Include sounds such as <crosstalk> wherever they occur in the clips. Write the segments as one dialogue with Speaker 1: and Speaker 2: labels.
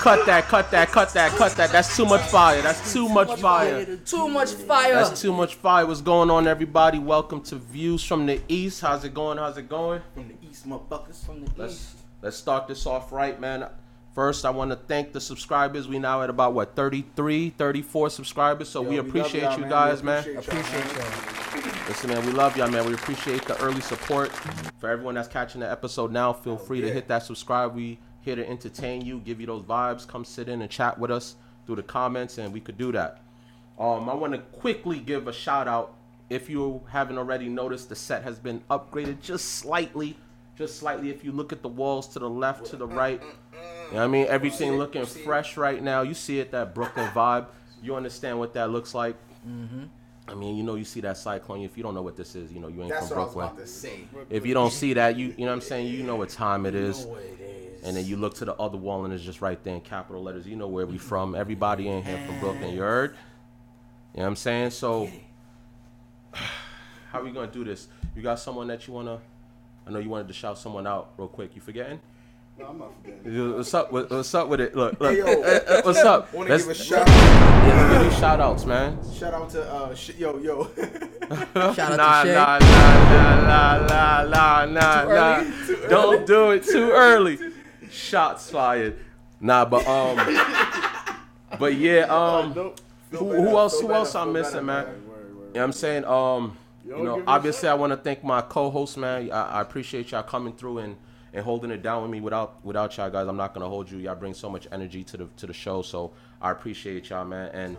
Speaker 1: cut that, cut that, cut that, cut that. That's too much fire. That's too much fire.
Speaker 2: Too much fire.
Speaker 1: That's too much fire. What's going on, everybody? Welcome to Views from the East. How's it going? How's it going?
Speaker 2: From the east, motherfuckers. From the
Speaker 1: Let's
Speaker 2: east.
Speaker 1: let's start this off right, man. First, I want to thank the subscribers. We now at about what 33, 34 subscribers. So we
Speaker 3: Yo, love
Speaker 1: appreciate
Speaker 3: y'all,
Speaker 1: you guys, man.
Speaker 3: appreciate y'all,
Speaker 2: Appreciate y'all.
Speaker 1: Listen, man, we love y'all, man. We appreciate the early support. For everyone that's catching the episode now, feel oh, free to
Speaker 3: yeah.
Speaker 1: hit that subscribe. We here to entertain you, give you those vibes. Come sit in and chat with us through the comments, and we could do that. Um, I want to quickly give a shout out. If you haven't already noticed, the set has been upgraded just slightly, just slightly. If you look at the walls to the left, to the right, you know what I mean, everything looking fresh right now. You see it, that Brooklyn vibe. You understand what that looks like. I mean, you know, you see that cyclone. If you don't know what this is, you know, you ain't
Speaker 3: That's
Speaker 1: from
Speaker 3: what I was
Speaker 1: Brooklyn.
Speaker 3: about to say.
Speaker 1: If you don't see that, you you know what I'm saying, you know what time it is.
Speaker 3: what it is.
Speaker 1: And then you look to the other wall and it's just right there in capital letters. You know where we from. Everybody in here from Brooklyn. You heard? You know what I'm saying? So <sighs> how are we gonna do this? You got someone that you wanna I know you wanted to shout someone out real quick. You forgetting?
Speaker 3: No, I'm not forgetting.
Speaker 1: What's up with what's up with it? Look, look.
Speaker 3: Hey, yo, <laughs>
Speaker 1: what's up?
Speaker 3: Want to
Speaker 1: Let's
Speaker 3: give a shout
Speaker 1: yeah, give these shout outs, man.
Speaker 3: shout out to uh sh- yo yo. <laughs>
Speaker 2: Shout out
Speaker 1: nah,
Speaker 2: to Shay.
Speaker 1: nah, nah, nah, nah, nah, nah,
Speaker 2: Too
Speaker 1: nah. Don't do it too early. Shots fired. Nah, but um, <laughs> but yeah, um,
Speaker 3: Don't-
Speaker 1: who, who else? Who else I'm missing,
Speaker 3: feel
Speaker 1: man?
Speaker 3: bad.
Speaker 1: You know what I'm saying? Um, you
Speaker 3: Yo,
Speaker 1: know,
Speaker 3: give me a
Speaker 1: obviously, I want to thank my co-host, man. I, I appreciate y'all coming through and, and holding it down with me. Without without y'all guys, I'm not gonna hold you. Y'all bring so much energy to the to the show, so I appreciate y'all, man. And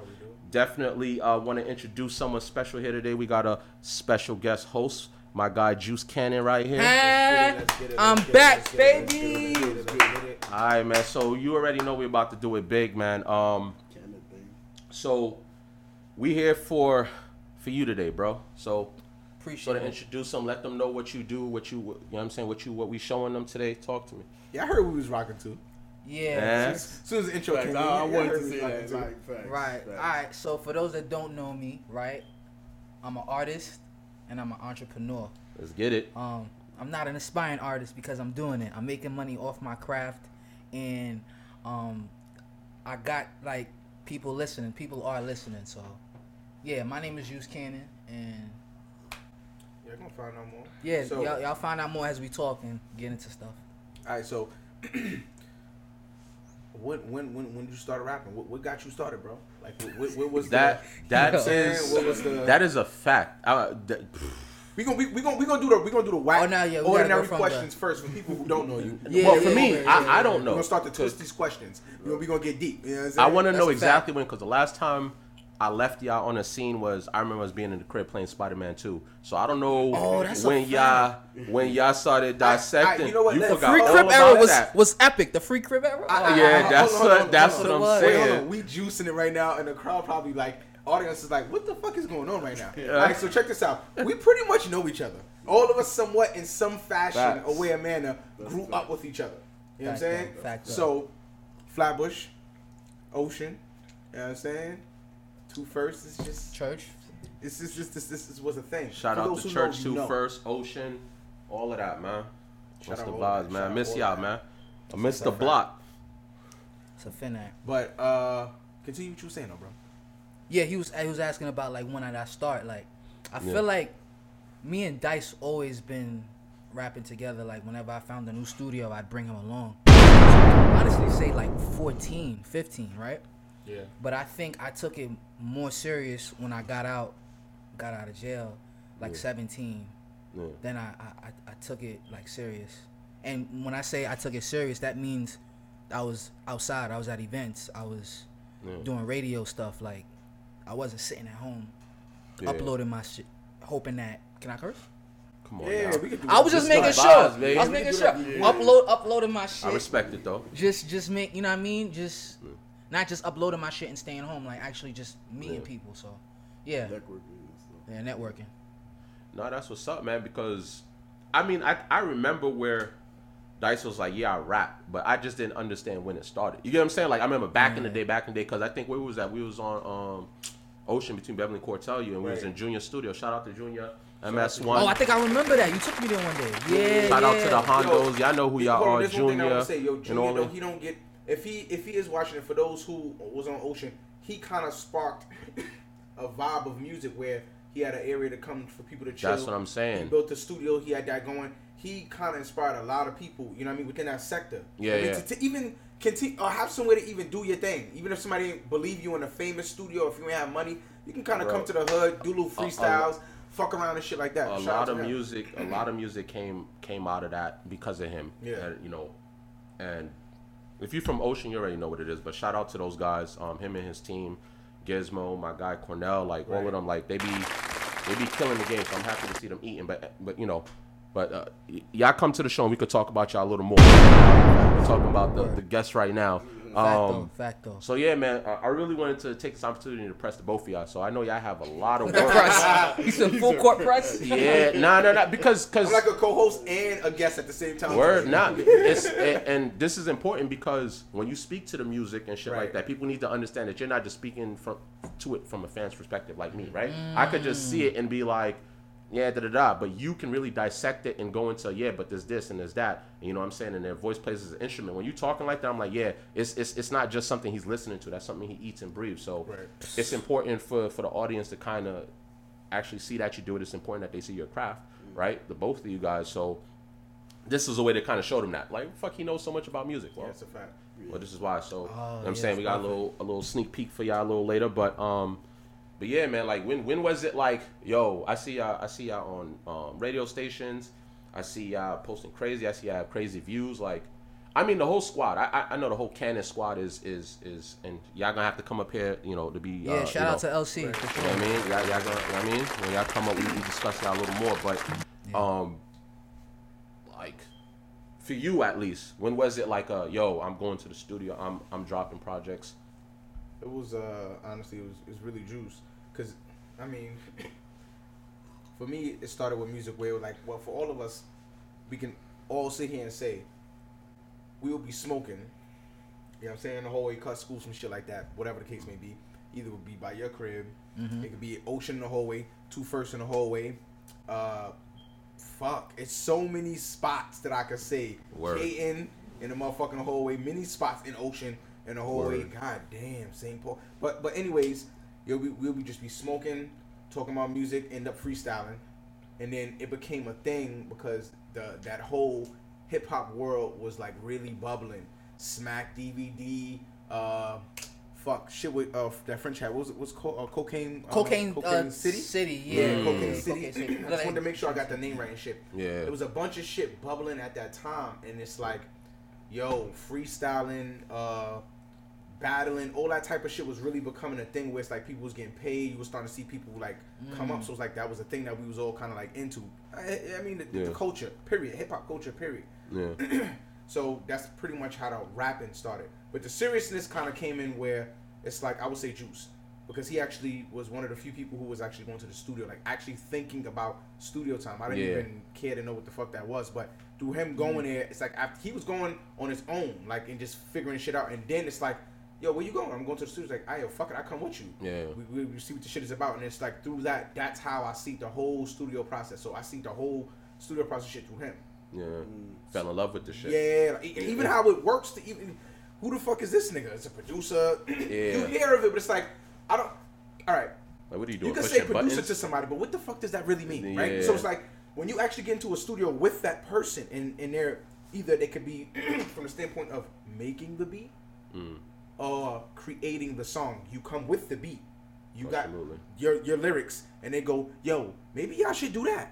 Speaker 1: definitely uh, want to introduce someone special here today. We got a special guest host, my guy Juice Cannon, right here.
Speaker 2: Hey,
Speaker 3: Let's get it,
Speaker 2: I'm
Speaker 3: let's get it,
Speaker 2: back,
Speaker 3: let's get it, let's get it,
Speaker 2: baby.
Speaker 3: let's get it, let's get it.
Speaker 1: All right, man. So you already know we're about to do it big, man. Um, so we here for for you today, bro. So so
Speaker 2: Appreciate
Speaker 1: to
Speaker 2: it.
Speaker 1: introduce them, let them know what you do, what you, you know what I'm saying, what you, what we showing them today. Talk to me.
Speaker 3: Yeah, I heard we was rocking too.
Speaker 2: Yeah.
Speaker 1: Man.
Speaker 3: As soon as the intro came
Speaker 4: I, I wanted to
Speaker 3: we
Speaker 4: say
Speaker 3: was
Speaker 4: that
Speaker 3: rocking
Speaker 4: too.
Speaker 3: too.
Speaker 2: Right. All right. So for those that don't know me, right, I'm an artist and I'm an entrepreneur.
Speaker 1: Let's get it.
Speaker 2: Um, I'm not an aspiring artist because I'm doing it. I'm making money off my craft, and um, I got like people listening. People are listening. So, yeah, my name is Juice Cannon, and
Speaker 3: Yeah, gonna find out more.
Speaker 2: yeah,
Speaker 3: So-
Speaker 2: y'all, y'all find out more as we talk and get into stuff.
Speaker 3: All right, so <clears throat> when when when when you started rapping, what, what got you started, bro? Like, what, what, what was
Speaker 1: That that <laughs>
Speaker 2: Yeah.
Speaker 1: is
Speaker 3: What was the-
Speaker 1: that is a fact. Uh, that,
Speaker 3: We gonna we, we gonna we gonna do the we gonna do the whack
Speaker 2: Oh, no, yeah, we gotta go
Speaker 3: ordinary
Speaker 2: from
Speaker 3: questions first for people who don't know you.
Speaker 2: Yeah,
Speaker 1: well,
Speaker 2: yeah,
Speaker 1: for me,
Speaker 2: yeah, yeah,
Speaker 1: I,
Speaker 2: yeah,
Speaker 1: I don't know.
Speaker 3: We're gonna start to twist
Speaker 1: 'Cause
Speaker 3: these questions. You know, we gonna get deep. You know what I'm
Speaker 1: I want to know exactly
Speaker 2: fact.
Speaker 1: when, because the last time I left y'all on a scene was I remember us being in the crib playing Spider Man Two. So I don't know
Speaker 2: Oh,
Speaker 1: when y'all when y'all started dissecting.
Speaker 3: you know what, let-
Speaker 1: forgot
Speaker 2: Free Crib
Speaker 1: about
Speaker 2: era was
Speaker 1: that.
Speaker 2: was epic. The Free Crib era.
Speaker 3: I- I-
Speaker 1: Yeah,
Speaker 3: hold on,
Speaker 1: that's
Speaker 3: hold on,
Speaker 1: what-
Speaker 3: hold on,
Speaker 1: that's
Speaker 3: hold
Speaker 1: what. I'm
Speaker 2: was.
Speaker 3: Wait, hold
Speaker 1: saying.
Speaker 3: on. We juicing it right now, and the crowd probably like audience is like, "What the fuck is going on right now?"
Speaker 1: Yeah.
Speaker 3: All right, so check this out. We pretty much know each other. All of us, somewhat in some fashion
Speaker 1: Facts.
Speaker 3: or way or manner, grew up with each other. You know what I'm saying?
Speaker 2: though. Fact,
Speaker 3: so, Flatbush, Ocean. You know what I'm saying? Two first is just
Speaker 2: Church.
Speaker 3: it's just this this this, this was a thing.
Speaker 1: Shout
Speaker 3: For
Speaker 1: out
Speaker 3: those
Speaker 1: to Church
Speaker 3: know,
Speaker 1: Two
Speaker 3: know.
Speaker 1: First, Ocean, all of that, man.
Speaker 3: Shout
Speaker 1: What's the
Speaker 3: all
Speaker 1: vibes, man? I
Speaker 3: Shout
Speaker 1: miss y'all, man. I miss the block.
Speaker 2: It's a Finac.
Speaker 3: But uh, continue what you were saying, though, bro.
Speaker 2: Yeah, he was he was asking about like when did I start? Like, I
Speaker 1: Yeah.
Speaker 2: feel like me and Dice always been rapping together. Like whenever I found a new studio, I'd bring him along. Honestly, say like 14, 15, right?
Speaker 3: Yeah.
Speaker 2: But I think I took it more serious when I got out, got out of jail, like
Speaker 1: Yeah.
Speaker 2: 17.
Speaker 1: Yeah.
Speaker 2: Then I, I I- I took it like serious. And when I say I took it serious, that means I was outside. I was at events. I was
Speaker 1: Yeah.
Speaker 2: doing radio stuff. Like I wasn't sitting at home
Speaker 1: Yeah.
Speaker 2: uploading my shit, hoping that can I curse?
Speaker 1: Come on,
Speaker 3: Yeah, we could
Speaker 2: I was just making sure.
Speaker 1: vibes.
Speaker 2: I was
Speaker 1: we
Speaker 2: making sure.
Speaker 3: Yeah.
Speaker 2: Upload, uploading my shit.
Speaker 1: I respect it though.
Speaker 2: Just, just make you know what I mean. Just not just uploading my shit and staying home. Like actually just meeting
Speaker 1: Yeah.
Speaker 2: people. So, yeah,
Speaker 4: Networking and stuff.
Speaker 2: yeah, networking.
Speaker 1: No, that's what's up, man. Because I mean, I I remember where Dice was like, "Yeah, I rap," but I just didn't understand when it started. You get what I'm saying? Like I remember back in the day, back in the day, because I think where was that? We was on um, Ocean between Beverly and Cortelyou, and we was in Junior Studio. Shout out to Junior MS1.
Speaker 2: Oh, I think I remember that. You took me there one day. Yeah,
Speaker 1: Shout
Speaker 2: yeah.
Speaker 1: out to the Hondos. Y'all know who y'all are,
Speaker 3: there's one thing I
Speaker 1: Junior.
Speaker 3: wanna say, yo,
Speaker 1: and all
Speaker 3: though,
Speaker 1: that.
Speaker 3: he don't get if he if he is watching it. For those who was on Ocean, he kind of sparked a vibe of music where he had an area to come for people to chill.
Speaker 1: That's what I'm saying.
Speaker 3: He built a studio. He had that going. He kind of inspired a lot of people. You know what I mean within that sector.
Speaker 1: Yeah,
Speaker 3: I mean,
Speaker 1: yeah.
Speaker 3: To, to even continue or have somewhere to even do your thing. Even if somebody didn't believe you in a famous studio, if you ain't have money, you can kind of come to the hood, do little freestyles, fuck around and shit like that.
Speaker 1: a
Speaker 3: Shout
Speaker 1: lot of
Speaker 3: him.
Speaker 1: music a lot of music came came out of that because of him
Speaker 3: Yeah.
Speaker 1: and, you know and if you're from ocean you already know what it is but shout out to those guys um him and his team gizmo my guy cornell like all of them like they be they be killing the game so i'm happy to see them eating but but you know but uh, y- y'all come to the show and we could talk about y'all a little more. We're talking about the, the guests right now
Speaker 2: Facto,
Speaker 1: um,
Speaker 2: facto.
Speaker 1: so yeah, man, I I really wanted to take this opportunity to press the both of y'all. So I know y'all have a lot of <laughs> work.
Speaker 2: press. <laughs> You said full court press.
Speaker 1: yeah, no, no, no, because because
Speaker 3: I'm like a co-host and a guest at the same time.
Speaker 1: Word, not <laughs> it's and, and this is important because when you speak to the music and shit like that, people need to understand that you're not just speaking from to it from a fan's perspective like me, right? I could just see it and be like, yeah, da da da, but you can really dissect it and go into yeah, but there's this and there's that, and you know what I'm saying? And their voice plays as an instrument. When you're talking like that, I'm like, yeah, it's it's it's not just something he's listening to. That's something he eats and breathes. So
Speaker 3: Right.
Speaker 1: it's important for for the audience to kind of actually see that you do it. It's important that they see your craft, right? The both of you guys. So this is a way to kind of show them that. Like, fuck, he knows so much about music. Well,
Speaker 3: Yeah, that's a fact.
Speaker 1: well this is why. So,
Speaker 2: Oh,
Speaker 1: you know what I'm saying we got a little a little sneak peek for y'all a little later, but um, but yeah, man, like when when was it like, yo, I see y'all, I see y'all on um, radio stations, I see y'all posting crazy, I see y'all have crazy views, like. I mean the whole squad. I, I I know the whole Cannon squad is is is and y'all gonna have to come up here, you know, to be
Speaker 2: Yeah,
Speaker 1: uh,
Speaker 2: shout
Speaker 1: you
Speaker 2: out
Speaker 1: know,
Speaker 2: to LC. for
Speaker 1: you know what I mean? Y'all, y'all gonna, you know what I mean? When y'all come up, we, we discuss y'all a little more. But, um, like, for you at least, when was it like, uh, yo, I'm going to the studio, I'm I'm dropping projects?
Speaker 3: It was uh honestly it was it was really juice because I mean <coughs> for me it started with music where like well for all of us we can all sit here and say we will be smoking you know what I'm saying in the hallway cut school some shit like that whatever the case may be either it would be by your crib it could be ocean in the hallway two first in the hallway uh fuck it's so many spots that I could say
Speaker 1: Word.
Speaker 3: In the motherfucking hallway many spots in ocean in the hallway
Speaker 1: Word.
Speaker 3: god damn St. Paul but but anyways you'll be, we'll be just be smoking talking about music end up freestyling and then it became a thing because the that whole hip hop world was like really bubbling. Smack DVD, uh, fuck shit with uh that French hat. What was it? What's called uh, cocaine? uh,
Speaker 2: Cocaine,
Speaker 3: cocaine
Speaker 2: uh,
Speaker 3: City.
Speaker 2: City,
Speaker 3: Yeah,
Speaker 2: yeah.
Speaker 3: Cocaine
Speaker 2: Mm.
Speaker 3: City.
Speaker 2: Cocaine City.
Speaker 3: I just wanted to make sure I got the name right and shit.
Speaker 1: Yeah.
Speaker 3: it was a bunch of shit bubbling at that time, and it's like, yo, freestyling, uh, battling, all that type of shit was really becoming a thing where it's like people was getting paid. You was starting to see people like come
Speaker 2: Mm.
Speaker 3: up. So it's like that was a thing that we was all kind of like into. I, I mean, the, the culture, period, hip hop culture, period.
Speaker 1: Yeah. <clears throat>
Speaker 3: So that's pretty much how the rapping started. But the seriousness kind of came in where it's like I would say Juice because he actually was one of the few people who was actually going to the studio, like actually thinking about studio time. I didn't
Speaker 1: Yeah.
Speaker 3: even care to know what the fuck that was, but through him going there, it's like after he was going on his own, like and just figuring shit out, and then it's like. Yo, where you going? I'm going to the studio. It's like, "Ayo, fuck it, I come with you."
Speaker 1: Yeah.
Speaker 3: we, we, we see what the shit is about, and it's like through that. That's how I see the whole studio process. So I see the whole studio process shit through him.
Speaker 1: Yeah. Fell in love with the shit.
Speaker 3: Yeah, like, e- even how it works to even who the fuck is this nigga? It's a producer.
Speaker 1: Yeah.
Speaker 3: you hear of it, but it's like I don't. All right,
Speaker 1: Like, what are you doing?
Speaker 3: you can say
Speaker 1: Pushing
Speaker 3: producer
Speaker 1: buttons?
Speaker 3: to somebody, but what the fuck does that really mean, right?
Speaker 1: Yeah.
Speaker 3: So it's like when you actually get into a studio with that person, and and they're either they could be <clears throat> from the standpoint of making the beat
Speaker 1: Mm.
Speaker 3: Or creating the song. You come with the beat. You
Speaker 1: Absolutely.
Speaker 3: got your your lyrics, and they go, "Yo, maybe y'all should do that."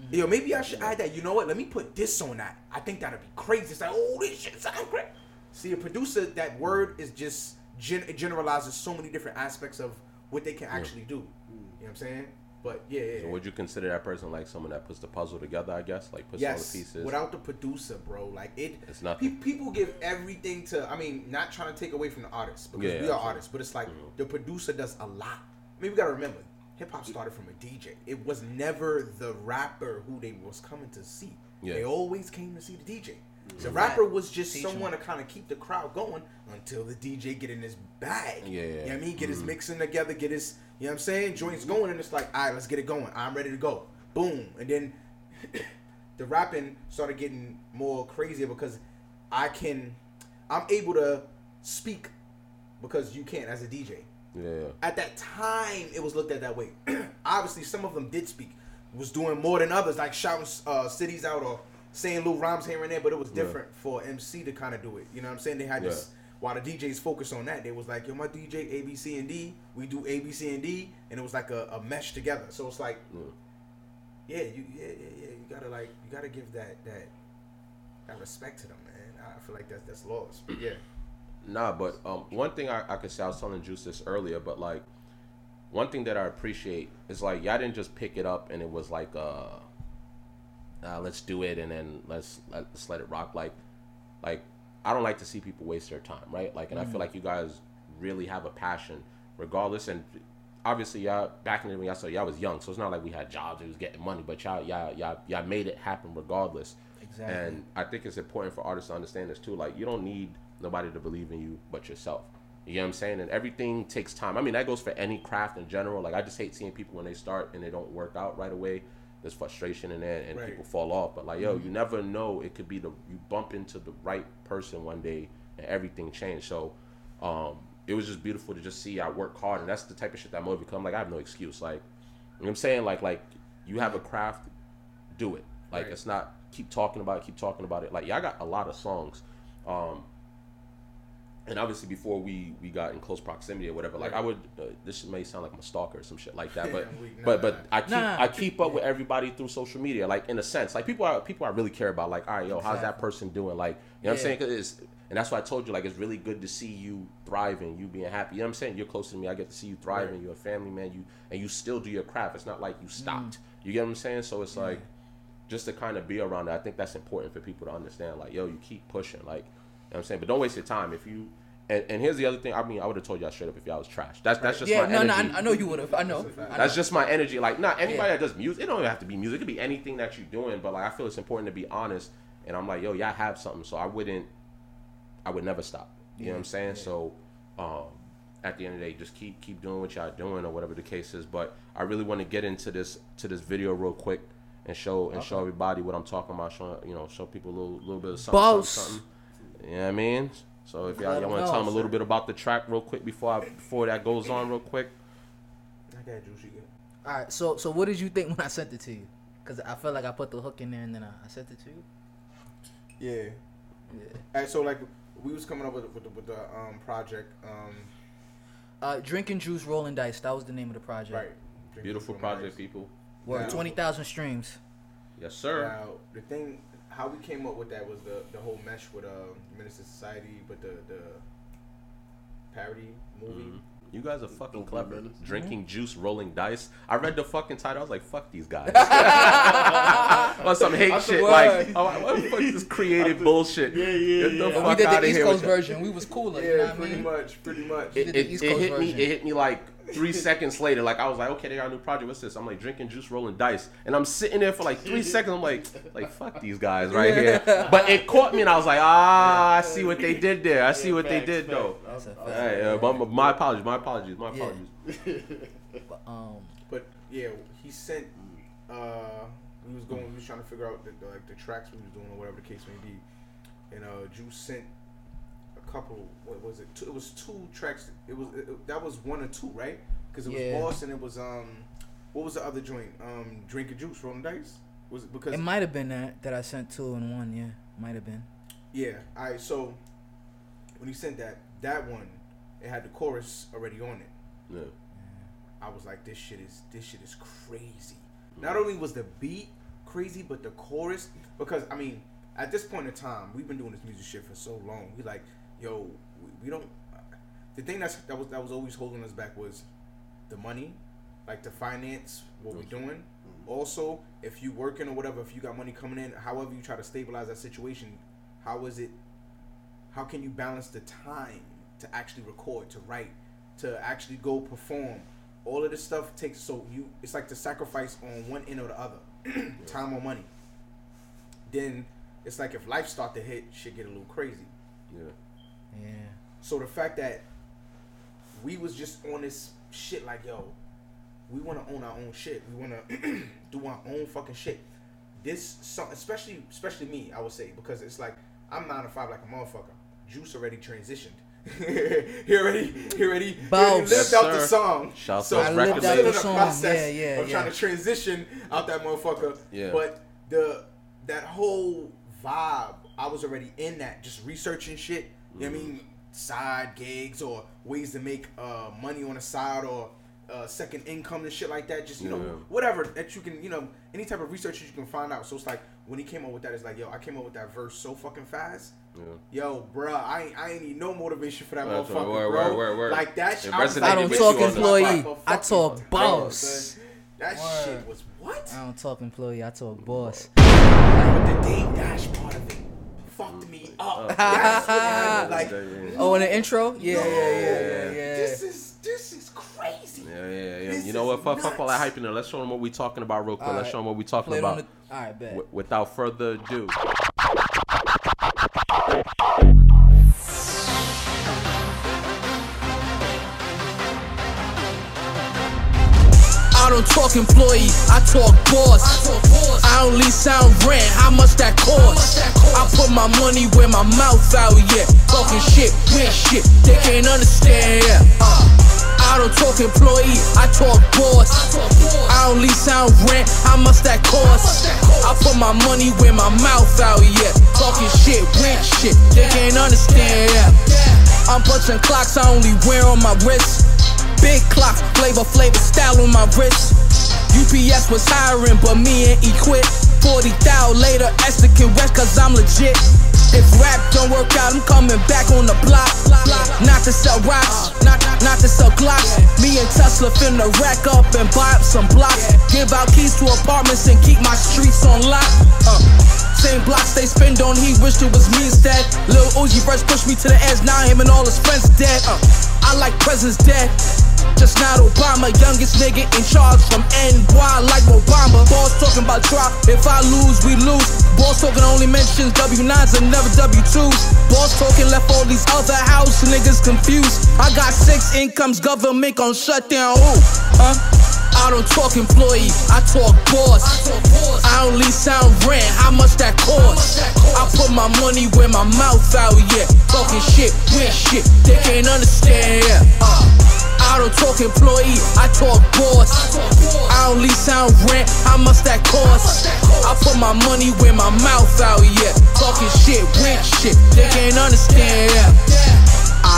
Speaker 3: Mm-hmm. Yo, maybe I should add that. You know what? Let me put this on that. I think that'd be crazy. It's like, oh, this shit sound great. See, a producer, that word is just gen- it generalizes so many different aspects of what they can actually do. You know what I'm saying? But yeah, yeah.
Speaker 1: So would you consider that person like someone that puts the puzzle together? I guess like puts all the pieces.
Speaker 3: without the producer, bro, like it.
Speaker 1: It's nothing.
Speaker 3: pe- people give everything to. I mean, not trying to take away from the artists because
Speaker 1: Yeah,
Speaker 3: we are
Speaker 1: absolutely.
Speaker 3: artists, but it's like
Speaker 1: Mhm.
Speaker 3: the producer does a lot. I mean, we gotta remember, hip hop started from a DJ. It was never the rapper who they was coming to see.
Speaker 1: Yeah.
Speaker 3: They always came to see the DJ. The
Speaker 1: Mhm.
Speaker 3: rapper was just
Speaker 2: Teach 'em.
Speaker 3: someone to kind of keep the crowd going until the DJ get in his bag.
Speaker 1: Yeah,
Speaker 3: You know what I mean? Get his
Speaker 1: mhm.
Speaker 3: mixing together, get his, you know what I'm saying? Joints going, and it's like, all right, let's get it going. I'm ready to go. Boom. And then <coughs> the rapping started getting more crazier because I can, I'm able to speak because you can't as a DJ.
Speaker 1: yeah.
Speaker 3: At that time, it was looked at that way. <clears throat> Obviously, some of them did speak, was doing more than others, like shouting uh, cities out or saying little rhymes here and there. But it was
Speaker 1: Yeah.
Speaker 3: different for MC to kind of do it. You know what I'm saying? They had
Speaker 1: Yeah.
Speaker 3: this. While the DJs focused on that, they was like, "Yo, my DJ A B C and D, we do A B C and D," and it was like a, a mesh together. So it's like,
Speaker 1: Yeah.
Speaker 3: yeah, you yeah, yeah, yeah, you gotta like you gotta give that that that respect to them, man. I feel like that's that's lost. But yeah, <clears throat>
Speaker 1: Nah, but um, one thing I, I could say, I was telling Juice this earlier, but like, one thing that I appreciate is like, y'all didn't just pick it up and it was like, uh, uh let's do it and then let's let's let it rock. Like, like I don't like to see people waste their time, right? Like, and I feel mm. like you guys really have a passion, regardless. And obviously, y'all back in the day when y'all y'all was young, so it's not like we had jobs, we was getting money, but y'all y'all y'all, y'all made it happen regardless.
Speaker 2: Exactly.
Speaker 1: And I think it's important for artists to understand this too. Like, you don't need nobody to believe in you but yourself. You know what I'm saying? And everything takes time. I mean, that goes for any craft in general. Like, I just hate seeing people when they start and they don't work out right away. There's frustration in there and
Speaker 3: Right.
Speaker 1: people fall off. But like, yo, you never know. It could be the you bump into the right person one day and everything changed. So, um, it was just beautiful to just see I work hard, and that's the type of shit that motivates. I'm like, I have no excuse. Like, you know what I'm saying? Like, like you have a craft, do it. Like,
Speaker 3: Right.
Speaker 1: it's not keep talking about it, keep talking about it. Like, yeah, I got a lot of songs. Um, and obviously before we we got in close proximity or whatever, like I would, uh, this may sound like I'm a stalker or some shit like that, <laughs> but
Speaker 3: We- nah,
Speaker 1: but but I keep
Speaker 2: Nah.
Speaker 1: I keep up with everybody through social media, like in a sense, like people are people I really care about, like all right, yo, how's that person doing, like you know what I'm
Speaker 2: saying
Speaker 1: saying? 'Cause it's, and that's why I told you, like it's really good to see you thriving, you being happy. You know what I'm saying? You're close to me, I get to see you thriving.
Speaker 3: Right.
Speaker 1: You're a family man, you and you still do your craft. It's not like you stopped. You get what I'm saying? So it's like just to kind of be around that. I think that's important for people to understand. Like, yo, you keep pushing. Like, you know what I'm saying? But don't waste your time. If you and, and here's the other thing. I mean, I would have told y'all straight up if y'all was trash. That's that's just
Speaker 2: yeah,
Speaker 1: my
Speaker 2: no, no,
Speaker 1: energy.
Speaker 2: I, I know you would have. I know.
Speaker 3: That's a fact.
Speaker 2: I
Speaker 1: That's
Speaker 2: know.
Speaker 1: just my energy. Like, not anybody
Speaker 2: Yeah.
Speaker 1: that does music. It don't even have to be music. It could be anything that you're doing. But like, I feel it's important to be honest. And I'm like, yo, y'all have something. So I wouldn't. I would never stop. You know what I'm saying? So, um, at the end of the day, just keep keep doing what y'all doing or whatever the case is. But I really want to get into this to this video real quick and show and show everybody what I'm talking about. Show you know, show people a little little bit of something,
Speaker 2: Boss.
Speaker 1: something, something. You know what I mean? So if y'all, y'all
Speaker 2: 'em
Speaker 1: want to tell them a little bit about the track real quick before I, before that goes on real quick.
Speaker 3: I got juice again.
Speaker 2: All right. So, so what did you think when I sent it to you? Because I felt like I put the hook in there and then I, I sent it to you.
Speaker 3: Yeah.
Speaker 2: Yeah.
Speaker 3: And so like we was coming up with with the, with the um project um
Speaker 2: Uh, drinking juice, rolling dice. That was the name of the project.
Speaker 3: right.
Speaker 1: Beautiful project,
Speaker 3: Nice.
Speaker 1: people.
Speaker 2: Word.
Speaker 3: Now-
Speaker 2: Twenty thousand streams.
Speaker 1: Yes, sir.
Speaker 3: Now the thing, how we came up with that was the the whole mesh with uh, Menace II Society, but the the parody movie.
Speaker 1: Mhm. You guys are fucking
Speaker 4: Dope
Speaker 1: clever.
Speaker 4: Menace.
Speaker 1: Drinking juice, rolling dice. I read the fucking title. I was like, "Fuck these guys." <laughs> <laughs> On some hate
Speaker 2: That's
Speaker 1: shit. Like, oh, what the fuck is this creative <laughs> bullshit?
Speaker 4: Yeah, yeah,
Speaker 1: Get the
Speaker 4: yeah.
Speaker 2: And we did the East Coast
Speaker 1: with that.
Speaker 2: version. We was cooler.
Speaker 3: Yeah,
Speaker 2: you know what I
Speaker 3: pretty
Speaker 2: mean?
Speaker 3: much, pretty much.
Speaker 1: It, it, it
Speaker 2: Coast
Speaker 1: hit me. It hit me like three seconds later. Like I was like, okay, they got a new project. What's this? I'm like drinking juice, rolling dice, and I'm sitting there for like three <laughs> seconds. I'm like, like fuck these guys right here. But it caught me, and I was like, ah, I see what they did there. I see what they did
Speaker 4: facts.
Speaker 1: though.
Speaker 2: That's a
Speaker 4: I- I-
Speaker 2: fact.
Speaker 1: Hey, uh, my, my apologies. My apologies. My
Speaker 2: Yeah.
Speaker 1: apologies. <laughs>
Speaker 2: But, um,
Speaker 3: But yeah, he sent. Uh, we was going. We was trying to figure out the, the, like the tracks we was doing or whatever the case may be. And uh, Juice sent a couple. What was it? Two, it was two tracks. It was it, it- that was one or two, right? Because it was
Speaker 2: Yeah.
Speaker 3: Boss and it was um. What was the other joint? Um, drinking juice, rolling dice. Was it because
Speaker 2: it might have been that that I sent two and one. Yeah, might have been.
Speaker 3: Yeah. All right. So when he sent that, that one, it had the chorus already on it.
Speaker 1: Yeah.
Speaker 3: I was like, this shit is this shit is crazy. Not only was the beat crazy, but the chorus. Because I mean, at this point in time, we've been doing this music shit for so long. We like, yo, we, we don't. The thing that's that was that was always holding us back was the money like to finance what we're doing. Mm-hmm. Also, if you working or whatever, if you got money coming in, however you try to stabilize that situation, how is it? How can you balance the time to actually record, to write, to actually go perform? All of this stuff takes so you. It's like the sacrifice on one end or the other, <clears throat> time or money. Then it's like if life start to hit, shit get a little crazy.
Speaker 1: Yeah.
Speaker 2: Yeah.
Speaker 3: So the fact that we was just on this shit like yo, we want to own our own shit. We want <clears throat> to do our own fucking shit. This song, especially especially me, I would say because it's like I'm nine to five like a motherfucker. Juice already transitioned. <laughs> he already he already, he already
Speaker 2: Boss.
Speaker 3: lived out the song.
Speaker 1: Shout
Speaker 3: so
Speaker 1: out
Speaker 3: I'm
Speaker 1: to
Speaker 3: still in the
Speaker 2: song.
Speaker 3: process
Speaker 2: Yeah, yeah,
Speaker 3: of
Speaker 2: yeah.
Speaker 3: trying to transition out that motherfucker.
Speaker 1: Yeah.
Speaker 3: But the that whole vibe, I was already in that, just researching shit. You know what I mean? Side gigs or ways to make uh, money on the side or uh, second income and shit like that. Just you
Speaker 1: Yeah.
Speaker 3: know, whatever that you can, you know, any type of research that you can find out. So it's like when he came up with that, it's like, yo, I came up with that verse so fucking fast.
Speaker 1: Yeah.
Speaker 3: Yo, bruh, I ain't, I ain't need no motivation for that
Speaker 1: That's right.
Speaker 3: motherfucker,
Speaker 1: Word,
Speaker 3: bro.
Speaker 1: word, word, word.
Speaker 3: Like that shit. I was
Speaker 2: I don't talk
Speaker 1: you on the
Speaker 2: employee.
Speaker 3: spot.
Speaker 2: I talk boss.
Speaker 3: son. That
Speaker 2: Word.
Speaker 3: shit was what?
Speaker 2: I don't talk employee. I talk boss.
Speaker 3: But the Dame Dash part of it fucked me oh, up. That's what. Like,
Speaker 2: Oh, in the intro? Yeah, yeah, yeah, yeah, yeah.
Speaker 3: This is this is crazy.
Speaker 1: Yeah, yeah, yeah.
Speaker 3: This
Speaker 1: You know what? Fuck, fuck all that
Speaker 3: nuts.
Speaker 1: hype in there. Let's show them what we talking about real quick.
Speaker 2: All
Speaker 1: Let's show them what we talking
Speaker 2: Play
Speaker 1: about.
Speaker 2: the. All right, bet.
Speaker 1: W- without further ado.
Speaker 5: I don't talk employee, I talk boss. I only sound rent, how much that cost? I put my money where my mouth out, yeah. Talking shit, weird shit, they can't understand, yeah. Uh, I don't talk employee, I talk boss. I only sound rent, how much that cost? I put my money where my mouth out, yeah. Talking shit, weird shit, they can't understand, yeah. I'm punching clocks, I only wear on my wrist. Big clock, flavor, flavor, style on my wrist. UPS was hiring, but me ain't equipped. 40 thou later, Esther can rest cause I'm legit. If rap don't work out, I'm coming back on the block. Not to sell rocks, not, not to sell glocks. Me and Tesla finna rack up and buy up some blocks. Give out keys to apartments and keep my streets on lock. Uh, same blocks they spend on, he wished it was me instead. Lil Uzi first pushed me to the edge, now him and all his friends dead. Uh, I like presents dead. Just not Obama, youngest nigga in charge from NY like Obama. Boss talking about drop, if I lose, we lose. Boss talking only mentions W9s and never W2s. Boss talking left all these other house niggas confused. I got six incomes, government gon' shut down who? Huh? I don't talk employee, I talk boss. I only sound rent, how much that cost? I put my money where my mouth out, yeah. Talking shit, weird shit, they can't understand, yeah. Uh, I don't talk employee, I talk boss. I only sound rent, how much that cost? I put my money where my mouth out, yeah. Talking shit, weird shit, they can't understand, yeah.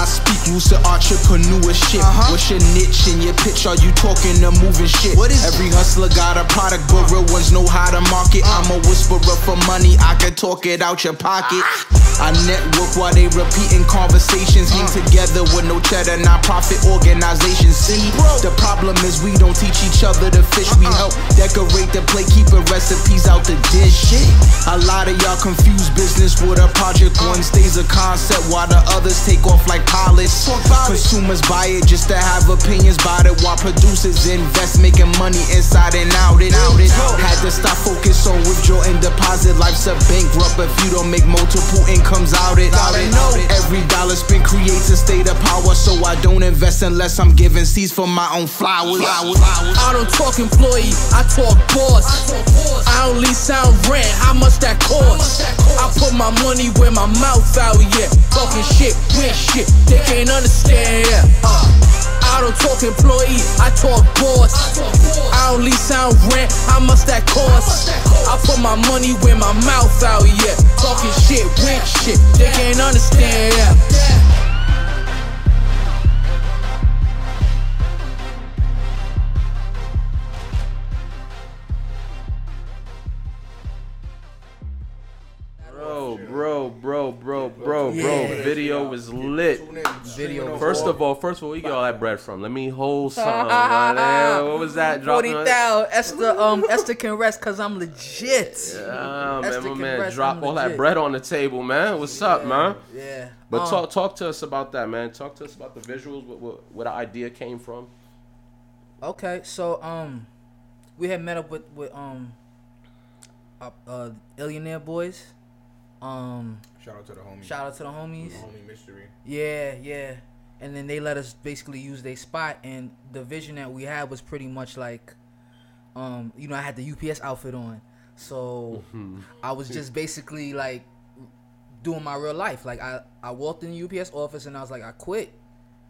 Speaker 4: I speak loose entrepreneur shit. Uh-huh. What's your niche and your pitch? Are you talking the moving shit? What is Every hustler got a product, but real ones know how to market. Uh. I'm a whisperer for money, I can talk it out your pocket. Ah. I network while they repeating conversations. Hang uh. together with no cheddar, non profit organizations. See, Bro. the problem is we don't teach each other to fish. We uh-uh. help decorate the plate, keeping recipes out the dish. Shit. A lot of y'all confuse business with a project. Uh. One stays a concept while the others take off like pilots. Consumers buy it just to have opinions about it, while producers invest, making money inside and out it. Out it. Had to stop focus on withdraw and deposit. Life's a bankrupt if you don't make multiple incomes out it. Out it. Every dollar spent creates a state of power, so I don't invest unless I'm giving seeds for my own flowers.
Speaker 5: I don't talk employee, I talk boss. I only sound rent, how much that cost? I put my money where my mouth out, yeah. Talking shit, weird shit, they can't understand, yeah. Uh, I don't talk employee, I talk boss. I only sound rent, how much that cost? I put my money where my mouth out, yeah. Talking shit, weird shit, they can't understand, yeah.
Speaker 1: Bro, bro, bro, bro, bro,
Speaker 2: Yeah.
Speaker 1: bro. Video was lit.
Speaker 2: Video
Speaker 1: First of all, first of all, where you get all that bread from? Let me hold <laughs> something. man. What was that? <laughs>
Speaker 2: Forty
Speaker 1: Dropping-
Speaker 2: thousand. Esther, um, Esther can rest cause I'm legit.
Speaker 1: Ah, man, my man,
Speaker 2: rest,
Speaker 1: drop
Speaker 2: I'm
Speaker 1: all that bread on the table, man. What's up, man?
Speaker 2: Yeah.
Speaker 1: But
Speaker 2: Um,
Speaker 1: talk talk to us about that, man. Talk to us about the visuals, What, where, where the idea came from.
Speaker 2: Okay, so um, we had met up with with um, uh, uh Illionaire Boys. Um,
Speaker 3: Shout out to the homies.
Speaker 2: shout out to the homies.
Speaker 3: homie mystery.
Speaker 2: Yeah, yeah. And then they let us basically use their spot, and the vision that we had was pretty much like, um, you know, I had the UPS outfit on, so I was just basically like doing my real life. Like I, I walked in the UPS office and I was like, I quit,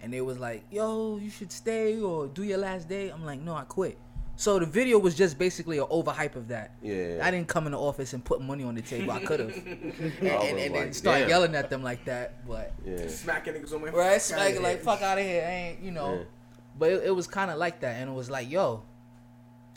Speaker 2: and they was like, Yo, you should stay or do your last day. I'm like, No, I quit. So the video was just basically an overhype of that.
Speaker 1: Yeah.
Speaker 2: I didn't come in the office and put money on the table. I could have, <laughs> and, and, and,
Speaker 1: like,
Speaker 2: start
Speaker 1: damn.
Speaker 2: yelling at them like that, but.
Speaker 1: Yeah.
Speaker 3: Smacking niggas on my
Speaker 2: Right,
Speaker 3: fuck
Speaker 2: like like fuck out of here, ain't you know?
Speaker 1: Yeah.
Speaker 2: But it, it was kind of like that, and it was like, yo,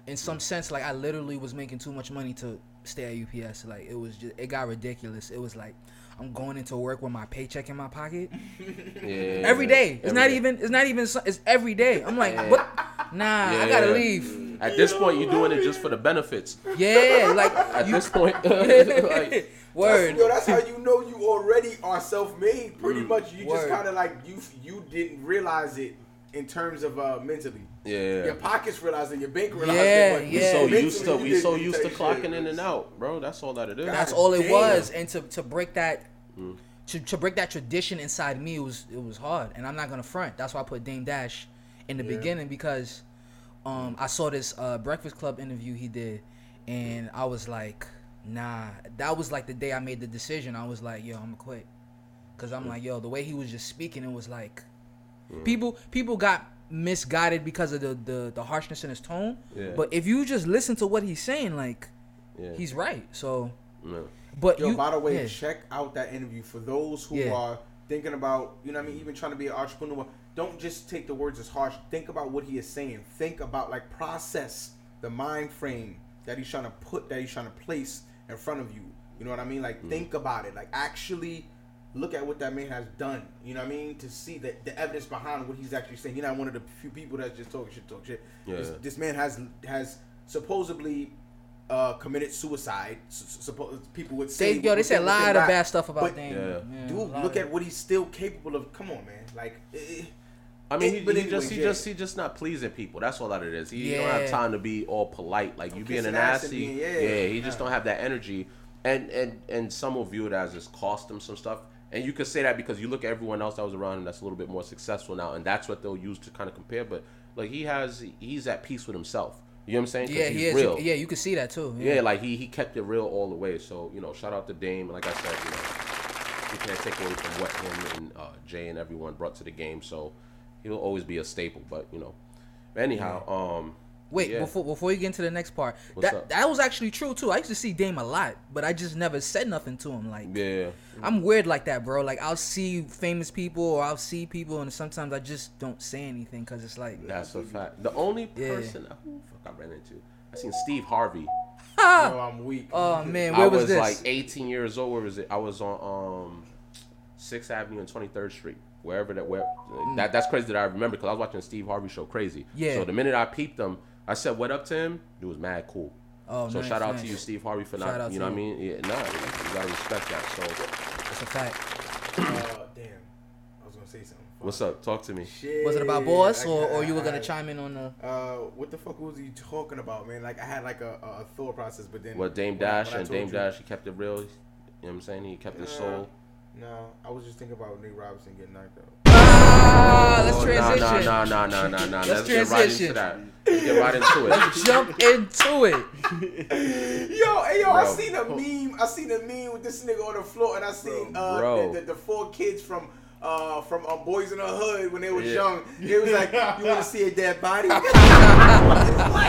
Speaker 2: in some sense, like I literally was making too much money to stay at UPS. Like it was just, it got ridiculous. It was like I'm going into work with my paycheck in my pocket <laughs>
Speaker 1: Yeah.
Speaker 2: every day. It's
Speaker 1: Every
Speaker 2: not
Speaker 1: day.
Speaker 2: even, it's not even, it's every day. I'm like, what? Nah, I gotta leave.
Speaker 1: At this point, you're doing it just for the benefits.
Speaker 2: Yeah, like <laughs>
Speaker 1: At
Speaker 2: you,
Speaker 1: this point, <laughs> like,
Speaker 2: word.
Speaker 3: Yo, that's how you know you already are self-made. Pretty
Speaker 1: Mm.
Speaker 3: much, you
Speaker 2: Word.
Speaker 3: just kind of like you you didn't realize it in terms of uh mentally.
Speaker 1: Yeah.
Speaker 3: Your pockets realized it, your bank realized
Speaker 2: Yeah,
Speaker 3: it. but
Speaker 1: We
Speaker 2: yeah.
Speaker 1: so used to
Speaker 3: you
Speaker 1: we so used to clocking
Speaker 3: shit.
Speaker 1: in and out, bro. That's all that it is.
Speaker 2: That's all it
Speaker 3: damn.
Speaker 2: was, and to, to break that, to, to break that tradition inside me was it was hard, and I'm not gonna front. That's why I put Dame Dash in the beginning because um, I saw this uh, Breakfast Club interview he did, and I was like, nah. That was like the day I made the decision. I was like, yo, I'm gonna quit, cause I'm like, yo, the way he was just speaking, it was like, people people got misguided because of the the, the harshness in his tone.
Speaker 1: Yeah.
Speaker 2: But if you just listen to what he's saying, like,
Speaker 1: Yeah.
Speaker 2: he's right. So.
Speaker 1: Yeah.
Speaker 2: But
Speaker 3: Yo,
Speaker 2: you,
Speaker 3: by the way,
Speaker 2: yeah.
Speaker 3: check out that interview for those who
Speaker 2: Yeah.
Speaker 3: are thinking about, you know what I mean, even trying to be an entrepreneur. Don't just take the words as harsh. Think about what he is saying. Think about like process the mind frame that he's trying to put that he's trying to place in front of you. You know what I mean?
Speaker 1: Mm.
Speaker 3: Like think about it. Like actually look at what that man has done. You know what I mean? To see the, the evidence behind what he's actually saying. You're not one of the few people that's just talking shit, talk shit.
Speaker 1: Yeah.
Speaker 3: This, this man has has supposedly uh, committed suicide. S- s- suppo- people would say.
Speaker 2: They, yo, they
Speaker 3: within-
Speaker 2: said a lot of bad stuff about
Speaker 3: But,
Speaker 2: Dame.
Speaker 1: Yeah.
Speaker 3: Dude, look at what he's still capable of. Come on, man. Like, eh,
Speaker 1: I mean,
Speaker 3: It-
Speaker 1: he,
Speaker 3: but
Speaker 1: he just he
Speaker 3: yeah.
Speaker 1: just he just not pleasing people. That's all that it is. He don't have time to be all polite. Like you being
Speaker 3: kissing
Speaker 1: an
Speaker 3: ass and being-
Speaker 1: yeah,
Speaker 3: yeah.
Speaker 1: he just don't have that energy. And and and some will view it as it's cost him some stuff. And you could say that because you look at everyone else that was around him that's a little bit more successful now, and that's what they'll use to kind of compare. But like he has, he's at peace with himself. You know what I'm saying?
Speaker 2: yeah,
Speaker 1: he's
Speaker 2: he is.
Speaker 1: real.
Speaker 2: Yeah, you can see that too.
Speaker 1: Yeah, like he he kept it real all the way. So you know, shout out to Dame. Like I said, you know, you can't take away from what him and uh, Jay and everyone brought to the game. So he'll always be a staple. But you know, anyhow, um,
Speaker 2: Wait,
Speaker 1: yeah.
Speaker 2: before before you get into the next part,
Speaker 1: What's
Speaker 2: that
Speaker 1: up?
Speaker 2: that was actually true too. I used to see Dame a lot, but I just never said nothing to him. Like,
Speaker 1: yeah,
Speaker 2: I'm weird like that, bro. Like, I'll see famous people or I'll see people, and sometimes I just don't say anything because it's like,
Speaker 1: that's a fact. The only
Speaker 2: Yeah.
Speaker 1: person who the fuck I ran into, I seen Steve Harvey. <laughs>
Speaker 3: yo, I'm weak.
Speaker 2: oh <laughs> man,
Speaker 1: I
Speaker 2: where
Speaker 1: was,
Speaker 2: was, this?
Speaker 1: like 18 years old. Where was it? I was on um, Sixth Avenue and 23rd Street. Wherever that, where that that's crazy that I remember because I was watching the Steve Harvey show. Crazy.
Speaker 2: Mm. Yeah.
Speaker 1: So the minute I peeped him, I said what up to him. It was mad cool.
Speaker 2: Oh, no.
Speaker 1: so
Speaker 2: nice,
Speaker 1: shout out
Speaker 2: nice.
Speaker 1: to you, Steve Harvey, for
Speaker 2: Shout
Speaker 1: not, you
Speaker 2: to
Speaker 1: know what I mean? Yeah, nah, you gotta respect that. So,
Speaker 2: That's a fact.
Speaker 3: uh, damn. I was gonna say something. Fuck.
Speaker 1: what's up? Talk to me.
Speaker 3: Shit.
Speaker 2: Was it about boss or,
Speaker 3: got-
Speaker 2: or you were gonna
Speaker 3: I-
Speaker 2: chime in on the?
Speaker 3: Uh, what the fuck was he talking about, man? Like I had like a, a a thought process, but then
Speaker 1: What Dame
Speaker 3: when I-
Speaker 1: Dash
Speaker 3: when
Speaker 1: and Dame
Speaker 3: you-
Speaker 1: Dash, he kept it real. You know what I'm saying? He kept his soul.
Speaker 3: No, I was just thinking about Nate Robinson getting knocked out.
Speaker 2: Ah, let's transition.
Speaker 1: Nah, nah, nah, nah, nah, nah.
Speaker 2: Let's
Speaker 1: Let's, get right into
Speaker 2: transition.
Speaker 1: that. Let's get right into it.
Speaker 2: Let's jump into it. <laughs>
Speaker 3: Yo, hey yo, I seen a meme. I seen a meme with this nigga on the floor, and I seen uh,
Speaker 1: Bro.
Speaker 3: The, the, the four kids from uh from uh, Boyz n the Hood when they was
Speaker 1: Yeah.
Speaker 3: young. It was like, you want to see a dead body? <laughs>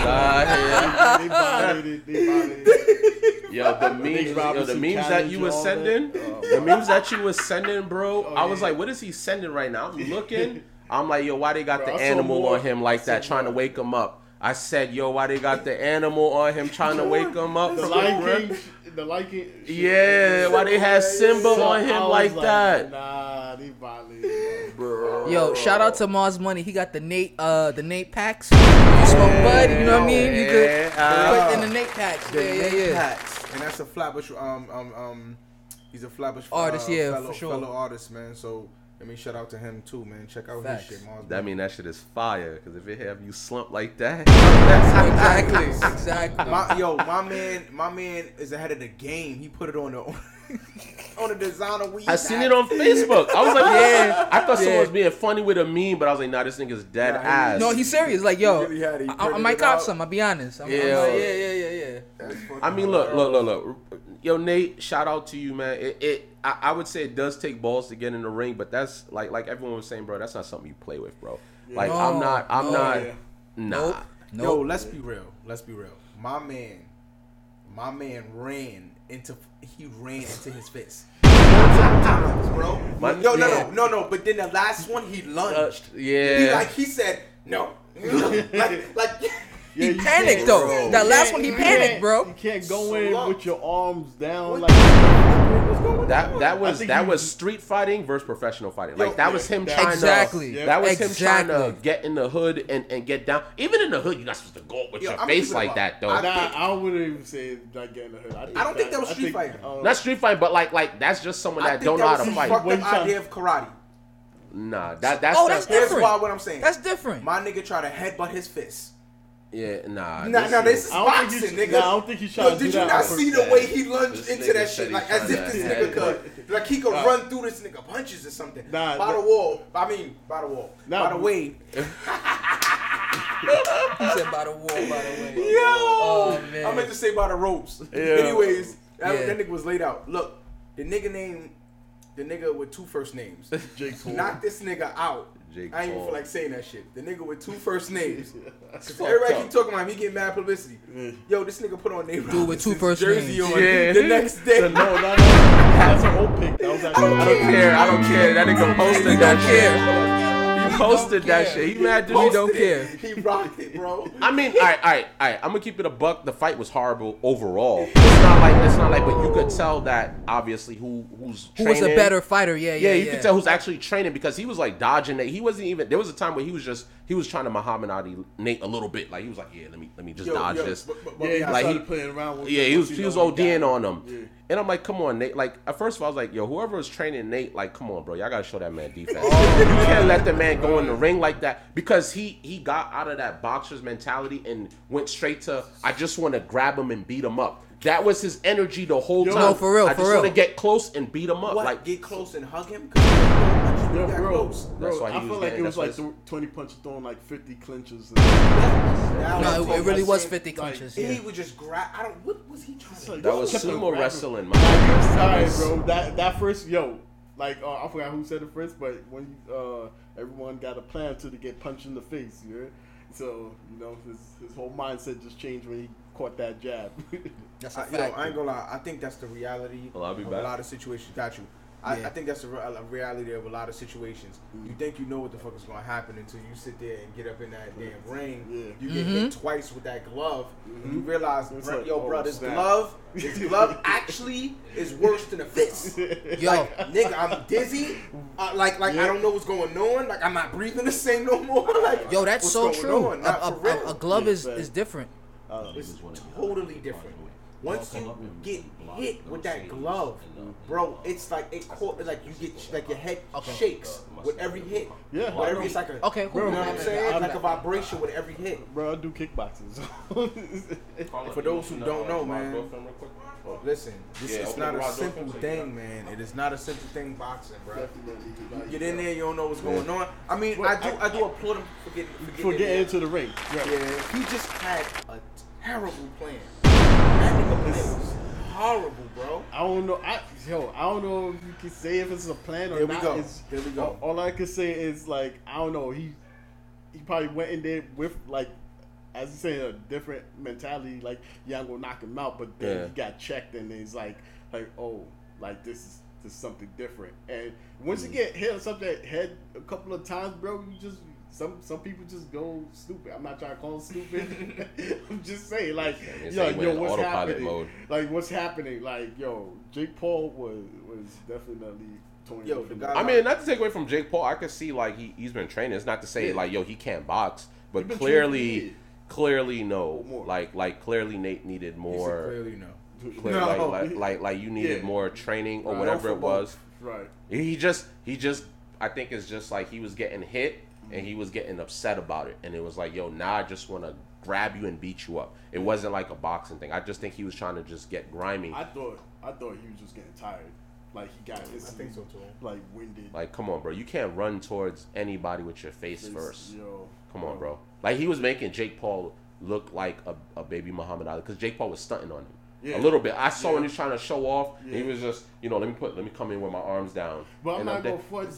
Speaker 1: Ah, <laughs>
Speaker 6: they violated. They violated.
Speaker 1: Yo, the memes, yo, the memes that you
Speaker 6: challenge,
Speaker 1: was sending.
Speaker 6: Oh,
Speaker 1: the memes that you was sending, bro. I was
Speaker 6: yeah.
Speaker 1: like, what is he sending right now? I'm looking. <laughs> I'm like, yo, why they got
Speaker 6: Bro,
Speaker 1: the
Speaker 6: saw
Speaker 1: animal
Speaker 6: more.
Speaker 1: on him like that, trying to wake him up? I said, yo, why they got the animal on him trying to wake him up?
Speaker 6: The Lion King, the Lion King. shit.
Speaker 1: Yeah, why they had Simba
Speaker 6: So
Speaker 1: on
Speaker 6: I
Speaker 1: him
Speaker 6: was
Speaker 1: like that?
Speaker 6: Nah, they violated. bro.
Speaker 1: Bro.
Speaker 2: Yo, shout out to Mars Money. He got the Nate, uh, the Nate packs. You smoke bud, you know what I mean. You could
Speaker 1: Yeah,
Speaker 2: put in the Nate packs.
Speaker 3: The
Speaker 2: Yeah, yeah,
Speaker 3: Nate
Speaker 2: yeah.
Speaker 3: Packs, and that's a Flatbush. Um, um, um, he's a Flatbush
Speaker 2: Artist, yeah,
Speaker 3: fellow,
Speaker 2: for sure.
Speaker 3: fellow artist, man. So let me shout out to him too, man. Check out
Speaker 2: Facts.
Speaker 3: his shit, Mars.
Speaker 1: That mean that shit is fire. Cause if it have you slump like that, <laughs> <laughs>
Speaker 2: Exactly, <laughs> exactly.
Speaker 3: my, yo, my man, my man is ahead of the game. He put it on the on the designer weed.
Speaker 1: I seen it on Facebook. I was like, yeah. I thought someone was being funny with a meme, but I was like, nah, this nigga's dead
Speaker 3: Nah,
Speaker 1: ass.
Speaker 2: No, he's serious. Like, yo,
Speaker 3: He really had
Speaker 2: I, I might cop
Speaker 3: out.
Speaker 2: some. I'll be honest. I'm, I'm
Speaker 1: Yeah.
Speaker 2: like, yeah, yeah, yeah, yeah.
Speaker 1: I mean, look, look, look, look. Yo, Nate, shout out to you, man. It, it I, I would say it does take balls to get in the ring, but that's like, like everyone was saying, bro. That's not something you play with, bro. Like,
Speaker 2: No,
Speaker 1: I'm not, I'm
Speaker 2: no.
Speaker 1: not,
Speaker 6: Yeah.
Speaker 1: nah.
Speaker 2: Nope.
Speaker 3: Yo, let's be real. Let's be real. My man, my man ran into he ran into his fist. Times, bro.
Speaker 1: My-
Speaker 3: Yo, no,
Speaker 2: Yeah.
Speaker 3: no, no, no. But then the last one, he lunged.
Speaker 1: Uh, yeah.
Speaker 3: He like he said no, <laughs> like like.
Speaker 6: Yeah,
Speaker 2: He
Speaker 6: you
Speaker 2: panicked, though.
Speaker 6: bro.
Speaker 2: That last one, he panicked, bro.
Speaker 6: You can't go
Speaker 3: So
Speaker 6: in with your arms down
Speaker 3: What
Speaker 6: like.
Speaker 3: What's going on?
Speaker 1: That that was that
Speaker 6: he-
Speaker 1: was street fighting versus professional fighting.
Speaker 3: Yo,
Speaker 1: Like that
Speaker 3: yeah,
Speaker 1: was him
Speaker 6: that-
Speaker 1: trying
Speaker 2: Exactly.
Speaker 1: to.
Speaker 6: Yeah.
Speaker 1: That was him trying to get in the hood and, and get down. Even in the hood, you're not supposed to go with
Speaker 3: Yo,
Speaker 1: your
Speaker 3: I'm
Speaker 1: face like
Speaker 3: up.
Speaker 1: that, though.
Speaker 3: I-
Speaker 6: Nah, I wouldn't even say not getting in the hood.
Speaker 3: I don't think that was street fighting.
Speaker 6: uh,
Speaker 1: not street fighting, but like like that's just someone that don't
Speaker 3: that
Speaker 1: know how to fight.
Speaker 3: fucked
Speaker 6: What
Speaker 3: up
Speaker 6: you trying-
Speaker 3: idea of karate.
Speaker 1: Nah, that that's
Speaker 2: Oh,
Speaker 1: the-
Speaker 2: that's
Speaker 3: Here's
Speaker 2: different.
Speaker 3: why what I'm saying.
Speaker 2: That's different.
Speaker 3: My nigga tried to headbutt his fist.
Speaker 1: Yeah. Nah,
Speaker 3: Nah, nah, this is
Speaker 6: I think
Speaker 3: boxing,
Speaker 6: he's-
Speaker 3: nigga.
Speaker 6: nah, I don't think he's trying
Speaker 3: Yo,
Speaker 6: to
Speaker 3: did you not see
Speaker 6: purpose.
Speaker 3: the way he lunged
Speaker 1: This
Speaker 3: into that shit? Like as if this nigga could, like he could run through this nigga punches or something.
Speaker 6: Nah,
Speaker 3: by
Speaker 6: nah.
Speaker 3: the wall. I mean, by the wall.
Speaker 6: Nah,
Speaker 3: by the
Speaker 6: but-
Speaker 3: way. <laughs>
Speaker 2: He said by the wall, by the way.
Speaker 3: Yo,
Speaker 2: Oh, man.
Speaker 3: I meant to say by the ropes.
Speaker 1: Yeah.
Speaker 3: Anyways, that,
Speaker 2: Yeah.
Speaker 3: that nigga was laid out. Look, the nigga named the nigga with two first names. <laughs>
Speaker 6: Jake Paul.
Speaker 3: Knock this nigga out.
Speaker 1: Jake
Speaker 3: I ain't even feel like saying that shit. The nigga with two first names. <laughs>
Speaker 1: Fucked
Speaker 3: Everybody
Speaker 1: up.
Speaker 3: keep talking about him. He getting mad publicity. Yo, this nigga put on Nate
Speaker 2: Dude with two first
Speaker 3: jersey
Speaker 2: names.
Speaker 3: on
Speaker 1: Yeah.
Speaker 3: the next day.
Speaker 6: No, no, no. That's an old pic. That was like.
Speaker 1: I don't care. I don't care. That nigga posted
Speaker 2: He
Speaker 1: that
Speaker 2: don't
Speaker 1: shit.
Speaker 2: Care.
Speaker 1: He posted that
Speaker 2: care.
Speaker 1: shit. He mad
Speaker 2: He
Speaker 1: that he
Speaker 2: don't
Speaker 1: don't
Speaker 2: care.
Speaker 3: He rocked it, bro.
Speaker 1: I mean, <laughs> all right, all right, all right. I'm gonna keep it a buck. The fight was horrible overall. It's not like it's not like, but you could tell that obviously who who's
Speaker 2: Who was a better fighter? Yeah, yeah,
Speaker 1: Yeah,
Speaker 2: yeah.
Speaker 1: you could tell who's actually training because he was like dodging it. He wasn't even. There was a time where he was just he was trying to Muhammad Ali Nate a little bit. Like he was like, yeah, let me let me just
Speaker 3: Yo,
Speaker 1: dodge
Speaker 3: yo,
Speaker 1: this.
Speaker 3: but- but- but
Speaker 6: Yeah, he
Speaker 3: we
Speaker 1: Like, he-
Speaker 6: playing around with
Speaker 1: Yeah,
Speaker 6: him
Speaker 1: he was he was
Speaker 6: know
Speaker 1: ODing on
Speaker 6: it.
Speaker 1: him.
Speaker 6: Yeah.
Speaker 1: And I'm like, come on, Nate. Like at first of all, I was like, yo, whoever was training Nate, like, come on, bro, y'all gotta show that man <laughs> defense.
Speaker 2: Oh,
Speaker 1: you can't let the man go in the ring like that because he he got out of that boxer's mentality and went straight to I just want to grab him and beat him up. That was his energy the whole
Speaker 6: Yo,
Speaker 1: time.
Speaker 2: no, for real,
Speaker 1: I
Speaker 2: for
Speaker 1: just want to get close and beat him up.
Speaker 3: What?
Speaker 1: Like
Speaker 3: get close and hug him? <laughs> Cause he don't punch you
Speaker 6: Yo,
Speaker 3: that
Speaker 6: bro,
Speaker 3: close.
Speaker 6: bro,
Speaker 1: That's why he
Speaker 6: I
Speaker 1: was
Speaker 6: feel like
Speaker 1: getting-
Speaker 6: it was like
Speaker 1: why
Speaker 6: th- 20 punches throwing like 50 clinches.
Speaker 3: Now
Speaker 2: No, it, it really was
Speaker 3: saying-
Speaker 2: 50 clinches.
Speaker 3: He would just grab. I don't. What was he trying to
Speaker 6: like-
Speaker 3: do?
Speaker 1: that was
Speaker 6: kept on
Speaker 1: sumo wrestling,
Speaker 6: Nah,
Speaker 1: man.
Speaker 6: you was tired, bro. That that first yo, like uh, I forgot who said it first, but when uh, everyone got a plan to, to get punched in the face, you heard? So you know his his whole mindset just changed when he caught that jab. <laughs>
Speaker 2: That's a
Speaker 3: I, yo,
Speaker 2: fact.
Speaker 3: I ain't gonna lie. I think that's the reality
Speaker 1: Well, I'll be
Speaker 3: of
Speaker 1: back.
Speaker 3: a lot of situations. Got you. I,
Speaker 2: Yeah.
Speaker 3: I think that's the a reality of a lot of situations.
Speaker 1: Mm.
Speaker 3: You think you know what the fuck is gonna happen until you sit there and get up in that damn ring.
Speaker 6: Yeah.
Speaker 3: You get hit twice with that glove. and You realize,
Speaker 6: It's
Speaker 3: bro,
Speaker 6: like,
Speaker 3: yo,
Speaker 6: oh,
Speaker 3: bro, this
Speaker 6: snap.
Speaker 3: glove, this <laughs> glove actually is worse than a fist. <laughs>
Speaker 2: Yo,
Speaker 3: Like, nigga, I'm dizzy. Uh, like, like I don't know what's going on. Like, I'm not breathing the same no more. <laughs> like,
Speaker 2: yo, that's so true. A, a, a, a glove
Speaker 6: Yeah,
Speaker 2: is,
Speaker 6: fact.
Speaker 2: is different.
Speaker 6: Uh,
Speaker 3: It's totally different. Once you get hit with that glove, bro, it's like it caught like you get like your head shakes with every hit.
Speaker 6: Yeah.
Speaker 3: with every, it's like a
Speaker 2: Okay, cool.
Speaker 3: You know what I'm saying?
Speaker 2: I'm
Speaker 3: Like a vibration with every hit.
Speaker 6: bro, I do kickboxing.
Speaker 3: For those who don't know, man, listen, this
Speaker 1: Yeah,
Speaker 3: is
Speaker 1: open
Speaker 3: not a simple thing, man. It is not a simple thing, boxing, bro. You get in there, you don't know what's going on. I mean, I do,
Speaker 6: I-
Speaker 3: I do applaud him for getting, for getting,
Speaker 6: For
Speaker 3: in
Speaker 6: getting
Speaker 3: there.
Speaker 6: into the ring.
Speaker 3: Yeah, he just had a terrible plan. That nigga plan was horrible, bro.
Speaker 6: I don't know. I yo, I don't know if you can say if it's a plan or
Speaker 3: There we
Speaker 6: not.
Speaker 3: go.
Speaker 6: It's-
Speaker 3: There we go.
Speaker 6: All, all I can say is like I don't know. He he probably went in there with like as you say a different mentality. Like yeah, I'm gonna knock him out, but then
Speaker 1: Yeah.
Speaker 6: he got checked and he's like like oh like this is this is something different. And once
Speaker 3: Mm.
Speaker 6: you get hit on something head a couple of times, bro, you just some some people just go stupid. I'm not trying to call them stupid. <laughs> I'm just saying, like,
Speaker 1: it's
Speaker 6: yo, yo, what's happening?
Speaker 1: mode.
Speaker 6: Like, what's happening? Like, yo, Jake Paul was was definitely toying
Speaker 3: Yo, the
Speaker 6: him.
Speaker 3: guy-
Speaker 1: I mean, not to take away from Jake Paul, I could see like he he's been training. It's not to say
Speaker 6: Yeah.
Speaker 1: like yo he can't box, but clearly,
Speaker 6: training,
Speaker 1: clearly no,
Speaker 6: More.
Speaker 1: like like clearly Nate needed
Speaker 3: He said
Speaker 1: more.
Speaker 3: clearly no.
Speaker 1: clear-
Speaker 3: No.
Speaker 1: like, like like like you needed
Speaker 6: Yeah.
Speaker 1: more training or
Speaker 6: Right.
Speaker 1: whatever it was.
Speaker 6: right.
Speaker 1: He just he just I think it's just like he was getting hit and he was getting upset about it, and it was like yo now I just want to grab you and beat you up. It wasn't like a boxing thing. I just think he was trying to just get grimy.
Speaker 6: I thought I thought he was just getting tired. Like he got his
Speaker 3: I think so too.
Speaker 6: like winded.
Speaker 1: Like come on, bro, you can't run towards anybody with your face
Speaker 6: Face-
Speaker 1: first.
Speaker 6: Yo,
Speaker 1: Come on, bro. Like he was making Jake Paul look like a, a baby Muhammad Ali because Jake Paul was stunting on him
Speaker 6: Yeah.
Speaker 1: a little bit. I saw
Speaker 6: Yeah.
Speaker 1: when he was trying to show off. He was just, you know, let me put, let me come in with my arms down.
Speaker 6: But I'm
Speaker 1: And
Speaker 6: not
Speaker 1: de-
Speaker 6: gonna front.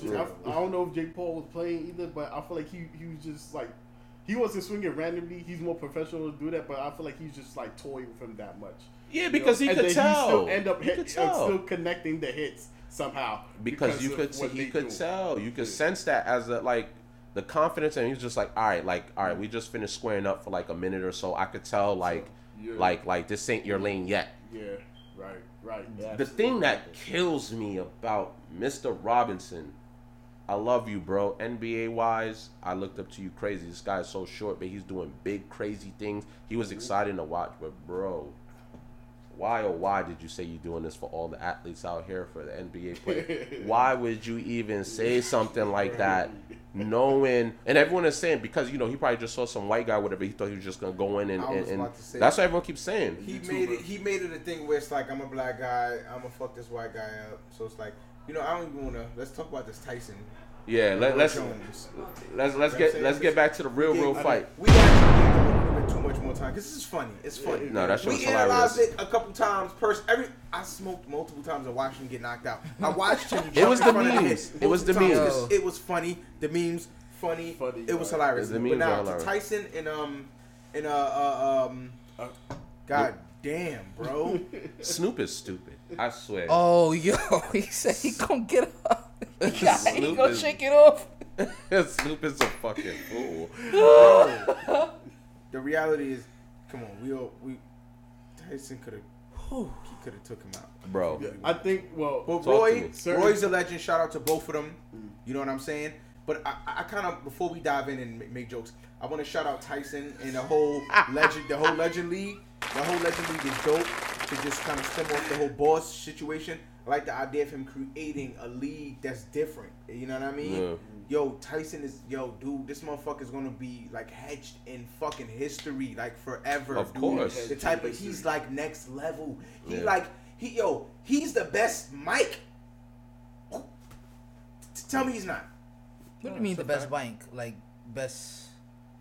Speaker 6: I, I don't know if Jake Paul was playing either, but I feel like he he was just like he wasn't swinging randomly. He's more professional to do that, but I feel like he's just like toying with him that much.
Speaker 1: Yeah,
Speaker 6: You
Speaker 1: because
Speaker 6: know?
Speaker 1: he
Speaker 6: and
Speaker 1: could
Speaker 6: then
Speaker 1: tell.
Speaker 6: He still end up
Speaker 1: He
Speaker 6: hit,
Speaker 1: could tell.
Speaker 6: still connecting the hits somehow
Speaker 1: because you could see, he could
Speaker 6: do.
Speaker 1: tell. You could
Speaker 6: Yeah.
Speaker 1: sense that as a like the confidence, and he was just like, all right, like all right, we just finished squaring up for like a minute or so. I could tell like,
Speaker 6: yeah.
Speaker 1: like like this ain't your lane yet.
Speaker 6: Yeah, right, right.
Speaker 1: The thing that kills me about Mr. Robinson, I love you, bro. NBA wise, I looked up to you crazy. This guy is so short, but he's doing big, crazy things. He was mm-hmm. exciting to watch, but bro, why oh why did you say you're doing this for all the athletes out here for the NBA players? why would you even say something like <laughs> that? Knowing and everyone is saying because you know he probably just saw some white guy whatever he thought he was just gonna go in and,
Speaker 3: I was
Speaker 1: and, and
Speaker 3: about to say-
Speaker 1: that's what everyone keeps saying.
Speaker 3: He
Speaker 6: YouTuber.
Speaker 3: made it. He made it a thing where it's like I'm a black guy. I'm gonna fuck this white guy up. So it's like you know I don't even wanna. Let's talk about this Tyson.
Speaker 1: Yeah, let,
Speaker 3: Roy
Speaker 1: let's let's let's
Speaker 3: I'm
Speaker 1: get let's get back to the real real fight.
Speaker 3: We actually gave him a little bit too much more time because this is funny. It's funny.
Speaker 1: No, that shit was
Speaker 3: we analyzed
Speaker 1: hilarious.
Speaker 3: it a couple times. Pers- every I smoked multiple times and watched him get knocked out. I watched <laughs> him.
Speaker 1: It was
Speaker 3: jump
Speaker 1: the
Speaker 3: in front of
Speaker 1: memes.
Speaker 3: hit
Speaker 1: It was the
Speaker 3: multiple times
Speaker 2: memes.
Speaker 3: 'cause It was funny. The memes, funny.
Speaker 6: Funny,
Speaker 3: it was hilarious.
Speaker 1: The memes
Speaker 3: but
Speaker 1: memes
Speaker 3: now
Speaker 1: were
Speaker 3: to. Tyson and um and uh, uh um
Speaker 6: Uh,
Speaker 3: God damn, bro. <laughs>
Speaker 1: Snoop is stupid. I swear.
Speaker 2: Oh, yo, <laughs> he said he gonna get up. he
Speaker 1: Snoop
Speaker 2: gonna
Speaker 1: is-
Speaker 2: shake it off.
Speaker 1: Snoop is a fucking fool.
Speaker 3: The reality is, come on, we all we Tyson could have he could have took him out.
Speaker 1: Bro.
Speaker 6: yeah, I think. Well,
Speaker 3: But
Speaker 1: Talk to
Speaker 3: Roy, Roy's a legend. Shout out to both of them. Mm. You know what I'm saying? But I, I kind of before we dive in and make jokes, I want to shout out Tyson and the whole <laughs> legend, the whole legend league. The whole legend league is dope to just kind of stem off the whole boss situation. I like the idea of him creating a league that's different. You know what I mean?
Speaker 1: Yeah.
Speaker 3: Yo, Tyson is yo, dude. This motherfucker's gonna be like hedged in fucking history, like forever.
Speaker 1: Of
Speaker 3: dude.
Speaker 1: course.
Speaker 3: the type of he's like next level. He
Speaker 1: Yeah.
Speaker 3: like he yo, he's the best Mike. Tell me he's not.
Speaker 2: What do you mean the best bike? Like best?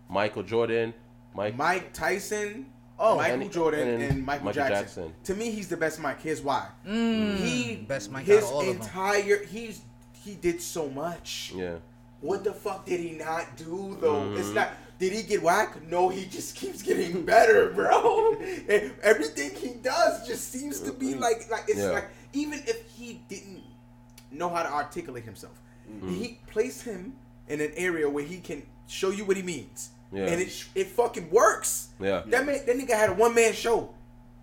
Speaker 1: Michael Jordan. Mike.
Speaker 3: Mike Tyson,
Speaker 2: Oh,
Speaker 3: Michael
Speaker 1: and-
Speaker 3: Jordan,
Speaker 1: and
Speaker 3: and, Michael,
Speaker 1: Michael
Speaker 3: Jackson.
Speaker 1: Jackson.
Speaker 3: To me, he's the best Mike. Here's why.
Speaker 2: Mm,
Speaker 3: He
Speaker 2: best Mike out
Speaker 3: his
Speaker 2: of all of them.
Speaker 3: entire he's he did so much.
Speaker 1: Yeah.
Speaker 3: What the fuck did he not do though?
Speaker 1: Mm-hmm.
Speaker 3: It's not. Did he get whack? No, he just <laughs> keeps getting better, bro. <laughs> and everything he does just seems to be like like it's
Speaker 1: Yeah.
Speaker 3: like even if he didn't know how to articulate himself,
Speaker 1: Mm-hmm.
Speaker 3: he placed him in an area where he can show you what he means,
Speaker 1: Yeah.
Speaker 3: and it it fucking works.
Speaker 1: Yeah.
Speaker 3: That man, that nigga had a one man show.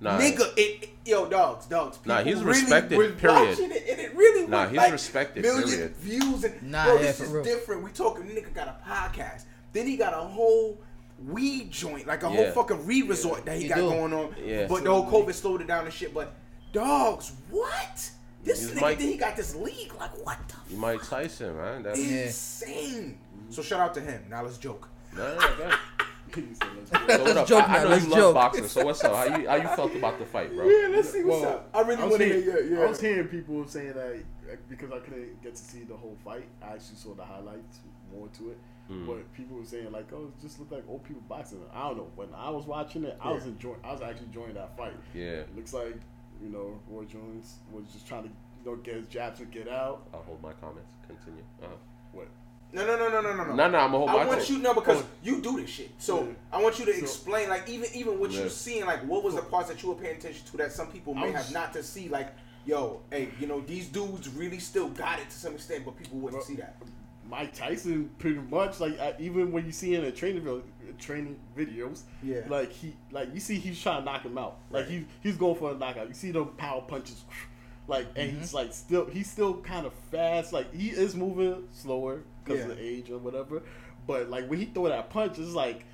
Speaker 1: Nah.
Speaker 3: Nigga, it, it- yo, dogs, dogs.
Speaker 1: Nah, he's
Speaker 3: really
Speaker 1: respected,
Speaker 3: was
Speaker 1: period.
Speaker 3: watching it, and it really
Speaker 1: Nah,
Speaker 3: was
Speaker 1: he's
Speaker 3: like
Speaker 1: respected,
Speaker 3: million
Speaker 1: period.
Speaker 3: views and
Speaker 2: Nah,
Speaker 3: yo,
Speaker 2: yeah,
Speaker 3: this is
Speaker 2: real.
Speaker 3: different. We talking nigga got a podcast, then he got a whole weed joint, like a whole fucking weed resort that he
Speaker 2: He
Speaker 3: got
Speaker 2: do.
Speaker 3: going on.
Speaker 1: Yeah.
Speaker 3: but the whole COVID slowed it down and shit. But dogs, what? This
Speaker 1: He's
Speaker 3: nigga,
Speaker 1: Mike-
Speaker 3: then he got this league. Like what the?
Speaker 1: You Mike Tyson, man. That's
Speaker 2: Yeah.
Speaker 3: Insane. So shout out to him. Now let's joke.
Speaker 1: no, <laughs> no, no. <laughs>
Speaker 6: let's go.
Speaker 1: So
Speaker 2: joke
Speaker 1: I, I know
Speaker 2: let's
Speaker 1: you love
Speaker 2: joke.
Speaker 1: boxing. So what's up? How you how you felt about the fight, bro?
Speaker 3: Yeah, let's see what's
Speaker 6: Well,
Speaker 3: up. I really
Speaker 6: was
Speaker 3: want to
Speaker 6: hearing-
Speaker 3: hear. Yeah, yeah.
Speaker 6: I was hearing people saying that because I couldn't get to see the whole fight, I actually saw the highlights more to it.
Speaker 1: Hmm.
Speaker 6: But people were saying like, "Oh, it just looked like old people boxing." I don't know. When I was watching it, I was
Speaker 3: Yeah.
Speaker 6: enjoying. I was actually enjoying that fight.
Speaker 1: Yeah.
Speaker 6: It looks like you know Roy Jones was just trying to you know get his jabs and get out.
Speaker 1: I'll hold my comments. Continue. Uh-huh.
Speaker 3: No, no, no, no, no, no, no.
Speaker 1: No, no, I'ma hold my
Speaker 3: I want
Speaker 1: take.
Speaker 3: you to know because you do this shit. So
Speaker 6: Yeah.
Speaker 3: I want you to
Speaker 6: So-
Speaker 3: explain, like, even even what
Speaker 1: Yeah.
Speaker 3: you seeing, like, what was the parts that you were paying attention to that some people may
Speaker 6: I
Speaker 3: have not to see, like, yo, hey, you know, these dudes really still got it to some extent, but people wouldn't
Speaker 6: Well,
Speaker 3: see that.
Speaker 6: Mike Tyson pretty much like I, even when you see in a training video, training videos,
Speaker 3: Yeah.
Speaker 6: like he like you see he's trying to knock him out, like he he's going for a knockout. You see them power punches, like and
Speaker 3: Mm-hmm.
Speaker 6: he's like still he's still kind of fast, like he is moving slower because
Speaker 3: Yeah.
Speaker 6: of the age or whatever, but like when he throw that punch, it's like.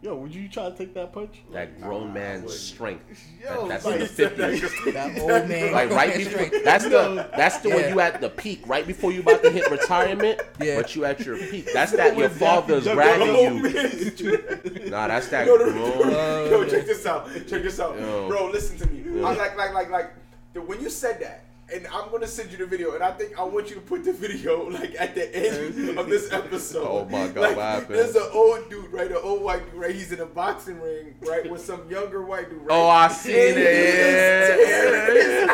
Speaker 6: Yo, would you try to take that punch?
Speaker 1: That <laughs> grown man's strength.
Speaker 6: Yo,
Speaker 1: That- that's
Speaker 6: like-
Speaker 1: in the fifties.
Speaker 2: That old man.
Speaker 1: Like right before, that's the that's the when you at the peak, right before you about to hit retirement,
Speaker 2: Yeah.
Speaker 1: but you at your peak. That's that your father's
Speaker 6: That's
Speaker 1: grabbing you. Nah, that's that
Speaker 3: No, no,
Speaker 1: grown. <laughs>
Speaker 3: Yo, check this out. Check this out,
Speaker 1: Yo.
Speaker 3: bro. Listen to me.
Speaker 1: Yo.
Speaker 3: I like, like, like, like. When you said that, and I'm gonna send you the video, and I think I want you to put the video like at the end of this <laughs> episode.
Speaker 1: Oh my God,
Speaker 3: Like,
Speaker 1: what happened?
Speaker 3: There's an old dude, right? An old white dude, right? He's in a boxing ring, right, with some younger white dude, right?
Speaker 1: Oh, I seen
Speaker 3: And
Speaker 1: it.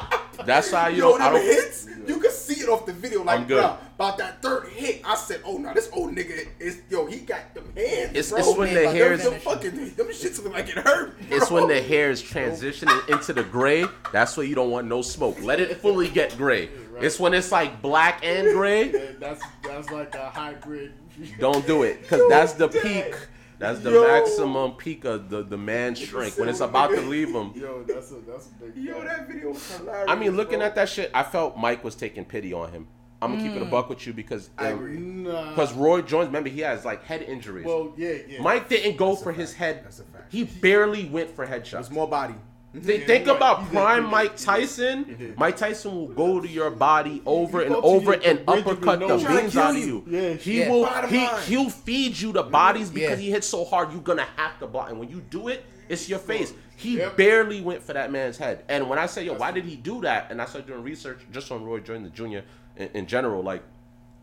Speaker 1: <laughs>
Speaker 3: he's tearing his
Speaker 1: That's how you
Speaker 3: Yo,
Speaker 1: don't. I
Speaker 3: them
Speaker 1: don't.
Speaker 3: hits, you can see it off the video. Like,
Speaker 1: I'm good.
Speaker 3: bro, about that third hit, I said, oh, no, this old nigga is, yo, he got them hands,
Speaker 1: It's-
Speaker 3: bro.
Speaker 1: it's when the
Speaker 3: Them-
Speaker 1: hairs-
Speaker 3: them fucking, them shits look like it hurt,
Speaker 1: It's when the hair is transitioning into the gray. That's why you don't want no smoke. Let it fully get gray. It's when it's like black and gray.
Speaker 6: Yeah, that's that's like a hybrid.
Speaker 1: Don't do it, cause that's the peak. That's the
Speaker 3: Yo.
Speaker 1: maximum peak of the the man's shrink when it's about to leave him.
Speaker 6: Yo, that's a that's a big.
Speaker 3: Yo, that video was hilarious.
Speaker 1: I mean, looking
Speaker 3: bro.
Speaker 1: at that shit, I felt Mike was taking pity on him. I'm gonna keep it a mm. buck with you because
Speaker 3: I agree.
Speaker 6: Nah.
Speaker 1: because Roy Jones, remember he has like head injuries.
Speaker 6: well, yeah, yeah.
Speaker 1: Mike didn't go
Speaker 3: That's
Speaker 1: for his head.
Speaker 3: That's a fact.
Speaker 1: He barely went for headshots.
Speaker 3: It was
Speaker 1: headshots.
Speaker 3: more body.
Speaker 1: Th-
Speaker 6: Yeah,
Speaker 1: think about prime
Speaker 6: did,
Speaker 1: Mike
Speaker 6: did.
Speaker 1: Tyson.
Speaker 6: Did.
Speaker 1: Mike Tyson will go to your body over and over and
Speaker 6: the bridge of
Speaker 1: uppercut the. Beans out of
Speaker 3: you.
Speaker 6: Yeah.
Speaker 1: He
Speaker 2: Yeah.
Speaker 1: will.
Speaker 3: Bottom
Speaker 1: He
Speaker 3: line.
Speaker 1: he'll feed you the bodies because he hits so hard. You're gonna have to block, and when you do it, it's your face. He
Speaker 6: Yep.
Speaker 1: barely went for that man's head. And when I say, yo, why did he do that? And I started doing research just on Roy Jones the Jr. in, in general, like,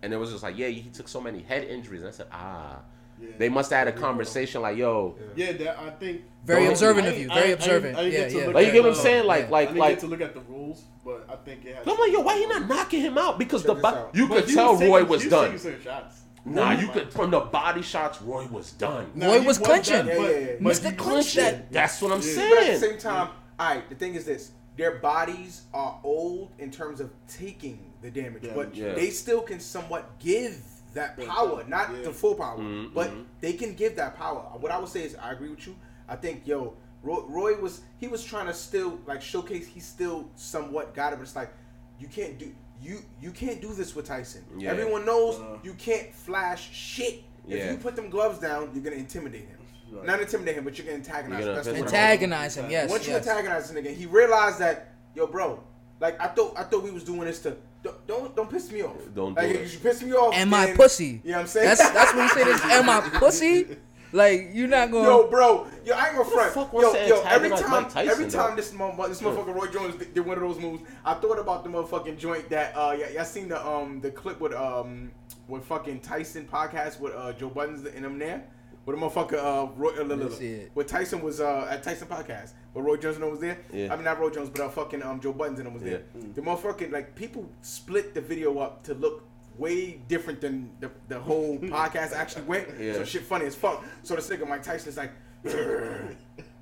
Speaker 1: and it was just like, yeah, he took so many head injuries. And I said, ah.
Speaker 6: Yeah.
Speaker 1: They must have had a conversation like, yo,
Speaker 6: Yeah, that I think.
Speaker 2: Very observant of you. Very
Speaker 6: I
Speaker 2: observant.
Speaker 6: I didn't
Speaker 2: Yeah,
Speaker 6: get
Speaker 2: yeah.
Speaker 1: like you get what I'm saying? Like,
Speaker 2: yeah.
Speaker 6: I
Speaker 1: like,
Speaker 6: didn't
Speaker 1: like.
Speaker 6: get to look at the rules, but I think it has.
Speaker 1: I'm like, yo, why he not knocking him out? Because
Speaker 3: Check
Speaker 1: the bo-
Speaker 3: out.
Speaker 1: you
Speaker 6: But
Speaker 1: could
Speaker 6: he
Speaker 1: tell
Speaker 6: taking-
Speaker 1: Roy was
Speaker 6: taking
Speaker 1: done.
Speaker 6: certain.
Speaker 1: Nah, you could from the body shots. Roy was done.
Speaker 6: Nah,
Speaker 2: Roy was clinching.
Speaker 6: done,
Speaker 3: Yeah, yeah, yeah.
Speaker 6: but
Speaker 2: Mr.
Speaker 6: he-
Speaker 2: Clinch that.
Speaker 1: That's what I'm
Speaker 6: Yeah.
Speaker 3: But at the same time, all right, the thing is this. Their bodies are old in terms of taking the damage,
Speaker 6: Yeah.
Speaker 3: but
Speaker 1: Yeah.
Speaker 3: they still can somewhat give that power, not
Speaker 6: Yeah.
Speaker 3: the full power,
Speaker 1: Mhm,
Speaker 3: but
Speaker 1: mhm.
Speaker 3: they can give that power. What I would say is, I agree with you. I think, yo, Roy, Roy was he was trying to still like showcase he still somewhat got it, but it's like you can't do you you can't do this with Tyson.
Speaker 1: Yeah.
Speaker 3: Everyone knows
Speaker 6: Uh.
Speaker 3: you can't flash shit. If
Speaker 1: Yeah.
Speaker 3: you put them gloves down, you're gonna intimidate him.
Speaker 6: Right.
Speaker 3: Not intimidate him, but you're gonna antagonize.
Speaker 1: You're
Speaker 3: him.
Speaker 1: gonna
Speaker 3: That's
Speaker 2: Antagonize him. Yes.
Speaker 3: once you antagonize the nigga, he realized that, yo, bro, like I thought, I thought we was doing this to don't don't, don't piss me off.
Speaker 1: Don't
Speaker 3: like,
Speaker 1: do
Speaker 3: if you piss me off.
Speaker 2: And my
Speaker 3: then-
Speaker 2: pussy.
Speaker 3: You know what I'm saying?
Speaker 2: That's that's when you say this. And my <laughs> pussy. Like you're not going.
Speaker 3: Yo, bro, yo, I ain't gonna front.
Speaker 1: fuck
Speaker 3: yo, yo, every
Speaker 1: antagonize
Speaker 3: time,
Speaker 1: Mike Tyson,
Speaker 3: every
Speaker 1: though?
Speaker 3: time this motherfucker, this motherfucker Roy Jones did, did one of those moves, I thought about the motherfucking joint that uh, yeah, y'all seen the um the clip with um with fucking Tyson podcast with uh Joe Buttons and them there. With the motherfucker, uh, Roy, uh,
Speaker 2: it.
Speaker 3: with Tyson was uh, at Tyson podcast, but Roy Jones was there.
Speaker 1: Yeah.
Speaker 3: I mean not Roy Jones, but uh, fucking um, Joe Buttons and was there.
Speaker 1: Yeah.
Speaker 3: The motherfucking like people split the video up to look way different than the, the whole <laughs> podcast actually went.
Speaker 1: Yeah.
Speaker 3: So shit funny as fuck. So this nigga Mike Tyson is like,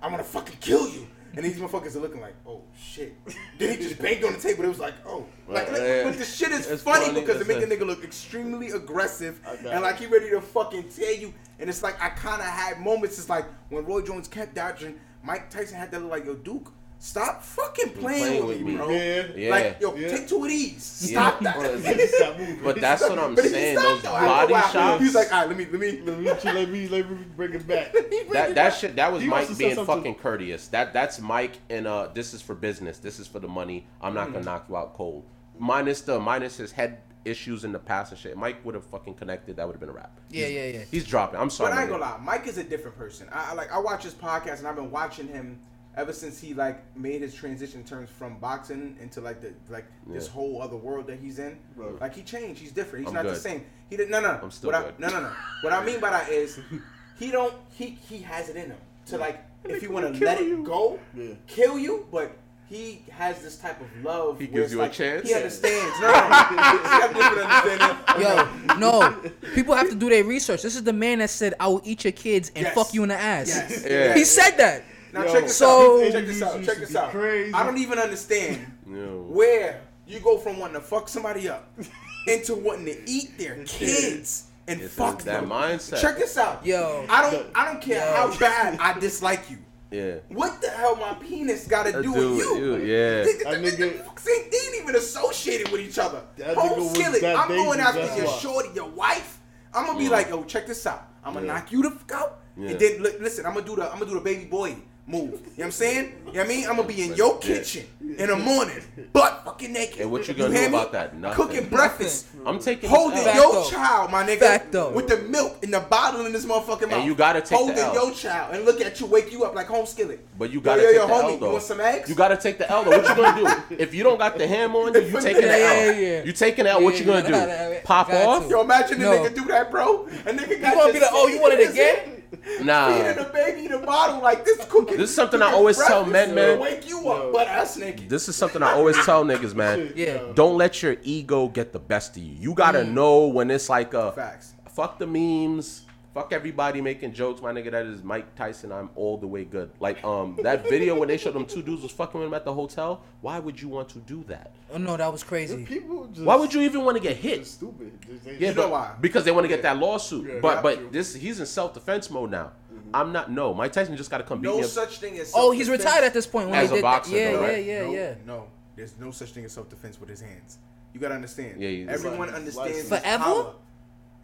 Speaker 3: I'm gonna fucking kill you. And these motherfuckers are looking like, oh shit. Then he just banged on the table. It was like, oh, like,
Speaker 1: Right, yeah.
Speaker 3: but the shit is funny,
Speaker 1: funny,
Speaker 3: because it make a
Speaker 1: a-
Speaker 3: nigga look extremely aggressive and like he ready to fucking tear you. And it's like I kind of had moments. It's like when Roy Jones kept dodging, Mike Tyson had to look like, yo, Duke, stop fucking playing,
Speaker 1: playing
Speaker 3: with
Speaker 1: with
Speaker 3: me,
Speaker 1: me.
Speaker 3: bro.
Speaker 6: Yeah.
Speaker 1: Yeah.
Speaker 3: Like, yo,
Speaker 6: Yeah.
Speaker 3: take two of these.
Speaker 1: Yeah.
Speaker 3: Stop that.
Speaker 1: Well, <laughs>
Speaker 6: Stop moving.
Speaker 1: But that's what I'm
Speaker 3: But
Speaker 1: saying. Those
Speaker 3: though.
Speaker 1: Body
Speaker 3: while,
Speaker 1: shots.
Speaker 3: He's like, all right, let me, let me,
Speaker 6: let me let me let me bring it back. <laughs>
Speaker 1: that that shit that was
Speaker 6: He
Speaker 1: Mike being fucking courteous. That that's Mike and uh this is for business. This is for the money. I'm not gonna knock you out cold. Minus the minus his head issues in the past and shit. Mike would have fucking connected. That would have been a wrap.
Speaker 2: Yeah,
Speaker 1: He's-
Speaker 2: yeah, yeah.
Speaker 1: He's dropping. I'm sorry.
Speaker 3: But I ain't gonna
Speaker 1: nigga.
Speaker 3: lie, Mike is a different person. I, I like I watch his podcast and I've been watching him ever since he like made his transition in terms from boxing into like the like this whole other world that he's in.
Speaker 6: Right.
Speaker 3: Like he changed. He's different. He's
Speaker 1: I'm
Speaker 3: not the same. He did no no.
Speaker 1: I'm still
Speaker 3: what I, no no no. What I mean by that is <laughs> he don't he he has it in him to like if you want to
Speaker 6: kill
Speaker 3: let it go,
Speaker 6: Yeah.
Speaker 3: kill you, but. He has this type of love.
Speaker 1: He gives
Speaker 3: it's
Speaker 1: you a chance?
Speaker 3: He understands. No, no, no. He got different understanding. <laughs>
Speaker 2: Yo, no. People have to do their research. This is the man that said, "I will eat your kids and
Speaker 3: Yes.
Speaker 2: fuck you in the ass."
Speaker 3: Yes.
Speaker 1: Yeah.
Speaker 2: He said that.
Speaker 3: Now
Speaker 6: Yo,
Speaker 3: check this
Speaker 2: so-
Speaker 3: out. Check this out. Check this out.
Speaker 6: Crazy.
Speaker 3: I don't even understand
Speaker 1: Yo.
Speaker 3: where you go from wanting to fuck somebody up <laughs> into wanting to eat their kids and
Speaker 1: It's
Speaker 3: fuck
Speaker 1: that
Speaker 3: them.
Speaker 1: mindset.
Speaker 3: Check this out.
Speaker 2: Yo.
Speaker 3: I don't I don't care
Speaker 2: Yo.
Speaker 3: how bad <laughs> I dislike you.
Speaker 1: Yeah.
Speaker 3: What the hell my penis got to do
Speaker 1: do
Speaker 3: with you?
Speaker 1: with you, yeah.
Speaker 3: They,
Speaker 6: That
Speaker 3: they-
Speaker 6: nigga-
Speaker 3: they- they- they ain't even associated with each other.
Speaker 6: That
Speaker 3: Home
Speaker 6: nigga
Speaker 3: skillet.
Speaker 6: that
Speaker 3: I'm going after your
Speaker 6: why.
Speaker 3: shorty, your wife. I'm gonna be
Speaker 1: Mm.
Speaker 3: like, yo, check this out. I'm gonna
Speaker 1: Yeah.
Speaker 3: knock you the fuck out,
Speaker 1: Yeah.
Speaker 3: and then li- listen. I'm gonna do the I'm gonna do the baby boy move. You know what I'm saying? You know what I mean? I'm gonna be in your kitchen in the morning, butt fucking naked.
Speaker 1: And what you gonna
Speaker 3: hear
Speaker 1: do
Speaker 3: me?
Speaker 1: about that? Nothing.
Speaker 3: Cooking breakfast.
Speaker 1: I'm taking
Speaker 3: Holding
Speaker 1: this L.
Speaker 3: your
Speaker 2: Facto.
Speaker 3: child, my nigga,
Speaker 2: Facto.
Speaker 3: with the milk in the bottle in this motherfucking mouth.
Speaker 1: And you gotta take the
Speaker 3: holding
Speaker 1: L.
Speaker 3: your child and look at you, wake you up like home skillet.
Speaker 1: But you gotta
Speaker 3: yo,
Speaker 1: take
Speaker 3: yo,
Speaker 1: the
Speaker 3: homie,
Speaker 1: L
Speaker 3: you want some eggs?
Speaker 1: You gotta take the L though. What you gonna do? <laughs> If you don't got the ham on you, you <laughs> taking the L.
Speaker 2: yeah, yeah.
Speaker 1: You taking the L. What you gonna do?
Speaker 2: yeah, yeah.
Speaker 1: Pop off?
Speaker 2: to.
Speaker 3: Yo, imagine the nigga do that, bro. A nigga got
Speaker 2: gonna be like, oh, you want it
Speaker 3: seed in his
Speaker 2: again?
Speaker 3: Hand,
Speaker 1: Nah. <laughs>
Speaker 3: Feeding the baby the bottle like this cooking.
Speaker 1: This is something I always tell men, man.
Speaker 3: Wake you up,
Speaker 6: Yo.
Speaker 3: butt ass naked.
Speaker 1: This is something I always tell niggas, man.
Speaker 2: Yeah.
Speaker 1: Don't let your ego get the best of you. You gotta
Speaker 2: Mm.
Speaker 1: know when it's like a
Speaker 3: Facts.
Speaker 1: fuck the memes. Fuck everybody making jokes, my nigga. That is Mike Tyson. I'm all the way good. Like um that video when they showed them two dudes was fucking with him at the hotel. Why would you want to do that?
Speaker 2: Oh no, that was crazy.
Speaker 6: People just
Speaker 1: Why would you even want to get hit?
Speaker 6: just stupid. Just- they-
Speaker 1: Yeah,
Speaker 3: You know why?
Speaker 1: Because they want to get that lawsuit.
Speaker 6: Yeah,
Speaker 1: but but
Speaker 6: you.
Speaker 1: this he's in self defense mode now. I'm not. No, Mike Tyson just got to come beat
Speaker 3: No
Speaker 1: me up.
Speaker 3: such thing as
Speaker 2: Oh, he's retired at this point. When
Speaker 1: As
Speaker 2: they
Speaker 1: a
Speaker 2: did
Speaker 1: boxer,
Speaker 2: that. Yeah,
Speaker 1: though,
Speaker 2: yeah,
Speaker 1: right?
Speaker 2: yeah,
Speaker 3: no,
Speaker 2: yeah.
Speaker 3: No, there's no such thing as self defense with his hands. You gotta understand.
Speaker 1: Yeah, he's-
Speaker 3: Everyone
Speaker 6: Like,
Speaker 3: understands his
Speaker 2: Forever?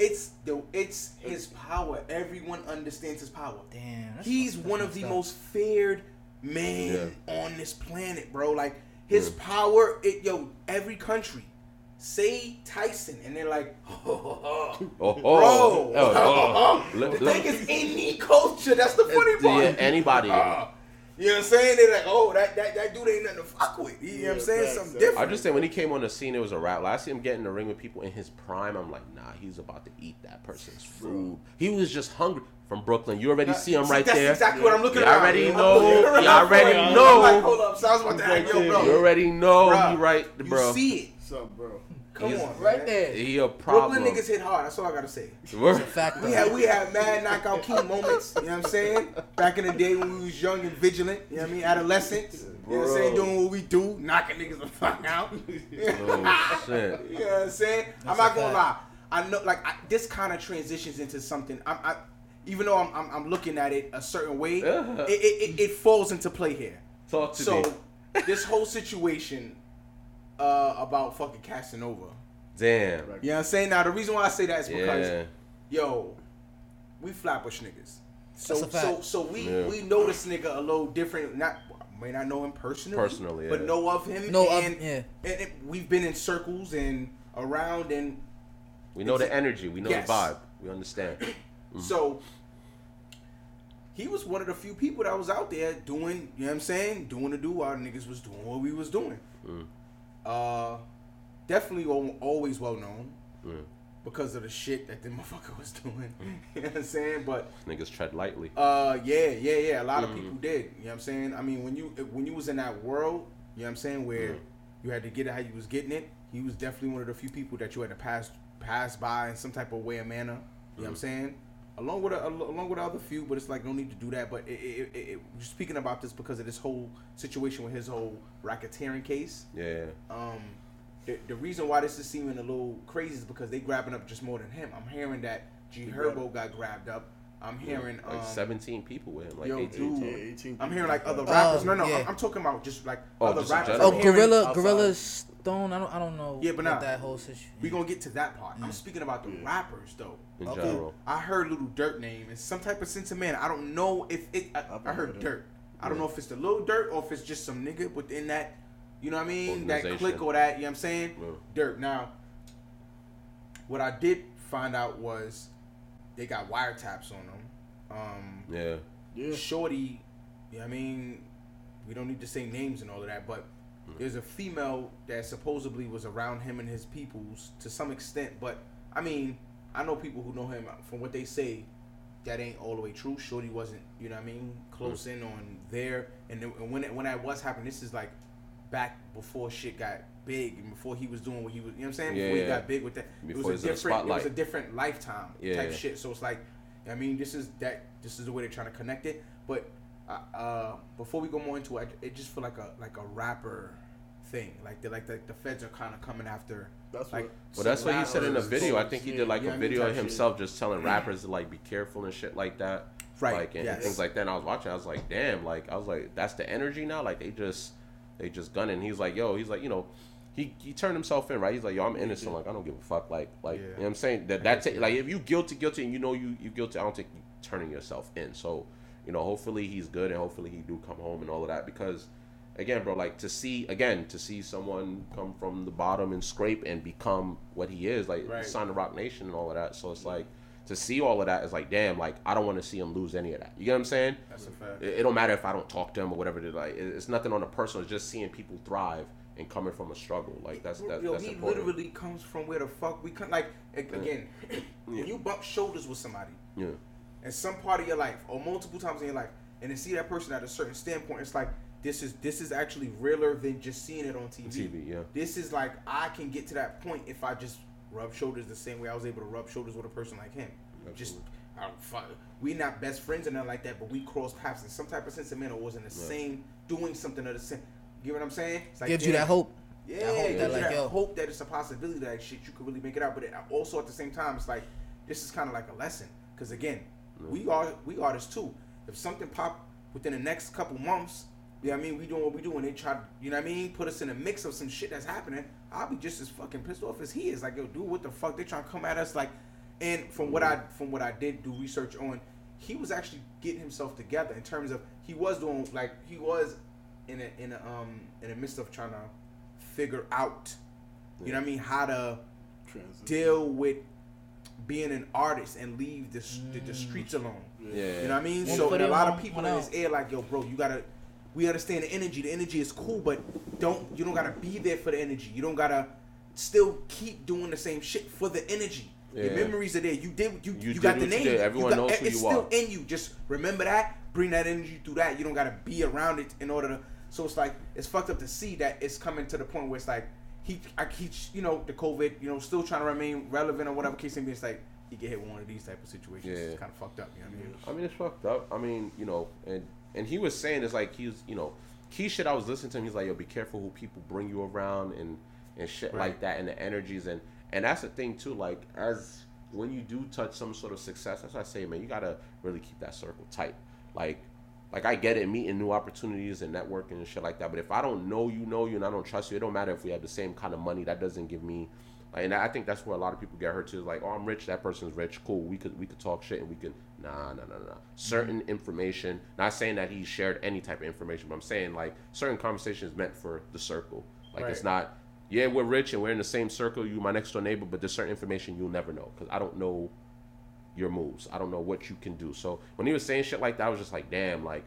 Speaker 3: Power. It's the it's his power. Everyone understands his power.
Speaker 2: Damn, that's
Speaker 3: He's one of the
Speaker 2: messed up.
Speaker 3: most feared men
Speaker 1: Yeah.
Speaker 3: on this planet, bro. Like his power, it yo, every country. Say Tyson, and they're like, <laughs> <laughs>
Speaker 1: Oh,
Speaker 3: bro.
Speaker 1: oh, oh, <laughs> oh.
Speaker 3: the
Speaker 1: Look-
Speaker 3: thing
Speaker 1: look-
Speaker 3: is, any culture, that's the funny
Speaker 1: Yeah,
Speaker 3: part.
Speaker 1: anybody.
Speaker 3: Uh, you know what I'm saying? They're like, oh, that, that, that dude ain't nothing to fuck with. You know what I'm saying?
Speaker 6: facts,
Speaker 3: Something different.
Speaker 1: I just say when he came on the scene, it was a rap. Like, I see him get in the ring with people in his prime. I'm like, nah, he's about to eat that person's food. He was just hungry from Brooklyn. You already see him
Speaker 3: See,
Speaker 1: right
Speaker 3: that's
Speaker 1: there.
Speaker 3: exactly what I'm looking
Speaker 1: You
Speaker 3: around.
Speaker 1: already
Speaker 3: I'm
Speaker 1: know.
Speaker 3: looking around
Speaker 1: You already know.
Speaker 3: I'm like, hold up. So I was about to ask, yo, bro.
Speaker 1: You already know
Speaker 3: Bruh,
Speaker 1: he right,
Speaker 3: you see it.
Speaker 6: Some bro.
Speaker 3: Come
Speaker 1: He's
Speaker 3: on,
Speaker 2: Right
Speaker 3: man.
Speaker 2: there.
Speaker 1: He a problem.
Speaker 3: Brooklyn niggas hit hard. That's all I gotta say. <laughs>
Speaker 1: We're-
Speaker 2: Fact.
Speaker 3: We had we had mad knockout key moments. You know what I'm saying? Back in the day when we was young and vigilant. You know what I mean? Adolescents. You know what I'm saying? Doing what we do, knocking niggas the fuck out. <laughs>
Speaker 1: oh shit. <laughs>
Speaker 3: You know what I'm saying? I'm not gonna
Speaker 2: fact.
Speaker 3: lie. I know, like, I, this kind of transitions into something. I'm, I, even though I'm, I'm, I'm looking at it a certain way,
Speaker 1: Uh-huh.
Speaker 3: it, it, it, it falls into play here.
Speaker 1: Talk to
Speaker 3: So,
Speaker 1: me.
Speaker 3: this whole situation uh, about fucking Casanova.
Speaker 1: Damn.
Speaker 3: You know what I'm saying? Now, the reason why I say that is because,
Speaker 1: Yeah.
Speaker 3: yo, we flatbush niggas. So,
Speaker 2: That's a fact.
Speaker 3: so, so we
Speaker 1: Yeah.
Speaker 3: we know this nigga a little different. Not may not know him personally,
Speaker 1: Personally,
Speaker 3: but know of him.
Speaker 2: Know of-
Speaker 3: and,
Speaker 2: yeah.
Speaker 3: and it- we've been in circles and around and
Speaker 1: We know the energy. We know
Speaker 3: Yes.
Speaker 1: the vibe. We understand. <clears throat>
Speaker 3: So he was one of the few people that was out there doing, you know what I'm saying, doing the do while niggas was doing what we was doing.
Speaker 1: Mm.
Speaker 3: Uh, definitely always well known
Speaker 1: Mm.
Speaker 3: because of the shit that the <laughs> motherfucker was doing. <laughs> you know what I'm saying? But
Speaker 1: Niggas tread lightly.
Speaker 3: uh, yeah, yeah, yeah. A lot
Speaker 1: Mm-hmm.
Speaker 3: of people did. You know what I'm saying? I mean, when you when you was in that world, you know what I'm saying, where
Speaker 1: Mm.
Speaker 3: you had to get it how you was getting it. He was definitely one of the few people that you had to pass pass by in some type of way or manner. You know what
Speaker 1: Mm.
Speaker 3: I'm saying? Along with a, along with the other few, but it's like no need to do that. But it, it, it, it, speaking about this because of this whole situation with his whole racketeering case.
Speaker 1: Yeah.
Speaker 3: Um, the, the reason why this is seeming a little crazy is because they grabbing up just more than him. I'm hearing that G Herbo got grabbed up. I'm hearing
Speaker 1: Like
Speaker 3: um,
Speaker 1: 17 people with him. Like
Speaker 3: yo,
Speaker 1: 18.
Speaker 3: dude,
Speaker 6: 18
Speaker 3: I'm hearing like other rappers.
Speaker 2: Oh,
Speaker 3: no, no,
Speaker 2: yeah.
Speaker 3: I'm, I'm talking about just like
Speaker 1: Oh,
Speaker 3: other
Speaker 1: just
Speaker 3: rappers.
Speaker 2: Oh,
Speaker 3: I'm
Speaker 2: Gorilla,
Speaker 3: outside.
Speaker 2: Gorilla Stone. I don't, I don't know.
Speaker 3: Yeah, but
Speaker 2: what
Speaker 3: nah.
Speaker 2: that whole situation.
Speaker 3: We gonna get to that part. I'm speaking about the rappers though.
Speaker 1: In
Speaker 2: Okay.
Speaker 1: general.
Speaker 3: I heard Little Dirt name and some type of sense of man. I don't know if it. I,
Speaker 6: I've
Speaker 3: heard
Speaker 6: heard it.
Speaker 3: Dirt. I don't know if it's the Little Dirt or if it's just some nigga within that. You know what I mean? That click or that. You know what I'm saying?
Speaker 1: Yeah.
Speaker 3: Dirt. Now, what I did find out was they got wiretaps on them. Um,
Speaker 1: Yeah.
Speaker 6: Yeah.
Speaker 3: Shorty, you know what I mean, we don't need to say names and all of that, but there's a female that supposedly was around him and his peoples to some extent. But I mean, I know people who know him uh, from what they say. That ain't all the way true. Shorty wasn't, you know what I mean, close mm. in on there. And, then- and when it, when that was happening, this is like back before shit got big and before he was doing what he was. You know what I'm saying?
Speaker 1: Yeah,
Speaker 3: before he
Speaker 1: yeah.
Speaker 3: got big with that,
Speaker 1: Before
Speaker 3: it was a
Speaker 1: was in the
Speaker 3: different. It was a different lifetime
Speaker 1: Yeah,
Speaker 3: type shit. So it's like, I mean, this is that. This is the way they're trying to connect it. But uh, uh, before we go more into it, it just feel like a like a rapper thing. Like they're like the, the feds are kind of coming after.
Speaker 6: That's
Speaker 3: like
Speaker 6: what-
Speaker 1: Well, that's what he said in the video. I think he did like
Speaker 3: Yeah,
Speaker 1: a
Speaker 3: I mean,
Speaker 1: video of
Speaker 3: type shit.
Speaker 1: himself just telling <clears throat> rappers to like be careful and shit like that.
Speaker 3: Right,
Speaker 1: Like and
Speaker 3: yes.
Speaker 1: things like that. And I was watching. I was like, damn. Like I was like, that's the energy now. Like they just, they just gunning. He's like, yo. He's like, you know. He, he turned himself in, right? He's like, yo, I'm innocent. Like, I don't give a fuck. Like, like,
Speaker 3: Yeah.
Speaker 1: you know what I'm saying? That, that's it. Like, if you guilty, guilty, and you know you, you guilty, I don't think you turning yourself in. So, you know, hopefully he's good and hopefully he do come home and all of that because, again, bro, like to see, again, to see someone come from the bottom and scrape and become what he is, like,
Speaker 3: Right.
Speaker 1: sign the Roc Nation and all of that. So it's like, to see all of that is like, damn, like, I don't want to see him lose any of that. You get what I'm saying?
Speaker 3: That's a fact.
Speaker 1: It, it don't matter if I don't talk to him or whatever. It, like, it- it's nothing on a personal. It's just seeing people thrive and coming from a struggle. Like that's that,
Speaker 3: Yo,
Speaker 1: that's
Speaker 3: he
Speaker 1: important.
Speaker 3: literally comes from where the fuck we come. Like a- again, when you bump shoulders with somebody
Speaker 1: yeah.
Speaker 3: In some part of your life or multiple times in your life, and to see that person at a certain standpoint, it's like this is this is actually realer than just seeing it on TV.
Speaker 1: TV, yeah.
Speaker 3: This is like I can get to that point if I just rub shoulders the same way I was able to rub shoulders with a person like him. Just I don't fuck. We not best friends or nothing like that, but we crossed paths in some type of sense of manner. Was in the same doing something of the same. You know what I'm saying? It's like,
Speaker 2: Gives you that hope.
Speaker 3: yeah,
Speaker 2: That hope
Speaker 3: it
Speaker 2: that,
Speaker 3: gives you
Speaker 2: like,
Speaker 3: that
Speaker 2: yo.
Speaker 3: hope that it's a possibility that shit you could really make it out. But it, also at the same time, it's like this is kind of like a lesson because again, we are we artists too. If something pop within the next couple months, you know what I mean, we doing what we doing. They try, to, you know what I mean, put us in a mix of some shit that's happening. I'll be just as fucking pissed off as he is. Like, yo, dude, what the fuck? They trying to come at us like, and from what I from what I did do research on, he was actually getting himself together in terms of he was doing like he was in a in a um in the midst of trying to figure out, you know what I mean, how to
Speaker 6: Transition.
Speaker 3: deal with being an artist and leave the, s- the, the streets alone.
Speaker 1: Yeah.
Speaker 3: You know what I mean?
Speaker 2: One
Speaker 3: so a lot of people in this
Speaker 2: out.
Speaker 3: ear like, yo, bro, you gotta. We understand the energy. The energy is cool, but don't you don't gotta be there for the energy. You don't gotta still keep doing the same shit for the energy. Your memories are there. You did you
Speaker 1: You
Speaker 3: you,
Speaker 1: did
Speaker 3: got the
Speaker 1: what you
Speaker 3: name.
Speaker 1: did. Everyone
Speaker 3: got,
Speaker 1: knows eh, who you
Speaker 3: it's
Speaker 1: you
Speaker 3: still in you. Just remember that. Bring that energy through that. You don't gotta be around it in order to. So it's like it's fucked up to see that it's coming to the point where it's like he, I, he, you know, the COVID, you know, still trying to remain relevant or whatever case may be. It's like he get hit with one of these type of situations.
Speaker 1: Yeah.
Speaker 3: It's kind of fucked up. You know what I mean?
Speaker 1: I mean, it's fucked up. I mean, you know, and and he was saying it's like he's, you know, key shit. I was listening to him. He's like, yo, be careful who people bring you around and and shit
Speaker 3: Right.
Speaker 1: like that, and the energies and and that's the thing too. Like as when you do touch some sort of success, that's what I say, man. You gotta really keep that circle tight. Like. Like I get it, meeting new opportunities and networking and shit like that. But if I don't know you, know you, and I don't trust you, it don't matter if we have the same kind of money. That doesn't give me, like, and I think that's where a lot of people get hurt too. Is like, oh, I'm rich, that person's rich, cool. We could we could talk shit and we could nah nah nah nah. Certain information. Not saying that he shared any type of information, but I'm saying like certain conversations meant for the circle. Like it's not. Yeah, we're rich and we're in the same circle. You my next door neighbor, but there's certain information you'll never know because I don't know your moves. I don't know what you can do. So when he was saying shit like that, I was just like, damn, like.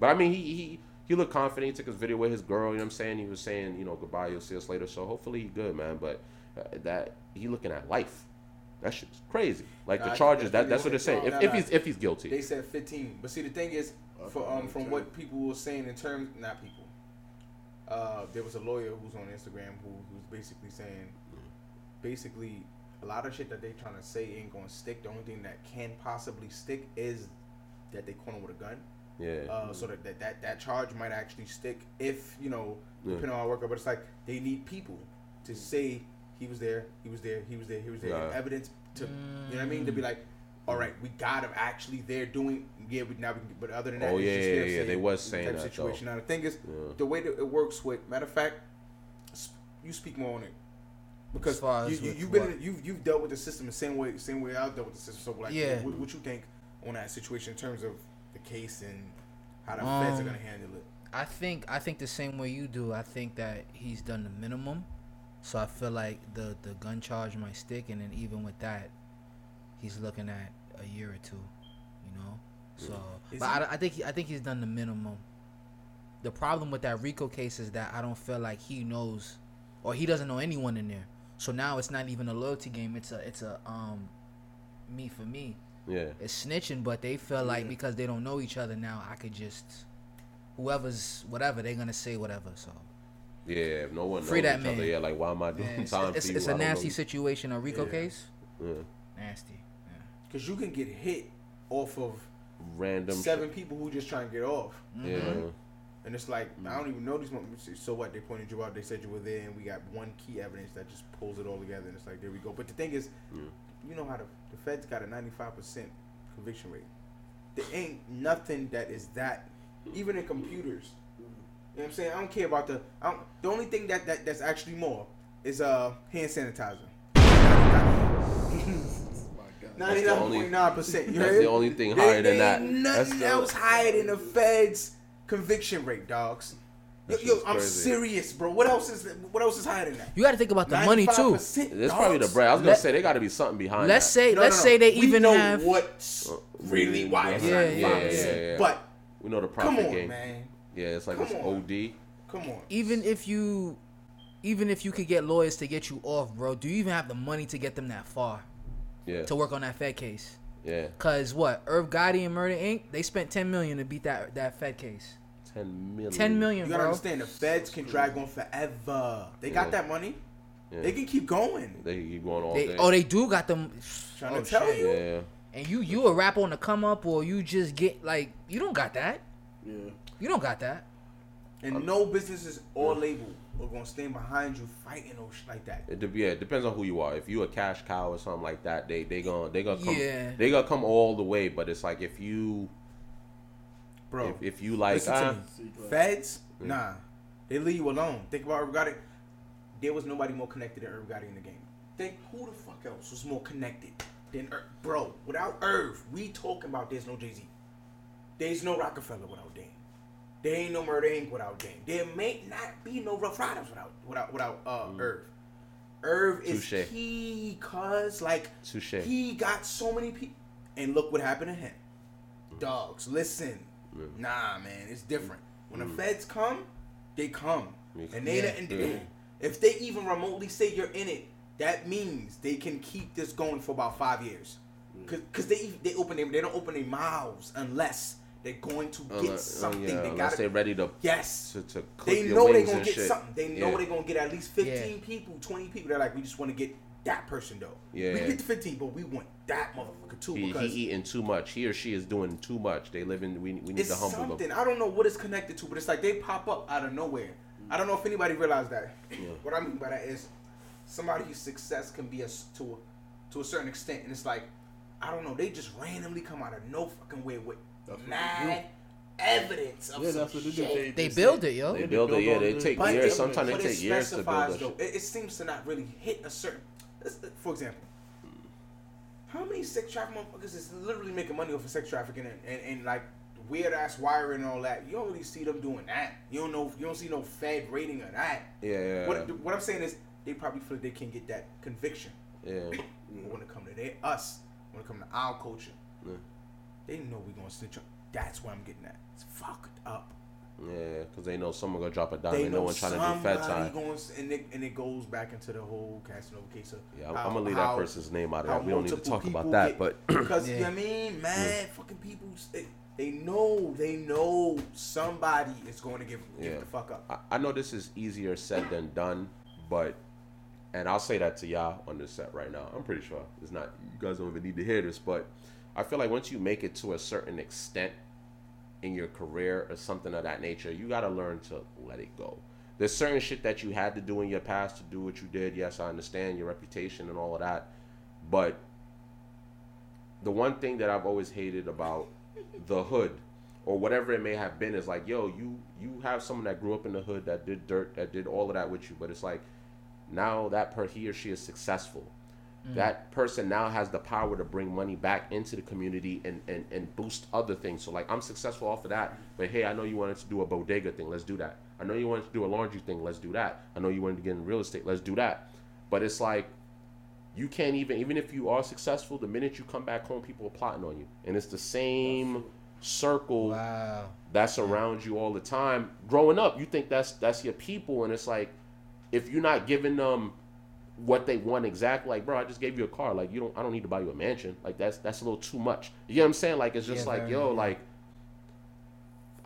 Speaker 1: But I mean, he he he looked confident. He took his video with his girl. You know what I'm saying? He was saying, you know, goodbye. You'll see us later. So hopefully he good, man. But uh, that he looking at life. That shit's crazy. Like
Speaker 3: Nah,
Speaker 1: the charges. That that's what they're saying.
Speaker 3: what-
Speaker 1: If,
Speaker 3: no,
Speaker 1: if he's if he's guilty.
Speaker 3: They said 15. But see, the thing is, for um, from what people were saying in terms, not people. Uh, there was a lawyer who's on Instagram who who's basically saying, basically, a lot of shit that they trying to say ain't gonna stick. The only thing that can possibly stick is that they caught him with a gun.
Speaker 1: yeah.
Speaker 3: Uh, so that, that that that charge might actually stick if you know,
Speaker 1: Yeah.
Speaker 3: depending on how it work out. But it's like they need people to say he was there, he was there, he was there, he was there,
Speaker 1: Yeah.
Speaker 3: evidence to you know what I mean to be like, all right, we got him actually there doing yeah. We now we can, but other than that,
Speaker 1: Oh,
Speaker 3: it's
Speaker 1: yeah,
Speaker 3: just
Speaker 1: yeah, yeah, they was
Speaker 3: type
Speaker 1: saying
Speaker 3: of
Speaker 1: that,
Speaker 3: situation. Now the thing is,
Speaker 1: Yeah.
Speaker 3: the way that it works with matter of fact, you speak more on it. Because you,
Speaker 2: as
Speaker 3: you, you've been in, you've you've dealt with the system the same way same way I've dealt with the system. So like,
Speaker 2: Yeah.
Speaker 3: what, what you think on that situation in terms of the case and how the feds are
Speaker 2: Um,
Speaker 3: gonna handle it?
Speaker 2: I think I think the same way you do. I think that he's done the minimum, so I feel like the the gun charge might stick, and then even with that, he's looking at a year or two, you know. So,
Speaker 3: Is
Speaker 2: but
Speaker 3: he?
Speaker 2: I, I think he, I think he's done the minimum. The problem with that RICO case is that I don't feel like he knows, or he doesn't know anyone in there. So now it's not even a loyalty game. It's a it's a um, me for me.
Speaker 1: yeah.
Speaker 2: It's snitching, but they feel like because they don't know each other now, I could just whoever's whatever they're gonna say whatever. So
Speaker 1: Yeah. If no one
Speaker 2: Free
Speaker 1: knows
Speaker 2: that
Speaker 1: each other, yeah. Like why am I doing
Speaker 2: yeah,
Speaker 1: time
Speaker 2: it's,
Speaker 1: for you?
Speaker 2: it's
Speaker 1: I
Speaker 2: a nasty situation. A RICO
Speaker 3: Yeah.
Speaker 2: case,
Speaker 1: Yeah.
Speaker 2: nasty. Yeah.
Speaker 3: Because you can get hit off of
Speaker 1: Random.
Speaker 3: seven people who just trying to get off.
Speaker 1: Shit. Yeah.
Speaker 3: And it's like I don't even know these. motherfuckers. So what? They pointed you out. They said you were there, and we got one key evidence that just pulls it all together. And it's like there we go. But the thing is, you know how the, the Feds got a ninety five percent conviction rate. There ain't nothing that is that, even in computers. You know what I'm saying? I don't care about the. I don't, the only thing that, that that's actually more is uh hand sanitizer.
Speaker 6: My
Speaker 1: the only-
Speaker 3: point nine percent.
Speaker 1: that's the only thing higher than that.
Speaker 3: Nothing
Speaker 1: That's the-
Speaker 3: else higher than the Feds conviction rate, dogs. Yo, yo, I'm
Speaker 1: crazy.
Speaker 3: serious, bro. What else is what else is higher than that?
Speaker 2: You got to think about the money too.
Speaker 3: 95%,
Speaker 1: It's probably the
Speaker 3: dogs.
Speaker 1: bread. I was gonna
Speaker 2: Let-
Speaker 1: say they got to be something behind.
Speaker 2: Let's
Speaker 1: that.
Speaker 2: say
Speaker 3: No,
Speaker 2: let's
Speaker 3: no,
Speaker 2: say they
Speaker 3: we
Speaker 2: even
Speaker 3: know
Speaker 2: have
Speaker 3: what's uh, really why it's
Speaker 2: Yeah,
Speaker 3: not
Speaker 2: yeah,
Speaker 1: yeah, yeah, yeah.
Speaker 3: But
Speaker 1: we know the
Speaker 3: come
Speaker 1: profit
Speaker 3: on,
Speaker 1: game.
Speaker 3: man.
Speaker 1: Yeah, it's like
Speaker 3: Come
Speaker 1: it's
Speaker 3: on.
Speaker 1: OD.
Speaker 3: Come on.
Speaker 2: even if you even if you could get lawyers to get you off, bro, do you even have the money to get them that far
Speaker 1: Yeah,
Speaker 2: to work on that Fed case?
Speaker 1: Yeah.
Speaker 2: Cause what Irv Gotti and Murder Inc. They spent ten million to beat that that Fed case.
Speaker 1: Ten million.
Speaker 2: Ten million,
Speaker 3: You gotta
Speaker 2: bro.
Speaker 3: understand the feds can drag on forever. They got
Speaker 1: Yeah.
Speaker 3: that money.
Speaker 1: Yeah.
Speaker 3: They can keep going.
Speaker 1: They can keep going all
Speaker 2: They,
Speaker 1: day.
Speaker 2: oh, they do got them.
Speaker 3: Trying
Speaker 2: oh,
Speaker 3: to tell
Speaker 2: shit.
Speaker 3: you.
Speaker 1: yeah.
Speaker 2: And you you a rap on the come up, or you just get like you don't got that.
Speaker 6: Yeah.
Speaker 2: You don't got that.
Speaker 3: And no business businesses or label are gonna stand behind you fighting or shit like that.
Speaker 1: It de- yeah, it depends on who you are. If you a cash cow or something like that, they they gonna they gonna come
Speaker 2: Yeah.
Speaker 1: they gonna come all the way. But it's like if you
Speaker 3: Bro,
Speaker 1: if, if you like
Speaker 3: listen to ah. me. Feds, nah. They leave you alone. Think about Irv Gotti. There was nobody more connected than Irv Gotti in the game. Think who the fuck else was more connected than Irv? Bro, without Irv, we talking about there's no Jay-Z. There's no Roc-A-Fella without Dame. There ain't no Murder Inc. without Dame. There may not be no Ruff Ryders without without without uh mm. Irv. Irv is
Speaker 1: Touche.
Speaker 3: key, cause like
Speaker 1: Touche.
Speaker 3: he got so many people, and look what happened to him. Dogs, listen, nah, man, it's different. Mm. When the mm. feds come, they come, and they
Speaker 2: Yeah.
Speaker 3: and
Speaker 1: Yeah.
Speaker 3: if they even remotely say you're in it, that means they can keep this going for about five years. Cause, cause they they open their, they don't open their mouths unless they're going to oh, get
Speaker 1: unless, oh,
Speaker 3: something.
Speaker 1: yeah,
Speaker 3: they got
Speaker 1: they're ready to
Speaker 3: yes.
Speaker 1: to, to clip
Speaker 3: They know they're gonna get
Speaker 1: shit.
Speaker 3: something. They know
Speaker 1: Yeah.
Speaker 3: they're gonna get at least fifteen people, twenty people. They're like, we just want to get that person though.
Speaker 1: Yeah.
Speaker 3: we get the fifteen, but we want that motherfucker too
Speaker 1: He, he eating too much. He or she is doing too much. They live in. We, we need to humble
Speaker 3: something.
Speaker 1: them.
Speaker 3: I don't know what it's connected to, but it's like they pop up out of nowhere. I don't know if anybody realized that. What I mean by that is somebody's success can be a to a, to a certain extent, and it's like I don't know. They just randomly come out of no fucking way with
Speaker 6: That's
Speaker 3: mad evidence of
Speaker 6: Yeah,
Speaker 3: some
Speaker 6: that's what they do.
Speaker 3: shit.
Speaker 2: They build it, yo.
Speaker 1: They build it. Yeah, they take
Speaker 3: But
Speaker 1: years.
Speaker 3: it-
Speaker 1: Sometimes they
Speaker 3: it
Speaker 1: take years to build
Speaker 3: though. It, it seems to not really hit a certain. For example, how many sex trafficking motherfuckers is literally making money off of sex trafficking and, and, and like weird ass wiring and all that? You don't really see them doing that. You don't know. You don't see no Fed rating of that.
Speaker 1: Yeah, yeah,
Speaker 3: What, what I'm saying is they probably feel they can get that conviction.
Speaker 1: yeah. <clears throat>
Speaker 3: When it come to their us, when it come to our culture,
Speaker 1: Yeah.
Speaker 3: They know we gonna snitch up. That's what I'm getting at. It's fucked up.
Speaker 1: Yeah, because they know someone gonna drop a dime.
Speaker 3: They
Speaker 1: They
Speaker 3: know
Speaker 1: no one trying to do
Speaker 3: fat
Speaker 1: time.
Speaker 3: Going, and it, and it goes back into the whole Casanova case of
Speaker 1: Yeah, I'm,
Speaker 3: how-
Speaker 1: I'm gonna leave
Speaker 3: how-
Speaker 1: that person's name out of
Speaker 3: how
Speaker 1: that. We don't need to talk about
Speaker 3: people
Speaker 1: that.
Speaker 3: get-
Speaker 1: But <clears throat>
Speaker 3: because you know what I mean, man, fucking people, they, they know, they know somebody is going to give, give
Speaker 1: Yeah.
Speaker 3: the fuck up.
Speaker 1: I, I know this is easier said than done, but and I'll say that to y'all on this set right now. I'm pretty sure it's not. You guys don't even need to hear this, but I feel like once you make it to a certain extent in your career or something of that nature, you got to learn to let it go. There's certain shit that you had to do in your past to do what you did. Yes, I understand your reputation and all of that, but the one thing that I've always hated about the hood or whatever it may have been is like, yo, you you have someone that grew up in the hood that did dirt, that did all of that with you, but it's like now that per he or she is successful. Mm. That person now has the power to bring money back into the community and, and, and boost other things. So like I'm successful off of that, but hey, I know you wanted to do a bodega thing, let's do that. I know you wanted to do a laundry thing, let's do that. I know you wanted to get in real estate, let's do that. But it's like you can't even even if you are successful the minute you come back home people are plotting on you and it's the same circle
Speaker 2: Wow.
Speaker 1: that's around you all the time growing up you think that's that's your people and it's like if you're not giving them what they want exactly like bro i just gave you a car like you don't i don't need to buy you a mansion like that's that's a little too much you know what i'm saying like it's just
Speaker 2: Yeah,
Speaker 1: like yo like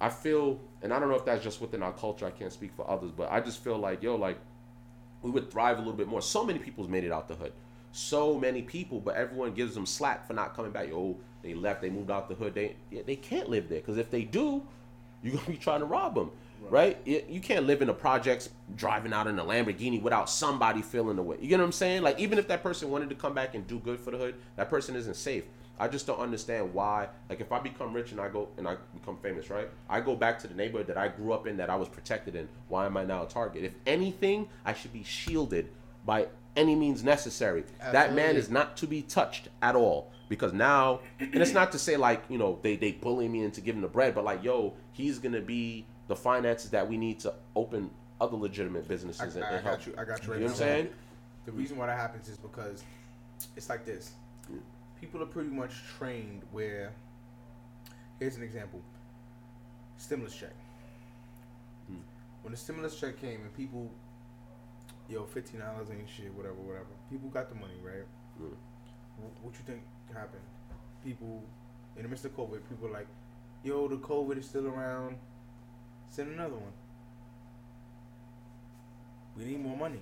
Speaker 1: i feel and i don't know if that's just within our culture i can't speak for others but i just feel like yo like we would thrive a little bit more. So many people's made it out the hood. So many people, but everyone gives them slack for not coming back. Yo, they left, they moved out the hood. They yeah, they can't live there because if they do, you're gonna be trying to rob them. Right? You, you can't live in the projects driving out in a Lamborghini without somebody feeling the way. You get what I'm saying? Like even if that person wanted to come back and do good for the hood, that person isn't safe. I just don't understand why. Like if I become rich and I go and I become famous, right? I go back to the neighborhood that I grew up in, that I was protected in. Why am I now a target? If anything, I should be shielded by any means necessary. That man is not to be touched at all because now, and it's not to say like you know they they bully me into giving the bread, but like yo, he's gonna be the finances that we need to open other legitimate
Speaker 3: I,
Speaker 1: businesses and,
Speaker 3: I
Speaker 1: and help.
Speaker 3: got you. I got you.
Speaker 1: You know what I'm saying?
Speaker 3: The reason why that happens is because it's like this. People are pretty much trained where. Here's an example. Stimulus check.
Speaker 1: Hmm.
Speaker 3: When the stimulus check came and people, yo, fifteen dollars ain't shit, whatever, whatever. People got the money, right?
Speaker 1: Hmm.
Speaker 3: Wh- What you think happened? People, in the midst of COVID, people like, yo, the COVID is still around. Send another one. We need more money.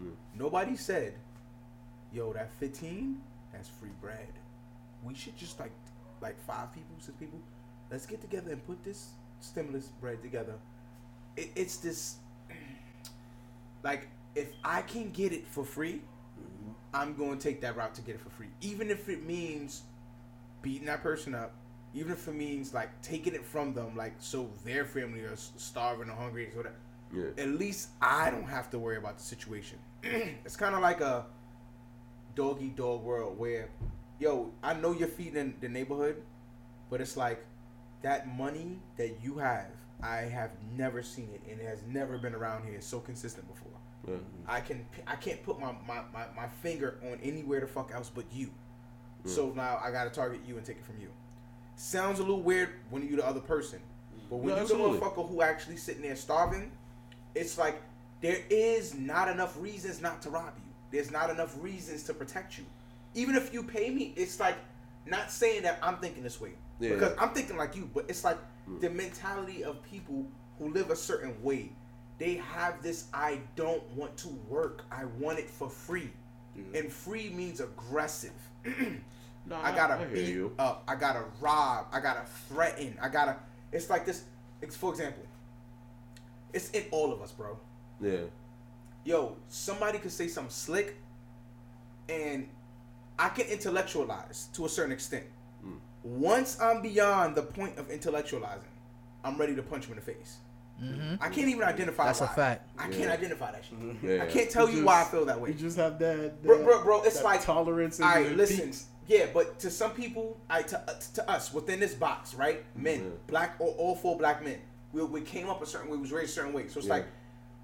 Speaker 1: Mm.
Speaker 3: Nobody said, yo, that 15, that's free bread. We should just like, like five people, six people, let's get together and put this stimulus bread together. It, it's this, <clears throat> like, if I can get it for free, I'm going to take that route to get it for free. Even if it means beating that person up, even if it means like taking it from them, like so their family are starving or hungry, or whatever.
Speaker 1: Yeah.
Speaker 3: at least I don't have to worry about the situation. <clears throat> it's kind of like a doggy dog world where, yo, I know you're feeding the neighborhood, but it's like that money that you have, I have never seen it, and it has never been around here so consistent before.
Speaker 1: Yeah.
Speaker 3: I can I can't put my, my, my, my finger on anywhere the fuck else but you. So now I gotta target you and take it from you. Sounds a little weird when you're the other person, but when
Speaker 1: Yeah,
Speaker 3: you
Speaker 1: absolutely.
Speaker 3: the motherfucker who actually sitting there starving, it's like there is not enough reasons not to rob you. There's not enough reasons to protect you. Even if you pay me, it's like not saying that I'm thinking this way
Speaker 1: Yeah.
Speaker 3: because I'm thinking like you, but it's like hmm. the mentality of people who live a certain way. They have this I don't want to work. I want it for free. Hmm. And free means aggressive. <clears throat>
Speaker 1: No,
Speaker 3: I gotta
Speaker 1: I
Speaker 3: beat
Speaker 1: you.
Speaker 3: up. I gotta rob. I gotta threaten. I gotta. It's like this. It's, for example, it's in all of us, bro.
Speaker 1: Yeah.
Speaker 3: Yo, somebody could say something slick, and I can intellectualize to a certain extent.
Speaker 1: Mm.
Speaker 3: Once I'm beyond the point of intellectualizing, I'm ready to punch him in the face. I can't even identify.
Speaker 2: That's a fact.
Speaker 3: I
Speaker 1: Yeah.
Speaker 3: can't identify that shit.
Speaker 1: Yeah.
Speaker 3: I can't tell you
Speaker 6: just-
Speaker 3: why I feel that way.
Speaker 6: You just have that,
Speaker 3: Bro,
Speaker 6: that-
Speaker 3: bro, bro, it's
Speaker 6: that
Speaker 3: like
Speaker 6: tolerance.
Speaker 3: I
Speaker 6: and
Speaker 3: listen.
Speaker 6: peaks.
Speaker 3: Yeah, but to some people, I to, uh, to us within this box, right? Men,
Speaker 1: Yeah.
Speaker 3: black, or all four black men. We, we came up a certain way. We was raised a certain way. So it's
Speaker 1: Yeah.
Speaker 3: like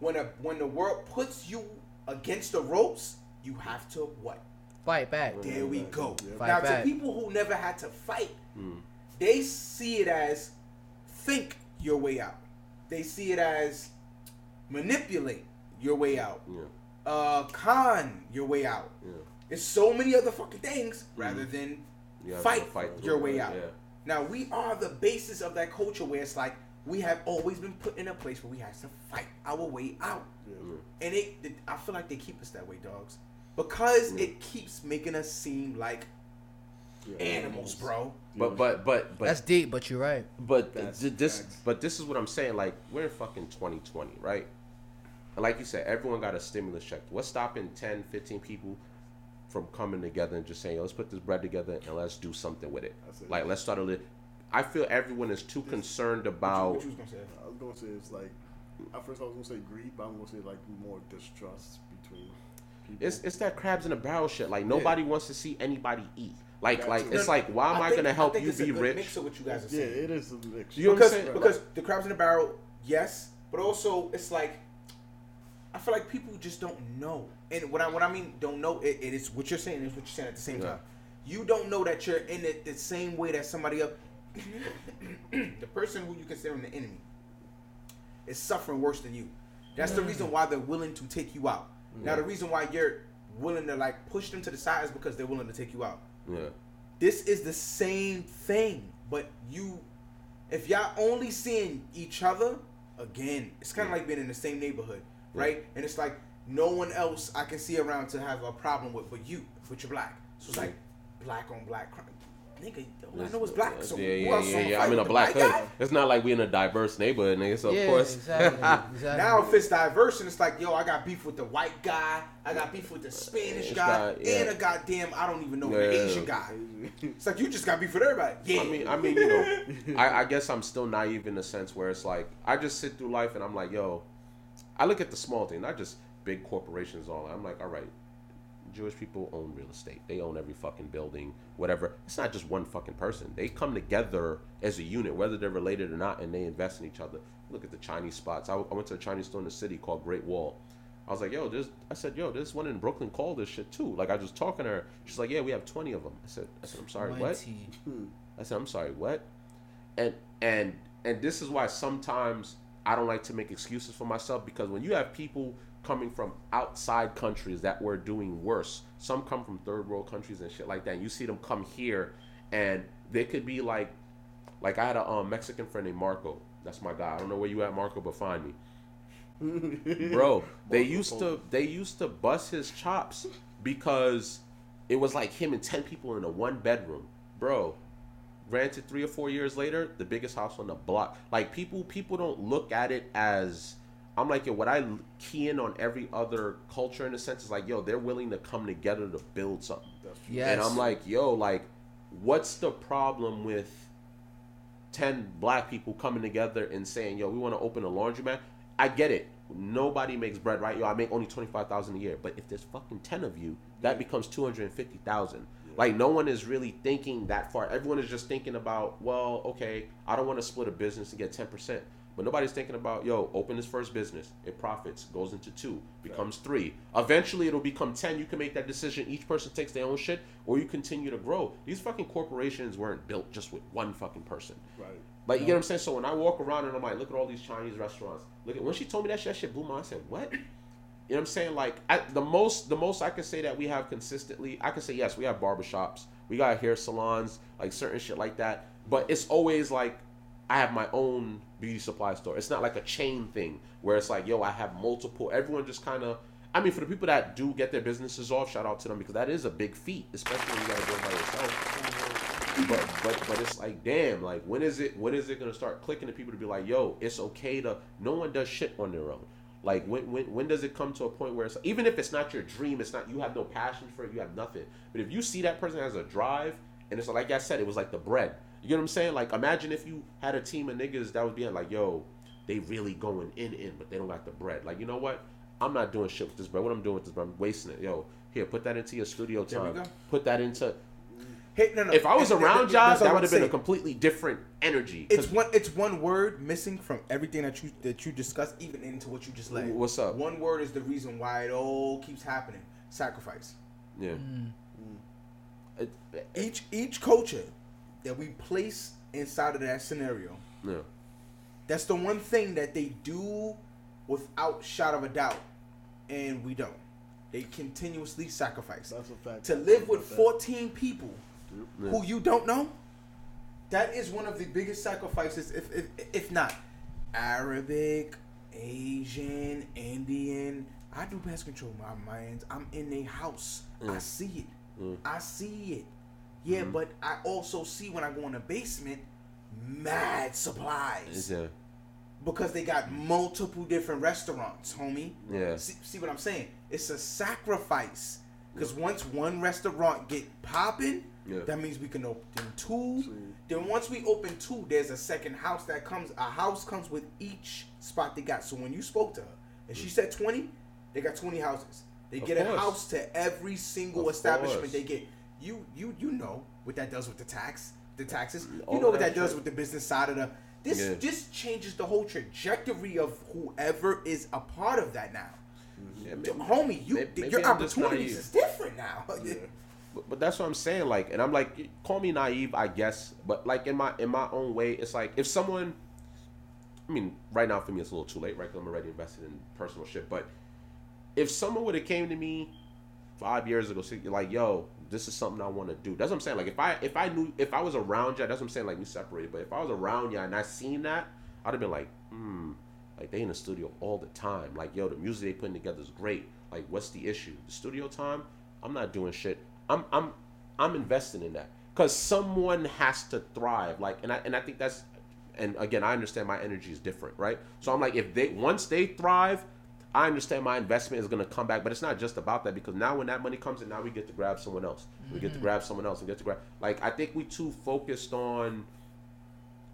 Speaker 3: when a when the world puts you against the ropes, you have to what?
Speaker 2: Fight back.
Speaker 3: There we go.
Speaker 6: Yeah.
Speaker 2: Fight
Speaker 3: now
Speaker 2: back.
Speaker 3: to people who never had to fight,
Speaker 1: Mm.
Speaker 3: they see it as think your way out. They see it as manipulate your way out.
Speaker 1: Yeah.
Speaker 3: Uh, con your way out.
Speaker 1: Yeah.
Speaker 3: So many other fucking things rather mm-hmm. than
Speaker 1: You
Speaker 3: fight,
Speaker 1: fight
Speaker 3: your way out.
Speaker 1: yeah.
Speaker 3: Now we are the basis of that culture where it's like we have always been put in a place where we have to fight our way out, and it, it- I feel like they keep us that way, dogs, because it keeps making us seem like animals, bro.
Speaker 1: But but but but
Speaker 2: That's deep, but you're right.
Speaker 1: But
Speaker 6: That's
Speaker 1: th- this,
Speaker 6: facts.
Speaker 1: but this is what I'm saying. Like we're in fucking 2020, right? And like you said, everyone got a stimulus check. What's stopping 10, 15 people from coming together and just saying, "Let's put this bread together and let's do something with it."
Speaker 6: That's it.
Speaker 1: Like let's start a. Li- I feel everyone is too concerned
Speaker 3: What
Speaker 1: about.
Speaker 3: you was gonna say?
Speaker 6: I was gonna say it's like at first I was gonna say greed, but I'm gonna say like more distrust between people.
Speaker 1: It's it's that crabs in a barrel shit. Like nobody wants to see anybody eat. Like
Speaker 6: Got
Speaker 1: like
Speaker 6: to.
Speaker 1: it's like why am I,
Speaker 3: think-
Speaker 1: gonna help
Speaker 3: think
Speaker 1: you
Speaker 3: it's a
Speaker 1: be
Speaker 3: good
Speaker 1: rich?
Speaker 3: Mix of what you guys are
Speaker 6: yeah, it is a mix.
Speaker 1: You know what I'm
Speaker 3: because
Speaker 1: saying?
Speaker 3: because the crabs in the barrel, yes, but also it's like I feel like people just don't know. And what I what I mean don't know it, it is what you're saying is what you're saying at the same
Speaker 1: Yeah.
Speaker 3: time. You don't know that you're in it the same way that somebody else <clears throat> the person who you consider the enemy is suffering worse than you. That's the reason why they're willing to take you out. Now the reason why you're willing to like push them to the side is because they're willing to take you out
Speaker 1: yeah.
Speaker 3: this is the same thing but you if y'all only seeing each other again it's kind of like being in the same neighborhood right and it's like no one else i can see around to have a problem with but you but you're black so it's like black on black crime nigga, all I know is black. So
Speaker 1: yeah, yeah, yeah, yeah. I'm in a black hood.
Speaker 3: guy?
Speaker 1: It's not like we in a diverse neighborhood, nigga. So
Speaker 2: yeah,
Speaker 1: of course,
Speaker 2: exactly. <laughs> exactly.
Speaker 3: Now if it's diverse and it's like, yo, I got beef with the white guy, I got beef with the Spanish
Speaker 1: Spanish
Speaker 3: guy,
Speaker 1: guy, yeah.
Speaker 3: and a goddamn I don't even know
Speaker 1: Yeah.
Speaker 3: the Asian guy. It's like you just got beef with everybody. Yeah.
Speaker 1: I mean, I mean, you know, <laughs> I, I guess I'm still naive in the sense where it's like I just sit through life and I'm like, yo, I look at the small thing, not just big corporations. All I'm like, all right, Jewish people own real estate. They own every fucking building, whatever. It's not just one fucking person. They come together as a unit, whether they're related or not, and they invest in each other. Look at the Chinese spots. I, I went to a Chinese store in the city called Great Wall. I was like, yo, this. I said, yo, this one in Brooklyn called this shit too. Like I was talking to her. She's like, yeah, we have 20 of them. I said, I said, I'm sorry, what? I said, I'm sorry, what? And and and this is why sometimes I don't like to make excuses for myself because when you have people coming from outside countries that were doing worse, some come from third world countries and shit like that, and you see them come here and they could be like like I had a um, Mexican friend named Marco. That's my guy. I don't know where you at, Marco, but find me. Bro, <laughs> they used to they used to bust his chops because it was like him and ten people in a one bedroom. Bro, granted three or four years later, the biggest house on the block. Like people people don't look at it as I'm like, yo, what I key in on every other culture in a sense is like, yo, they're willing to come together to build something.
Speaker 2: Yes.
Speaker 1: And I'm like, yo, like, what's the problem with 10 black people coming together and saying, yo, we want to open a laundromat? I get it. Nobody makes bread, right? Yo, I make only 25000 a year. But if there's fucking 10 of you, that becomes 250000 Like, no one is really thinking that far. Everyone is just thinking about, well, okay, I don't want to split a business and get 10%. But nobody's thinking about, yo, open this first business. It profits, goes into two, becomes three. Eventually, it'll become 10. You can make that decision. Each person takes their own shit, or you continue to grow. These fucking corporations weren't built just with one fucking person.
Speaker 6: Right.
Speaker 1: Like, you get what I'm saying? So when I walk around and I'm like, look at all these Chinese restaurants. Look at when she told me that shit, that shit blew my mind. I said, what? You know what I'm saying? Like, I, the most the most I can say that we have consistently, I can say yes, we have barbershops, we got hair salons, like certain shit like that. But it's always like I have my own beauty supply store. It's not like a chain thing where it's like, yo, I have multiple. Everyone just kind of. I mean, for the people that do get their businesses off, shout out to them because that is a big feat, especially when you gotta it by yourself. But but but it's like, damn, like when is it when is it gonna start clicking to people to be like, yo, it's okay to. No one does shit on their own. Like when when when does it come to a point where it's even if it's not your dream, it's not you have no passion for it, you have nothing. But if you see that person has a drive, and it's like I said, it was like the bread. You get what I'm saying? Like imagine if you had a team of niggas that was being like, yo, they really going in in, but they don't got the bread. Like you know what? I'm not doing shit with this bread. What I'm doing with this bread, I'm wasting it. Yo, here, put that into your studio time.
Speaker 3: go.
Speaker 1: Put that into.
Speaker 3: Hey, no, no.
Speaker 1: If I was
Speaker 3: And- and-
Speaker 1: around
Speaker 3: and-
Speaker 1: y'all, that would have been a completely different energy. 'Cause
Speaker 3: It's one. It's one word missing from everything that you that you discussed, even into what you just laid.
Speaker 1: What's up?
Speaker 3: One word is the reason why it all keeps happening. Sacrifice.
Speaker 1: yeah. Mm. Mm. It-
Speaker 3: Each each culture that we place inside of that scenario,
Speaker 1: yeah.
Speaker 3: that's the one thing that they do without shot of a doubt, and we don't. They continuously sacrifice.
Speaker 6: That's a fact.
Speaker 3: to live with
Speaker 6: That's a
Speaker 3: 14 people who you don't know? That is one of the biggest sacrifices if if, if not arabic asian indian. I do pest control my minds i'm in a house. I mm. see it. Mm. I see it. Yeah mm-hmm. but i also see when i go in the basement mad supplies.
Speaker 1: Yeah.
Speaker 3: because they got multiple different restaurants, homie.
Speaker 1: Yeah.
Speaker 3: See, see what I'm saying? It's a sacrifice. Because once one restaurant get popping,
Speaker 1: Yeah.
Speaker 3: that means we can open two. Then once we open two, there's a second house that comes. A house comes with each spot they got. So when you spoke to her and she mm. said 20, they got 20 houses. They
Speaker 1: Of
Speaker 3: get a house to every single
Speaker 1: Of
Speaker 3: establishment
Speaker 1: course.
Speaker 3: they get. You you you know what that does with the tax, the taxes. Mm, you
Speaker 1: All
Speaker 3: know what
Speaker 1: that
Speaker 3: that does with the business side of the. This
Speaker 1: Yeah.
Speaker 3: this changes the whole trajectory of whoever is a part of that now.
Speaker 1: Mm-hmm.
Speaker 3: Yeah,
Speaker 1: maybe-
Speaker 3: Homie, you
Speaker 1: may- maybe
Speaker 3: your
Speaker 1: I'm
Speaker 3: opportunities is different now. <laughs>
Speaker 1: But, but that's what I'm saying. Like, and I'm like, call me naive, I guess. But like in my in my own way, it's like if someone, I mean, right now for me it's a little too late, right? Because I'm already invested in personal shit. But if someone would have came to me five years ago, like, yo, this is something I want to do. That's what I'm saying. Like, if I if I knew if I was around you, that's what I'm saying. Like, we separated. But if I was around you and I seen that, I'd have been like, hmm. Like they in the studio all the time. Like yo, the music they putting together is great. Like what's the issue? The studio time? I'm not doing shit. I'm I'm I'm investing in that. because someone has to thrive. Like, and I and I think that's, and again, I understand my energy is different, right? So I'm like, if they once they thrive, I understand my investment is gonna come back. But it's not just about that because now when that money comes in, now we get to grab someone else. We get to mm-hmm. grab someone else and get to grab. Like, I think we too focused on.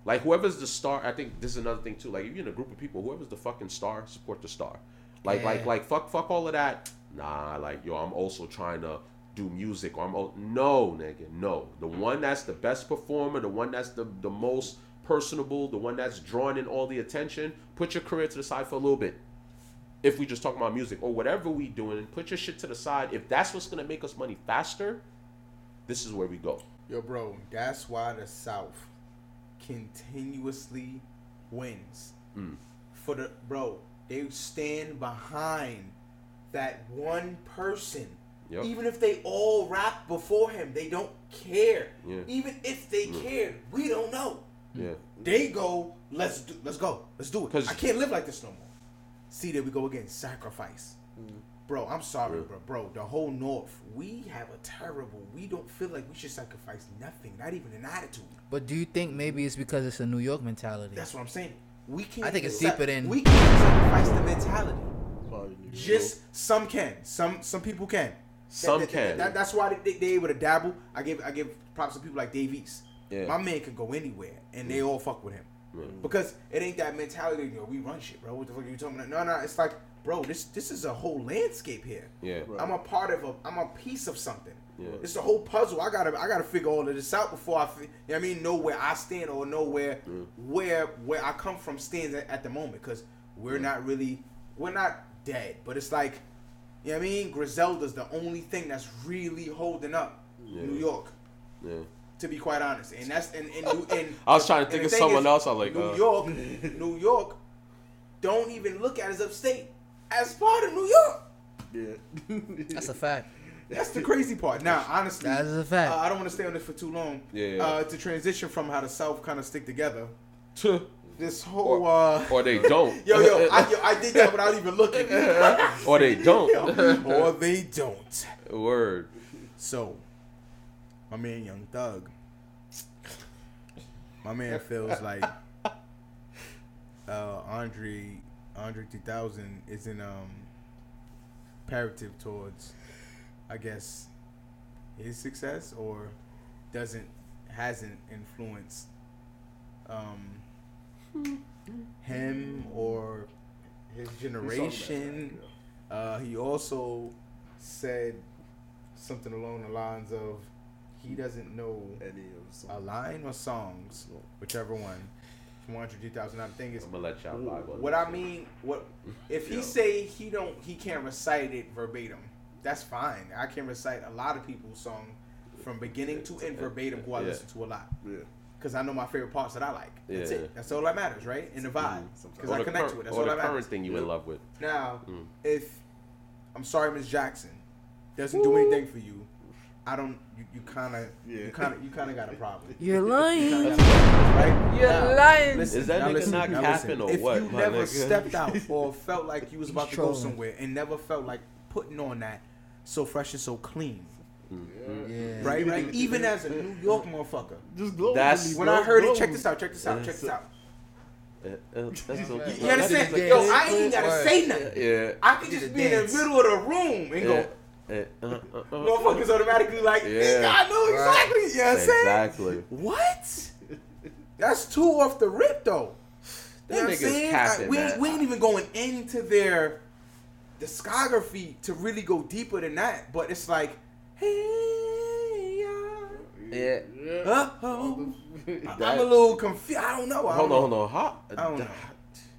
Speaker 1: Like whoever's the star, I think this is another thing too. Like if you're in a group of people, whoever's the fucking star, support the star. Like like like fuck fuck all of that. Nah, like yo, I'm also trying to do music or I'm al- no nigga, no. The one that's the best performer, the one that's the the most personable, the one that's drawing in all the attention. Put your career to the side for a little bit. If we just talk about music or whatever we doing, put your shit to the side. If that's what's gonna make us money faster, this is where we go.
Speaker 3: Yo, bro, that's why the South continuously wins.
Speaker 1: Mm.
Speaker 3: For the bro, they stand behind that one person.
Speaker 1: Yep.
Speaker 3: Even if they all rap before him, they don't care.
Speaker 1: Yeah.
Speaker 3: Even if they care, we don't know.
Speaker 1: Yeah.
Speaker 3: They go, let's do, let's go, let's do it.
Speaker 1: 'Cause-
Speaker 3: I can't live like this no more. See, there we go again. Sacrifice, bro. I'm sorry,
Speaker 1: Yeah.
Speaker 3: bro. Bro, the whole North, we have a terrible. We don't feel like we should sacrifice nothing, not even an attitude.
Speaker 2: But do you think maybe it's because it's a New York mentality?
Speaker 3: That's what I'm saying. We can't.
Speaker 2: I think it's
Speaker 3: sa-
Speaker 2: deeper than-
Speaker 3: We can't sacrifice the mentality. Just some can. Some some people can.
Speaker 1: Some
Speaker 3: That- that-
Speaker 1: can.
Speaker 3: that- that's why they, they able to dabble. I give I give props to people like Dave East.
Speaker 1: Yeah.
Speaker 3: My man can go anywhere, and they all fuck with him. Because it ain't that mentality. You know, we run shit, bro. What the fuck are you talking about? No, no. It's like, bro, this this is a whole landscape here.
Speaker 1: Yeah.
Speaker 6: Right.
Speaker 3: I'm a part of a. I'm a piece of something.
Speaker 1: Yeah.
Speaker 3: It's a whole puzzle. I gotta I gotta figure all of this out before I, fi- you know I mean, know where I stand or know where where where I come from stands at, at the moment. Because we're not really we're not dead, but it's like, you know what I mean. Griselda's the only thing that's really holding up
Speaker 1: Yeah.
Speaker 3: New York.
Speaker 1: Yeah.
Speaker 3: To be quite honest, and that's and and, New- and <laughs>
Speaker 1: I was trying to think of someone
Speaker 3: is,
Speaker 1: else. I like,
Speaker 3: New
Speaker 1: uh,
Speaker 3: York, New York, don't even look at as upstate as part of New York.
Speaker 6: Yeah.
Speaker 2: That's a fact.
Speaker 3: That's the crazy part. Now, honestly,
Speaker 2: That is a fact.
Speaker 3: Uh, I don't want to stay on this for too long.
Speaker 1: Yeah, yeah.
Speaker 3: Uh, to transition from how the South kind of stick together,
Speaker 1: Tuh.
Speaker 3: This whole
Speaker 1: Or,
Speaker 3: uh,
Speaker 1: or they don't. <laughs>
Speaker 3: yo yo, I, yo, I did that without even looking. <laughs>
Speaker 1: or they <laughs> don't.
Speaker 3: or they don't.
Speaker 1: Word.
Speaker 3: So, my man Young Thug, my man feels like uh, Andre Andre 3000 isn't um imperative towards, I guess, his success or doesn't hasn't influenced um him or his generation. Uh, he also said something along the lines of he doesn't know
Speaker 6: Any of
Speaker 3: a line or songs, whichever one, from 100,000. I think it's
Speaker 1: I'm gonna let y'all vibe
Speaker 3: what. I mean. What <laughs> if he
Speaker 6: Yeah.
Speaker 3: say he don't? He can't recite it verbatim. That's fine. I can recite a lot of people's song from beginning to end verbatim, who I
Speaker 1: Yeah.
Speaker 3: listen to a lot
Speaker 6: Yeah.
Speaker 3: Because I know my favorite parts that I like. That's
Speaker 1: Yeah.
Speaker 3: it. That's all that matters, right? In the vibe, because
Speaker 1: Or
Speaker 3: I
Speaker 1: the
Speaker 3: connect
Speaker 1: cur-
Speaker 3: to it. That's
Speaker 1: or
Speaker 3: all
Speaker 1: the
Speaker 3: that matters.
Speaker 1: current thing you in love with.
Speaker 3: Now,
Speaker 1: Mm.
Speaker 3: if I'm sorry, Miss Jackson doesn't do anything for you, I don't. You, you kind of,
Speaker 6: Yeah.
Speaker 3: you kind of, you kind of got a problem.
Speaker 2: You're lying.
Speaker 3: right?
Speaker 2: You're
Speaker 3: Now,
Speaker 2: lying.
Speaker 1: Is that
Speaker 3: now
Speaker 1: nigga
Speaker 3: listen,
Speaker 1: not
Speaker 3: now
Speaker 1: capping
Speaker 3: listen.
Speaker 1: or
Speaker 3: if
Speaker 1: what,
Speaker 3: you
Speaker 1: my
Speaker 3: never
Speaker 1: nigga?
Speaker 3: stepped out <laughs> or felt like you was about to go somewhere and never felt like putting on that so fresh and so clean,
Speaker 2: Yeah.
Speaker 3: right? Right? Even as a New York motherfucker.
Speaker 6: Just globally.
Speaker 1: That's-
Speaker 3: When I heard it, check this out. Check this out. Check this out.
Speaker 1: Uh, uh, that's so-
Speaker 3: You, you understand?
Speaker 1: is-
Speaker 3: Yo, I ain't even gotta say nothing.
Speaker 1: Yeah.
Speaker 3: I could just
Speaker 2: a
Speaker 3: be in the middle of the room and go.
Speaker 1: Uh, uh, uh,
Speaker 3: Motherfuckers automatically like,
Speaker 1: Yeah.
Speaker 3: yeah. I know exactly. You know what I'm saying?
Speaker 1: Exactly.
Speaker 3: What? That's too off the rip though.
Speaker 1: That
Speaker 3: You know what I'm
Speaker 1: nigga's
Speaker 3: saying?
Speaker 1: capping,
Speaker 3: I- we,
Speaker 1: man.
Speaker 3: we ain't even going into their discography to really go deeper than that. But it's like, hey, yeah,
Speaker 1: Yeah.
Speaker 6: Yeah.
Speaker 3: uh-oh. I-
Speaker 1: That-
Speaker 3: I'm a little confused. I don't know. I
Speaker 1: Hold
Speaker 3: don't
Speaker 1: on,
Speaker 3: know.
Speaker 1: hold on. How?
Speaker 3: I don't know.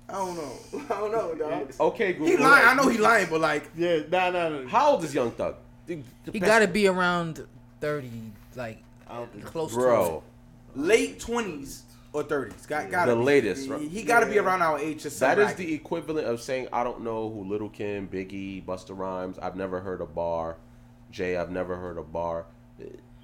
Speaker 3: I don't know. <laughs> I don't know, dog.
Speaker 1: Okay, Google.
Speaker 3: He lying. I know he lying, but like,
Speaker 6: Yeah, nah, nah, nah.
Speaker 1: How old is Young Thug? The- the
Speaker 2: He got to be around 30, like
Speaker 6: I don't
Speaker 2: close
Speaker 1: bro.
Speaker 3: late twenties or thirties. Got got
Speaker 1: The latest, right?
Speaker 3: He, he got to be around our age. Just
Speaker 1: That is the equivalent of saying I don't know who Little Kim, Biggie, Busta Rhymes. I've never heard a bar. Jay, I've never heard a bar.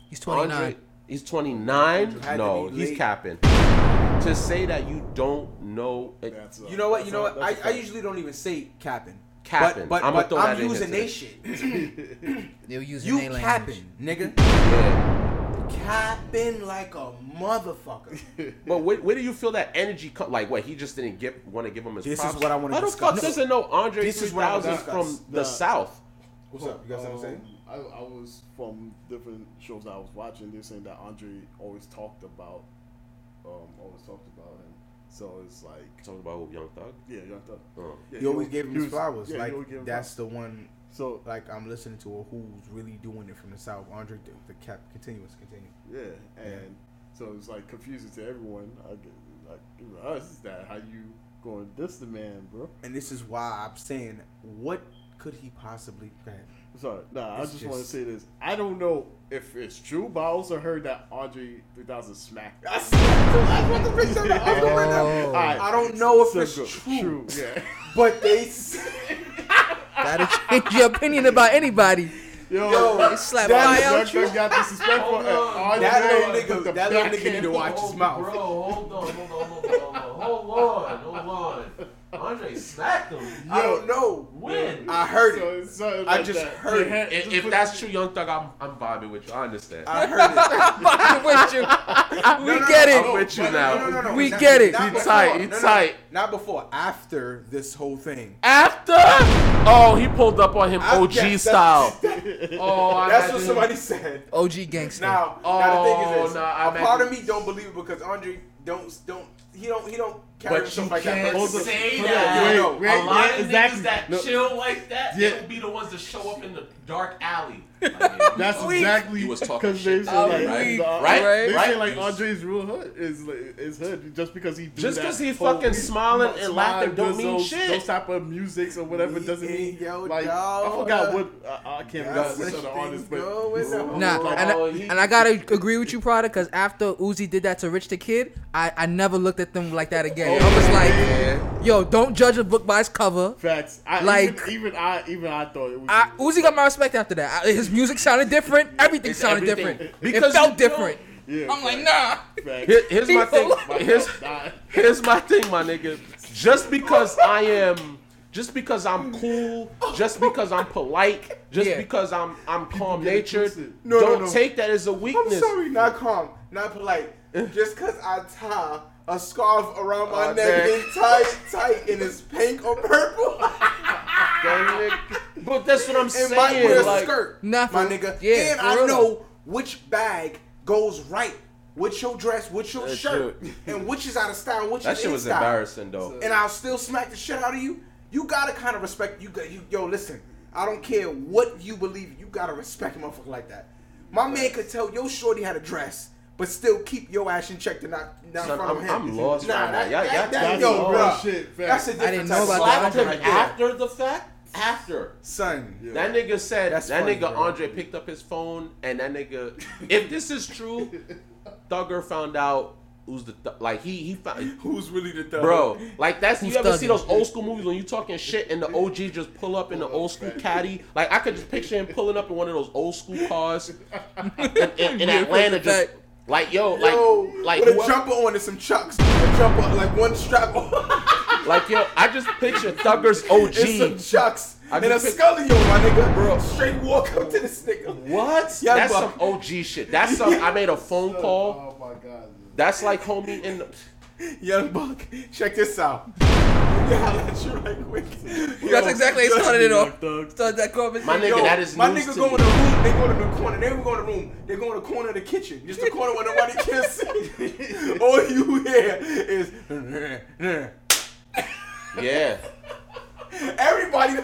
Speaker 2: He's 29.
Speaker 1: Andre, he's 29. No, he's capping. To say that you don't know it,
Speaker 6: That's, uh,
Speaker 3: You know what? You know
Speaker 6: that's
Speaker 3: what?
Speaker 6: a-
Speaker 3: I,
Speaker 6: that's a
Speaker 3: I
Speaker 6: fact.
Speaker 3: usually don't even say capping.
Speaker 1: Capping.
Speaker 3: But, but,
Speaker 1: I'ma
Speaker 3: but
Speaker 1: throw
Speaker 3: I'm
Speaker 1: that
Speaker 3: using
Speaker 1: here
Speaker 3: they shit.
Speaker 2: They'll use
Speaker 3: You
Speaker 2: their language.
Speaker 3: capping, nigga.
Speaker 1: yeah.
Speaker 3: capping like a motherfucker. <laughs>
Speaker 1: But where, where do you feel that energy come? Like, what he just didn't give want to give him his
Speaker 3: This is what I wanna
Speaker 1: How the
Speaker 3: discuss.
Speaker 1: fuck doesn't know Andre
Speaker 3: This is what I wanna
Speaker 1: 3000 from
Speaker 3: discuss.
Speaker 1: the South?
Speaker 3: What's up? You got something to say?
Speaker 6: Um, I, I was from different shows I was watching. They're saying that Andre always talked about, um, always talked about him. So it's like,
Speaker 1: Talking about Young Thug.
Speaker 6: yeah, Young Thug.
Speaker 1: Oh.
Speaker 6: Yeah,
Speaker 3: You always
Speaker 6: he-
Speaker 3: gave him
Speaker 6: he
Speaker 3: his
Speaker 6: was-
Speaker 3: flowers.
Speaker 6: yeah,
Speaker 3: like
Speaker 6: always gave him
Speaker 3: that's
Speaker 6: flowers.
Speaker 3: the one.
Speaker 6: So
Speaker 3: Like I'm listening to a who's really doing it from the south. Andre, the, the cap continuous, continue.
Speaker 6: yeah, and so it's like confusing to everyone. I get like even us that how you going this the man, bro?
Speaker 3: And this is why I'm saying, what could he possibly? Go ahead.
Speaker 6: Sorry, nah. I
Speaker 3: It's
Speaker 6: just, want to say this. I don't know if it's true, but I also heard that Andre 3000 smacked.
Speaker 3: I see. I want the picture of the Andre right now.
Speaker 2: Oh.
Speaker 6: Alright,
Speaker 3: I don't know if
Speaker 6: so
Speaker 3: it's
Speaker 6: good.
Speaker 3: true,
Speaker 6: Yeah. <laughs>
Speaker 3: but they. s- <laughs>
Speaker 2: That'll change your opinion about anybody.
Speaker 6: Yo,
Speaker 3: Yo,
Speaker 2: They slap
Speaker 3: that-
Speaker 2: fire
Speaker 6: Young
Speaker 2: out
Speaker 6: got <laughs> disrespectful. and Andre
Speaker 3: That little nigga,
Speaker 6: the
Speaker 3: that little nigga need to watch his oh, mouth.
Speaker 1: Bro, hold on, hold on, hold on, hold on, hold on, hold on. Andre smacked him.
Speaker 3: I don't know.
Speaker 1: When?
Speaker 3: I heard
Speaker 6: So
Speaker 3: it.
Speaker 6: it's something
Speaker 3: I
Speaker 6: like
Speaker 3: just
Speaker 6: that.
Speaker 3: heard
Speaker 6: Your hand-
Speaker 1: If, if that's true, Young Thug, I'm, I'm vibing with you. I understand.
Speaker 3: I heard it. <laughs>
Speaker 2: I'm with you. We
Speaker 3: No, no,
Speaker 2: get
Speaker 3: no,
Speaker 2: it.
Speaker 1: I'm with you
Speaker 3: no,
Speaker 1: now.
Speaker 3: No, no, no, no.
Speaker 2: We
Speaker 3: Not-
Speaker 2: get it.
Speaker 3: not
Speaker 1: He tight, he
Speaker 3: No, no,
Speaker 1: tight.
Speaker 3: Not before. After this whole thing.
Speaker 1: After? Oh, he pulled up on him
Speaker 3: I-
Speaker 1: OG style. <laughs> Oh, I
Speaker 3: That's what somebody said.
Speaker 2: OG gangster.
Speaker 3: Now,
Speaker 1: Oh,
Speaker 3: now the thing is oh, this:
Speaker 1: nah, I
Speaker 3: a part of me don't believe it because Andre don't don't he don't he don't carry
Speaker 1: But you
Speaker 3: like
Speaker 1: can't
Speaker 6: on.
Speaker 1: say that.
Speaker 6: Wait, wait,
Speaker 1: a lot
Speaker 6: yeah,
Speaker 1: of
Speaker 6: exactly.
Speaker 1: niggas that
Speaker 6: No.
Speaker 1: chill like that,
Speaker 6: Yeah.
Speaker 1: they'll be the ones to show up in the dark alley. <laughs> Like,
Speaker 6: That's
Speaker 1: was-
Speaker 6: exactly
Speaker 1: you was talking
Speaker 6: because they
Speaker 1: shit.
Speaker 6: say
Speaker 2: Oh,
Speaker 6: like,
Speaker 2: right,
Speaker 6: the- uh,
Speaker 1: right,
Speaker 6: They
Speaker 1: right.
Speaker 6: say like
Speaker 1: was-
Speaker 6: Andre's real hood is like, is hood just because he do
Speaker 1: Just because he
Speaker 6: whole-
Speaker 1: fucking smiling and laughing don't mean
Speaker 6: those,
Speaker 1: shit.
Speaker 6: Those type of musics or whatever
Speaker 3: We
Speaker 6: doesn't mean
Speaker 3: yo
Speaker 6: like I
Speaker 3: dog.
Speaker 6: forgot what I, I can't remember
Speaker 3: That's
Speaker 6: which
Speaker 3: such
Speaker 6: other artist, but.
Speaker 2: Nah,
Speaker 6: Like,
Speaker 2: and,
Speaker 1: oh,
Speaker 2: I,
Speaker 1: he-
Speaker 2: and I gotta agree with you, Prada, because after Uzi did that to Rich the Kid, I, I never looked at them like that again. Oh, I was like, yo, don't judge a book by its cover.
Speaker 6: facts. I,
Speaker 2: Like-
Speaker 6: even, even I even I thought it was.
Speaker 2: I, Uzi got my respect after that. I- his music sounded different. Everything
Speaker 1: It's
Speaker 2: sounded
Speaker 1: everything.
Speaker 2: different.
Speaker 1: Because
Speaker 2: it felt
Speaker 1: you know-
Speaker 2: different.
Speaker 6: yeah,
Speaker 2: I'm like, nah.
Speaker 6: facts.
Speaker 1: Here- here's my thing.
Speaker 6: My
Speaker 1: Here's here's my thing, my nigga. Just because I am, just because I'm cool, just because I'm polite, just
Speaker 2: Yeah.
Speaker 1: because I'm I'm calm natured.
Speaker 3: No, no,
Speaker 1: don't
Speaker 3: no.
Speaker 1: take that as a weakness.
Speaker 3: I'm sorry, not calm, not polite. Just cause I tie a scarf around my
Speaker 1: Oh,
Speaker 3: neck
Speaker 1: damn.
Speaker 3: and tight, tight, and it's pink or purple,
Speaker 1: But that's what I'm
Speaker 3: and might wear
Speaker 1: saying.
Speaker 3: a
Speaker 1: Like,
Speaker 3: skirt,
Speaker 2: nothing.
Speaker 3: my nigga.
Speaker 2: yeah,
Speaker 3: and I
Speaker 2: real
Speaker 3: know which bag goes right with your dress, with your
Speaker 1: That's
Speaker 3: shirt,
Speaker 1: true.
Speaker 3: and which is out of style, which
Speaker 1: that
Speaker 3: is
Speaker 1: shit was
Speaker 3: style.
Speaker 1: embarrassing though.
Speaker 3: and I'll still smack the shit out of you. You gotta kind of respect. You got you. Yo, listen. I don't care what you believe. You gotta respect a motherfucker like that. My man could tell your shorty how to dress, but still keep your ass in check to not not
Speaker 1: Son,
Speaker 3: in front of
Speaker 1: I'm-
Speaker 3: him.
Speaker 1: I'm lost
Speaker 3: Nah,
Speaker 1: right now.
Speaker 3: that,
Speaker 1: Y'all-
Speaker 3: that, that,
Speaker 6: That's
Speaker 3: yo, bro.
Speaker 6: shit.
Speaker 3: That's a different
Speaker 2: didn't
Speaker 3: type
Speaker 2: know
Speaker 3: of
Speaker 2: about.
Speaker 1: Slapped him
Speaker 3: right
Speaker 1: after the fact. After
Speaker 3: Son,
Speaker 1: that nigga said
Speaker 3: That's
Speaker 1: that
Speaker 3: funny,
Speaker 1: nigga
Speaker 3: bro.
Speaker 1: Andre picked up his phone and that nigga. if this is true, <laughs> Thugger found out who's the th- like he he found.
Speaker 3: who's really the thug?
Speaker 1: Bro, like that's
Speaker 2: Who's
Speaker 1: you ever see those old school movies when you talking shit and the OG just pull up in the old school caddy? Like I could just picture him pulling up in one of those old school cars <laughs> in, in, in Atlanta, just
Speaker 2: fact.
Speaker 1: Like yo, like
Speaker 3: Yo,
Speaker 1: like
Speaker 3: with a
Speaker 1: whoever-
Speaker 3: jumper on and some chucks. A jumper, like one strap on. <laughs>
Speaker 1: like yo, I just picture Thugger's
Speaker 3: and some
Speaker 1: OG.
Speaker 3: chucks.
Speaker 1: I
Speaker 3: and a
Speaker 1: just pic-
Speaker 3: scully on, my nigga.
Speaker 1: Bro.
Speaker 3: Straight walk up to this nigga.
Speaker 1: What?
Speaker 3: Young
Speaker 1: That's
Speaker 3: Buck.
Speaker 1: some OG shit. That's some. I made a phone <laughs> call.
Speaker 6: Oh my god.
Speaker 1: That's like homie in the.
Speaker 3: Young Buck, check this out. <laughs> Yeah, I'll let you right quick.
Speaker 2: That's exactly how he started it off.
Speaker 6: Thug.
Speaker 2: Started that conversation.
Speaker 1: My nigga,
Speaker 3: Yo,
Speaker 1: that is
Speaker 3: my
Speaker 1: news
Speaker 3: nigga
Speaker 1: to
Speaker 3: go in
Speaker 1: me.
Speaker 3: the room. They go to the corner. They go in the room. They go in the corner of the kitchen. Just the corner where nobody <laughs> can see. <laughs> All you hear is
Speaker 1: Yeah, <laughs>
Speaker 3: everybody. what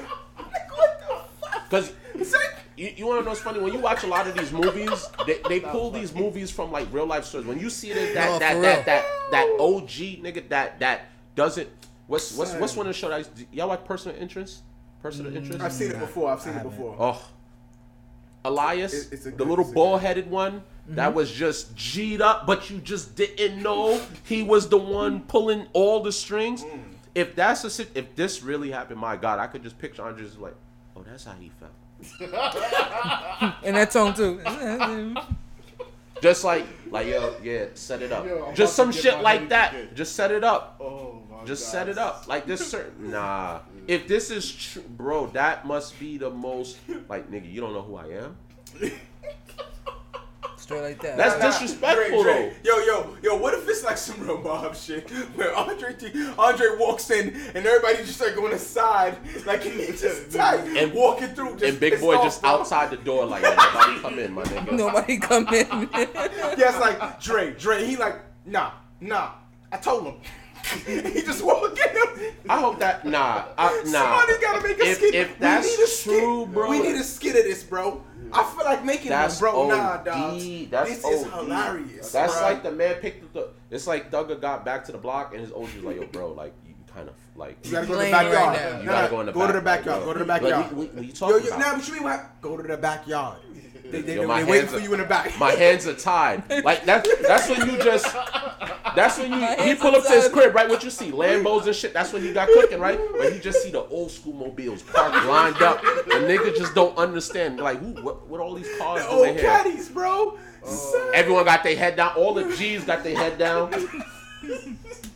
Speaker 3: the fuck?
Speaker 1: because
Speaker 3: Say-
Speaker 1: you, you want to know what's funny? When you watch a lot of these movies, they, they pull these movies from like real life stories. When you see it as that
Speaker 2: No,
Speaker 1: that,
Speaker 2: for
Speaker 1: that, that that OG nigga that that doesn't. What's what's what's one of the show that I used to- y'all like Person of Interest? Personal mm, interest.
Speaker 3: I've seen it before. I've seen it ah, before.
Speaker 1: Oh, Elias,
Speaker 3: It- it's a
Speaker 1: the little
Speaker 3: it's a
Speaker 1: bald headed one that mm-hmm. was just G'd up, but you just didn't know he was the one pulling all the strings. Mm. If that's a if this really happened, my God, I could just picture Andre just like, oh, that's how he felt. <laughs>
Speaker 2: In that tone too.
Speaker 1: Just like, like yo, yeah, set it up.
Speaker 6: Yo,
Speaker 1: just some
Speaker 6: about to get
Speaker 1: shit like that. Just set it up.
Speaker 6: Oh my Oh,
Speaker 1: just
Speaker 6: god.
Speaker 1: set it up. Like this certain <laughs> nah. If this is true, bro, that must be the most like nigga. You don't know who I am.
Speaker 2: straight like that.
Speaker 1: That's
Speaker 3: Nah,
Speaker 1: disrespectful,
Speaker 3: Dre, Dre. Yo, yo, yo. What if it's like some real mob shit where Andre T, Andre walks in and everybody just start going aside, like he's just tight
Speaker 1: And-
Speaker 3: and walking through. Just
Speaker 1: And Big Boi
Speaker 3: off,
Speaker 1: just
Speaker 3: bro.
Speaker 1: outside the door like, nobody come in, my nigga.
Speaker 2: Nobody come in. <laughs>
Speaker 3: Yeah, it's like Dre, Dre. He like, nah, nah. I told him. <laughs> he just walking him.
Speaker 1: I hope that nah, I, nah.
Speaker 3: Somebody gotta make a
Speaker 1: if,
Speaker 3: skit.
Speaker 1: If
Speaker 3: We need a skit.
Speaker 1: true, bro,
Speaker 3: We need a skit of this, bro. I feel like making
Speaker 1: That's
Speaker 3: one, bro. Nah,
Speaker 1: OD.
Speaker 3: dog.
Speaker 1: That's
Speaker 3: this is
Speaker 1: OD.
Speaker 3: hilarious.
Speaker 1: That's
Speaker 3: bro.
Speaker 1: like the man picked up the. It's like Thugger got back to the block and his OG was like, "Yo, bro, like you kind of like
Speaker 3: You gotta go to the backyard.
Speaker 2: right.
Speaker 1: You gotta go in the
Speaker 3: go
Speaker 1: back,
Speaker 3: to the backyard.
Speaker 1: bro.
Speaker 3: Go to the
Speaker 1: Like,
Speaker 3: backyard.
Speaker 1: we- we- what you
Speaker 3: Yo,
Speaker 1: talking
Speaker 3: yo,
Speaker 1: about?
Speaker 3: nah, what you mean? What? Go to the backyard. They, they,
Speaker 1: Yo,
Speaker 3: they,
Speaker 1: my
Speaker 3: waiting
Speaker 1: hands
Speaker 3: for
Speaker 1: are-
Speaker 3: you in the back.
Speaker 1: My hands are tied. <laughs> Like that's that's when you just. That's when you he pull up to his crib, right? What you see, Lambos and shit. That's when he got cooking, right? But you just see the old school mobiles parked lined up. The nigga just don't understand, like, who, what, what all these cars
Speaker 3: The
Speaker 1: doing
Speaker 3: old
Speaker 1: here?
Speaker 3: caddies, bro. Son.
Speaker 1: Everyone got their head down. All the G's got their head down.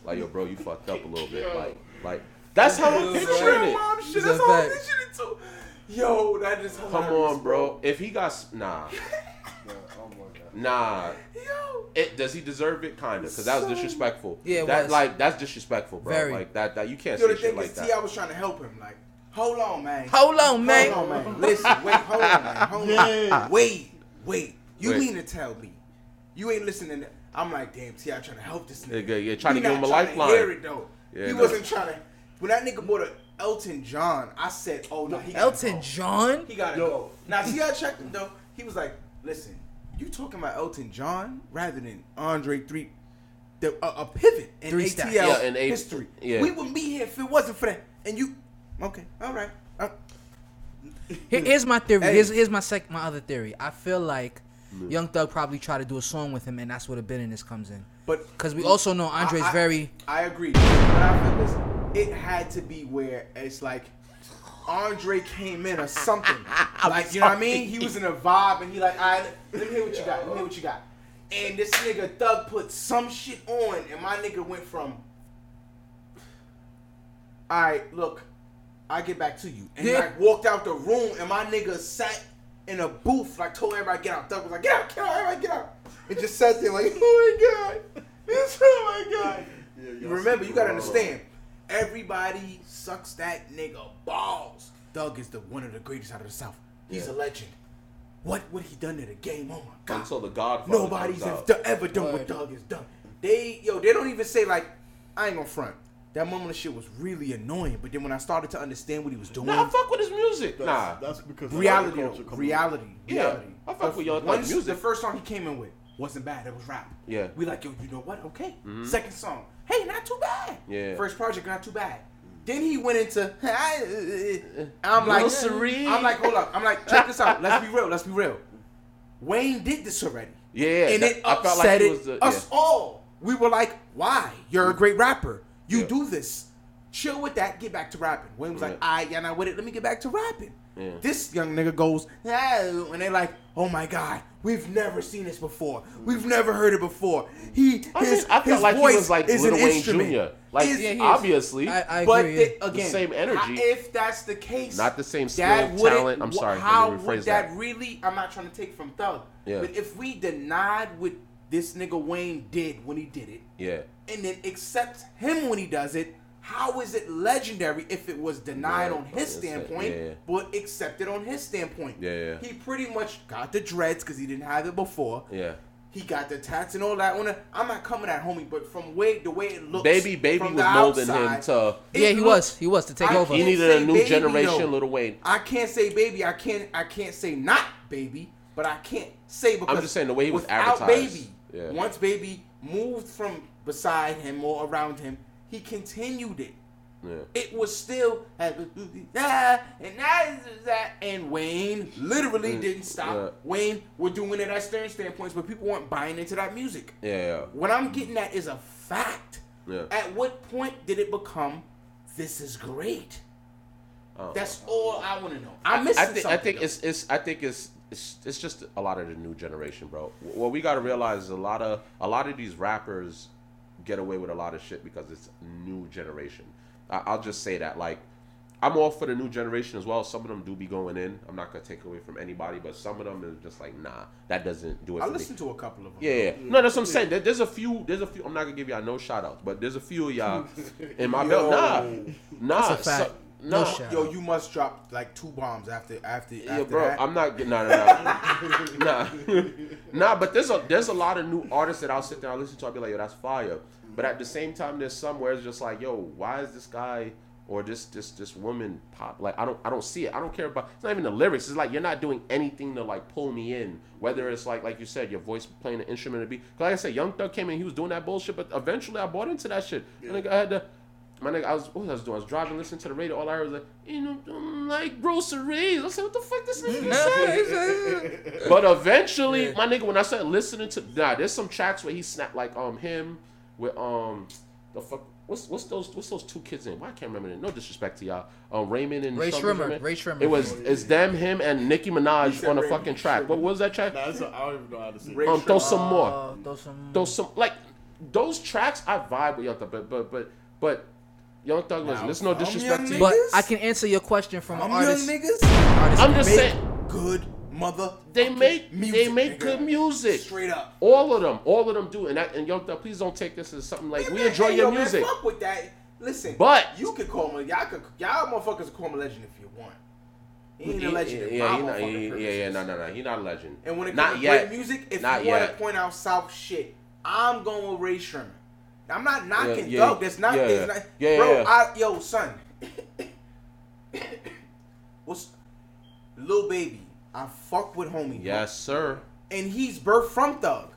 Speaker 1: Like, yo, bro, you fucked up a little bit. Like, like that's how I'm
Speaker 2: Yo,
Speaker 1: picturing it.
Speaker 3: mom shit.
Speaker 2: It's
Speaker 3: That's
Speaker 2: a
Speaker 3: all I'm
Speaker 2: fact.
Speaker 3: picturing it too. Yo, that is hilarious.
Speaker 1: Come on, bro. If he got s- nah, <laughs>
Speaker 6: Oh my god.
Speaker 1: nah.
Speaker 3: Yo.
Speaker 1: It, does he deserve it? Kinda, because that was disrespectful.
Speaker 2: Yeah, it
Speaker 1: that
Speaker 2: was.
Speaker 1: like that's disrespectful, bro.
Speaker 2: Very.
Speaker 1: Like that, that you can't
Speaker 3: Yo,
Speaker 1: say
Speaker 3: the
Speaker 1: shit
Speaker 3: thing
Speaker 1: like
Speaker 3: is,
Speaker 1: that.
Speaker 3: T.I. was trying to help him. Like, hold on, man.
Speaker 2: Hold on, man.
Speaker 3: Hold on, man. Listen, wait, hold on, man. <laughs> Hold
Speaker 6: Yeah.
Speaker 3: on. Wait, wait. You
Speaker 1: Wait.
Speaker 3: mean to tell me you ain't listening? To, I'm like, damn, T.I. trying to help this nigga.
Speaker 1: yeah, yeah, trying
Speaker 3: He
Speaker 1: to give him a
Speaker 3: trying
Speaker 1: lifeline.
Speaker 3: Hear it though.
Speaker 1: Yeah,
Speaker 3: he
Speaker 1: no.
Speaker 3: wasn't trying to. When that nigga bought a Elton John, I said, oh no, he
Speaker 2: Elton
Speaker 3: go.
Speaker 2: John.
Speaker 3: He gotta
Speaker 6: Yo.
Speaker 3: go. Now, see, I checked him though. He was like, listen, you talking about Elton John rather than Andre three. The, a, a pivot in
Speaker 2: Three
Speaker 3: ATL
Speaker 2: step.
Speaker 1: Yeah, in A-
Speaker 3: history.
Speaker 1: yeah.
Speaker 3: We wouldn't be here if it wasn't for that. And you, okay, all right. Uh,
Speaker 2: Here- here's my theory. <laughs>
Speaker 3: Hey.
Speaker 2: Here's here's my sec my other theory. I feel like Young Thug probably tried to do a song with him, and that's where the bitterness comes in.
Speaker 3: but
Speaker 2: Because we also know Andre's
Speaker 3: I- I-
Speaker 2: very
Speaker 3: I agree. But I feel this. It had to be where it's like Andre came in or something. <laughs> like you know what I mean? He was in a vibe and he like, all right, let me hear what you got. Let me hear what you got. And this nigga Thug put some shit on, and my nigga went from, all right, look, I get back to you, and
Speaker 2: Yeah.
Speaker 3: like walked out the room, and my nigga sat in a booth, like told everybody get out. Thug was like, get out, get out, everybody get out, and just sat there like, oh my god, It's- <laughs> oh my god.
Speaker 6: Yeah,
Speaker 3: You remember, you gotta understand. Everybody sucks that nigga balls. Doug is the one of the greatest out of the South. He's
Speaker 1: Yeah.
Speaker 3: a legend. What would he done to the game? Oh my god.
Speaker 1: Until the Godfather
Speaker 3: Nobody's
Speaker 1: comes
Speaker 3: have
Speaker 1: out.
Speaker 3: ever done what Doug has done. They yo, they don't even say like, I ain't gonna front. That moment of shit was really annoying. But then when I started to understand what he was doing,
Speaker 1: Nah, I fuck with his music.
Speaker 6: That's,
Speaker 1: Nah,
Speaker 6: that's because
Speaker 3: reality,
Speaker 6: of
Speaker 3: though,
Speaker 6: culture coming
Speaker 3: reality,
Speaker 1: Yeah,
Speaker 3: reality.
Speaker 1: I fuck
Speaker 3: The-
Speaker 1: with Young Thug
Speaker 3: once
Speaker 1: music.
Speaker 3: The first song he came in with wasn't bad. It was rap.
Speaker 1: Yeah. Mm-hmm.
Speaker 3: We like yo, you know what? Okay. Second song, hey, not too bad.
Speaker 1: Yeah.
Speaker 3: First project, not too bad. Then he went into. <laughs> I'm like, I'm like, hold up. I'm like, check this out. Let's be real. Let's be real. Wayne did this already.
Speaker 1: Yeah,
Speaker 3: and it
Speaker 1: I felt
Speaker 3: upset
Speaker 1: like
Speaker 3: it,
Speaker 1: was the-
Speaker 3: us
Speaker 1: yeah.
Speaker 3: all. We were like, why? You're a great rapper. You
Speaker 1: Yeah.
Speaker 3: do this. Chill with that. Get back to rapping. Wayne was like, "I
Speaker 1: Yeah.
Speaker 3: all right, y'all not with it. Let me get back to rapping.
Speaker 1: Yeah.
Speaker 3: This young nigga goes, ah, and they like, oh my god, we've never seen this before. We've never heard it before. He,
Speaker 1: I mean,
Speaker 3: his,
Speaker 1: I felt
Speaker 3: his
Speaker 1: like he
Speaker 3: voice
Speaker 1: was like
Speaker 3: is
Speaker 1: Lil
Speaker 3: an
Speaker 1: Wayne
Speaker 3: instrument.
Speaker 1: Jr. Like
Speaker 3: Is-
Speaker 2: Yeah,
Speaker 1: obviously,
Speaker 2: I, I
Speaker 3: but
Speaker 2: agree.
Speaker 3: the- again,
Speaker 1: same energy.
Speaker 3: if that's the case,
Speaker 1: Not the same skill, talent. I'm sorry,
Speaker 3: How
Speaker 1: rephrase
Speaker 3: would that,
Speaker 1: that.
Speaker 3: really? I'm not trying to take from Thug.
Speaker 1: Yeah.
Speaker 3: But if we denied what this nigga Wayne did when he did it,
Speaker 1: yeah,
Speaker 3: and then accept him when he does it, how is it legendary if it was denied
Speaker 1: Yeah,
Speaker 3: on his standpoint,
Speaker 1: yeah.
Speaker 3: but accepted on his standpoint?
Speaker 1: Yeah, yeah.
Speaker 3: He pretty much got the dreads because he didn't have it before.
Speaker 1: yeah.
Speaker 3: He got the tats and all that. On it. I'm not coming at homie, but from way the way it looks,
Speaker 1: Baby, baby
Speaker 3: from
Speaker 1: was
Speaker 3: the
Speaker 1: molding him to.
Speaker 2: yeah, he
Speaker 3: looked-
Speaker 2: was. He was to take
Speaker 3: I
Speaker 2: over.
Speaker 1: He needed a new
Speaker 3: baby,
Speaker 1: generation,
Speaker 3: though.
Speaker 1: Little Wayne.
Speaker 3: I can't say baby. I can't. I can't say not baby. But I can't say because I'm
Speaker 1: just saying the way he was
Speaker 3: without
Speaker 1: advertised.
Speaker 3: Baby,
Speaker 1: Yeah.
Speaker 3: once baby moved from beside him or around him, he continued it.
Speaker 1: Yeah.
Speaker 3: It was still ah, and that. And Wayne literally didn't stop.
Speaker 1: Mm. yeah.
Speaker 3: Wayne were doing it at Stern standpoints, but people weren't buying into that music.
Speaker 1: Yeah, yeah.
Speaker 3: What I'm getting at is a fact.
Speaker 1: Yeah.
Speaker 3: At what point did it become this is great?
Speaker 1: Oh.
Speaker 3: That's all I want to know. I'm missing
Speaker 1: I think I think
Speaker 3: though.
Speaker 1: it's it's I think it's it's it's just a lot of the new generation, bro. What we got to realize is a lot of a lot of these rappers get away with a lot of shit because it's new generation. I, I'll just say that like I'm all for the new generation as well. Some of them do be going in. I'm not gonna take away from anybody, but some of them is just like, nah, that doesn't do it.
Speaker 3: I
Speaker 1: for
Speaker 3: listened to a couple of them.
Speaker 1: Yeah, yeah. No, that's what I'm saying. There- There's a few. There's a few. I'm not gonna give y'all no shout outs, but there's a few of y'all <laughs> in my belt. Nah, nah,
Speaker 2: That's a fact.
Speaker 1: so-
Speaker 2: No
Speaker 1: nah.
Speaker 2: shout
Speaker 3: Yo, you must drop like two bombs after after
Speaker 1: Yeah,
Speaker 3: after
Speaker 1: bro,
Speaker 3: that.
Speaker 1: I'm not getting <laughs> nah, nah, nah, nah, nah. But there's a there's a lot of new artists that I'll sit there and listen to. I'll be like, yo, that's fire. But at the same time, there's some where it's just like, yo, why is this guy or this this this woman pop? Like, I don't I don't see it. I don't care about. It's not even the lyrics. It's like you're not doing anything to like pull me in. Whether it's like like you said, your voice playing an instrument to be. Cause like I said, Young Thug came in, he was doing that bullshit. But eventually, I bought into that shit. I think I had to. My nigga, I was what was I was doing? I was driving, listening to the radio. All I heard was like, you know, don't like groceries. I said, what the fuck this nigga say? but eventually, my nigga, when I started listening to, nah, there's some tracks where he snapped like um him with um the fuck. What's what's those what's those two kids in? Why I can't remember them. No disrespect to y'all. Um, Raymond and Rae
Speaker 2: Sremmurd,
Speaker 1: Raymond.
Speaker 2: Rae Sremmurd.
Speaker 1: It was it's them, him, and Nicki Minaj on a
Speaker 3: Raymond
Speaker 1: fucking track. What was that track?
Speaker 6: Nah, that's a, I don't even know how to say.
Speaker 3: Ray
Speaker 6: it.
Speaker 1: Um, throw some more.
Speaker 2: Uh, those some.
Speaker 1: those some like those tracks I vibe with Young Thug, but but but but Young Thug, listen, there's no
Speaker 3: I'm
Speaker 1: disrespect to you.
Speaker 2: but? I can answer your question from an
Speaker 3: I'm young
Speaker 2: artist.
Speaker 3: niggas.
Speaker 2: artist
Speaker 1: I'm just
Speaker 2: make-
Speaker 1: saying
Speaker 3: Good mother.
Speaker 1: they make
Speaker 3: music,
Speaker 1: they make
Speaker 3: nigga.
Speaker 1: good music.
Speaker 3: Straight up.
Speaker 1: All of them, all of them do. And that, and Young Thug, please don't take this as something like we
Speaker 3: Man,
Speaker 1: enjoy
Speaker 3: hey,
Speaker 1: your
Speaker 3: yo, man,
Speaker 1: music.
Speaker 3: fuck with that. Listen,
Speaker 1: But-
Speaker 3: you could call me. Y'all could. Y'all motherfuckers can call me legend if you want. He ain't a legend. in
Speaker 1: Yeah,
Speaker 3: my
Speaker 1: he not,
Speaker 3: motherfucking
Speaker 1: yeah, yeah,
Speaker 3: purposes.
Speaker 1: no, no, no. He's not a legend.
Speaker 3: And when it
Speaker 1: not
Speaker 3: comes to
Speaker 1: yet.
Speaker 3: great music, if
Speaker 1: Not
Speaker 3: you want to point out South shit, I'm going with Rae Sremmurd. I'm not knocking
Speaker 1: yeah,
Speaker 3: Thug. That's not.
Speaker 1: yeah,
Speaker 3: that's not
Speaker 1: yeah,
Speaker 3: bro,
Speaker 1: yeah.
Speaker 3: I, yo, son. What's little Baby? I fuck with homie.
Speaker 1: Yes, sir.
Speaker 3: And he's birthed from Thug.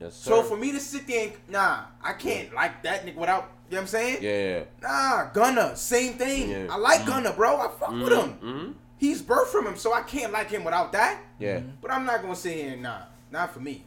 Speaker 1: Yes, sir.
Speaker 3: So for me to sit there and nah, I can't like that nigga without. You know what I'm saying?
Speaker 1: yeah,
Speaker 3: Nah, Gunna, same thing.
Speaker 1: Yeah.
Speaker 3: I like Gunna, bro. I fuck with him.
Speaker 1: mm-hmm.
Speaker 3: He's birthed from him, so I can't like him without that.
Speaker 1: yeah.
Speaker 3: But I'm not gonna sit here and nah, not for me.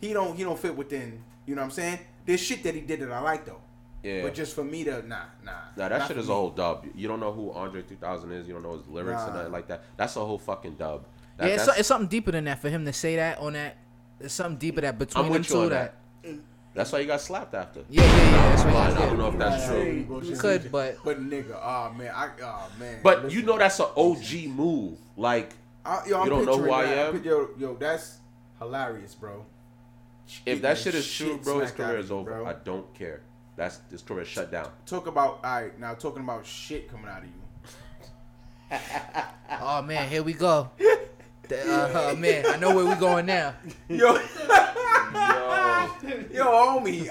Speaker 3: He don't he don't fit within. You know what I'm saying? There's shit that he did that I like though.
Speaker 1: Yeah.
Speaker 3: But just for me to nah nah.
Speaker 1: Nah, that shit is
Speaker 3: me.
Speaker 1: a whole dub. You don't know who Andre 3000 is. You don't know his lyrics and
Speaker 3: Nah.
Speaker 1: nothing like that. That's a whole fucking dub. That,
Speaker 2: yeah, it's,
Speaker 1: that's,
Speaker 2: it's something deeper than that for him to say that on that. There's something deeper that between
Speaker 1: I'm
Speaker 2: them two that.
Speaker 1: that. that's why you got slapped after.
Speaker 2: Yeah, yeah, yeah. That's what
Speaker 1: Blind,
Speaker 2: he
Speaker 1: I don't know if that's
Speaker 3: Hey,
Speaker 1: true.
Speaker 2: You could, but
Speaker 3: But nigga, oh man, I oh man.
Speaker 1: But
Speaker 3: Listen,
Speaker 1: you know that's an OG move. Like,
Speaker 3: I, yo, I'm
Speaker 1: you don't know who
Speaker 3: picturing
Speaker 1: I am?
Speaker 3: Yo, yo, that's hilarious, bro.
Speaker 1: If that shit
Speaker 3: the
Speaker 1: is true, bro, his career is over.
Speaker 3: bro.
Speaker 1: I don't care. That's his career shut down.
Speaker 3: Talk about all right now. Talking about shit coming out of you. <laughs>
Speaker 2: oh man, here we go. The- uh, uh, man, I know where we going now. <laughs>
Speaker 3: Yo, <laughs> yo, homie.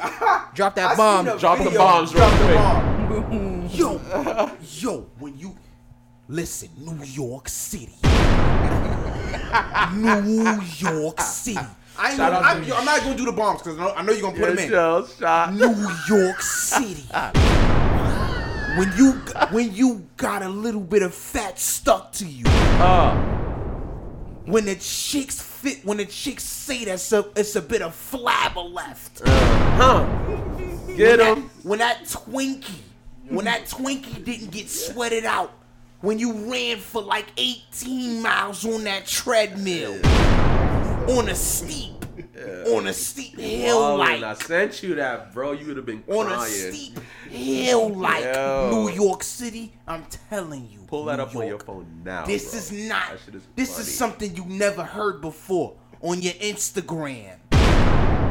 Speaker 2: Drop that
Speaker 3: I
Speaker 2: bomb.
Speaker 3: seen a
Speaker 1: Drop the bombs
Speaker 3: Drop the
Speaker 1: quick.
Speaker 3: bomb. yo, yo, when you listen, New York City, New York City. I ain't
Speaker 1: Shout
Speaker 3: gonna,
Speaker 1: out
Speaker 3: I'm, yo, I'm not gonna do the bombs because I know, I know you're gonna put them in. New York City. <laughs> when you when you got a little bit of fat stuck to you.
Speaker 1: Uh,
Speaker 3: When the chicks fit, when the chicks say that's a it's a bit of flabber left.
Speaker 1: huh. Get him.
Speaker 3: when that Twinkie, when that Twinkie didn't get sweated out, when you ran for like 18 miles on that treadmill, on a steep, on a steep hill like,
Speaker 1: I sent you that, bro, you would have been
Speaker 3: on a steep hill like
Speaker 1: Yo.
Speaker 3: New York City. I'm telling you,
Speaker 1: Pull that
Speaker 3: New
Speaker 1: up on your phone now.
Speaker 3: This
Speaker 1: bro.
Speaker 3: is not.
Speaker 1: Is
Speaker 3: this
Speaker 1: funny.
Speaker 3: is something you never heard before on your Instagram.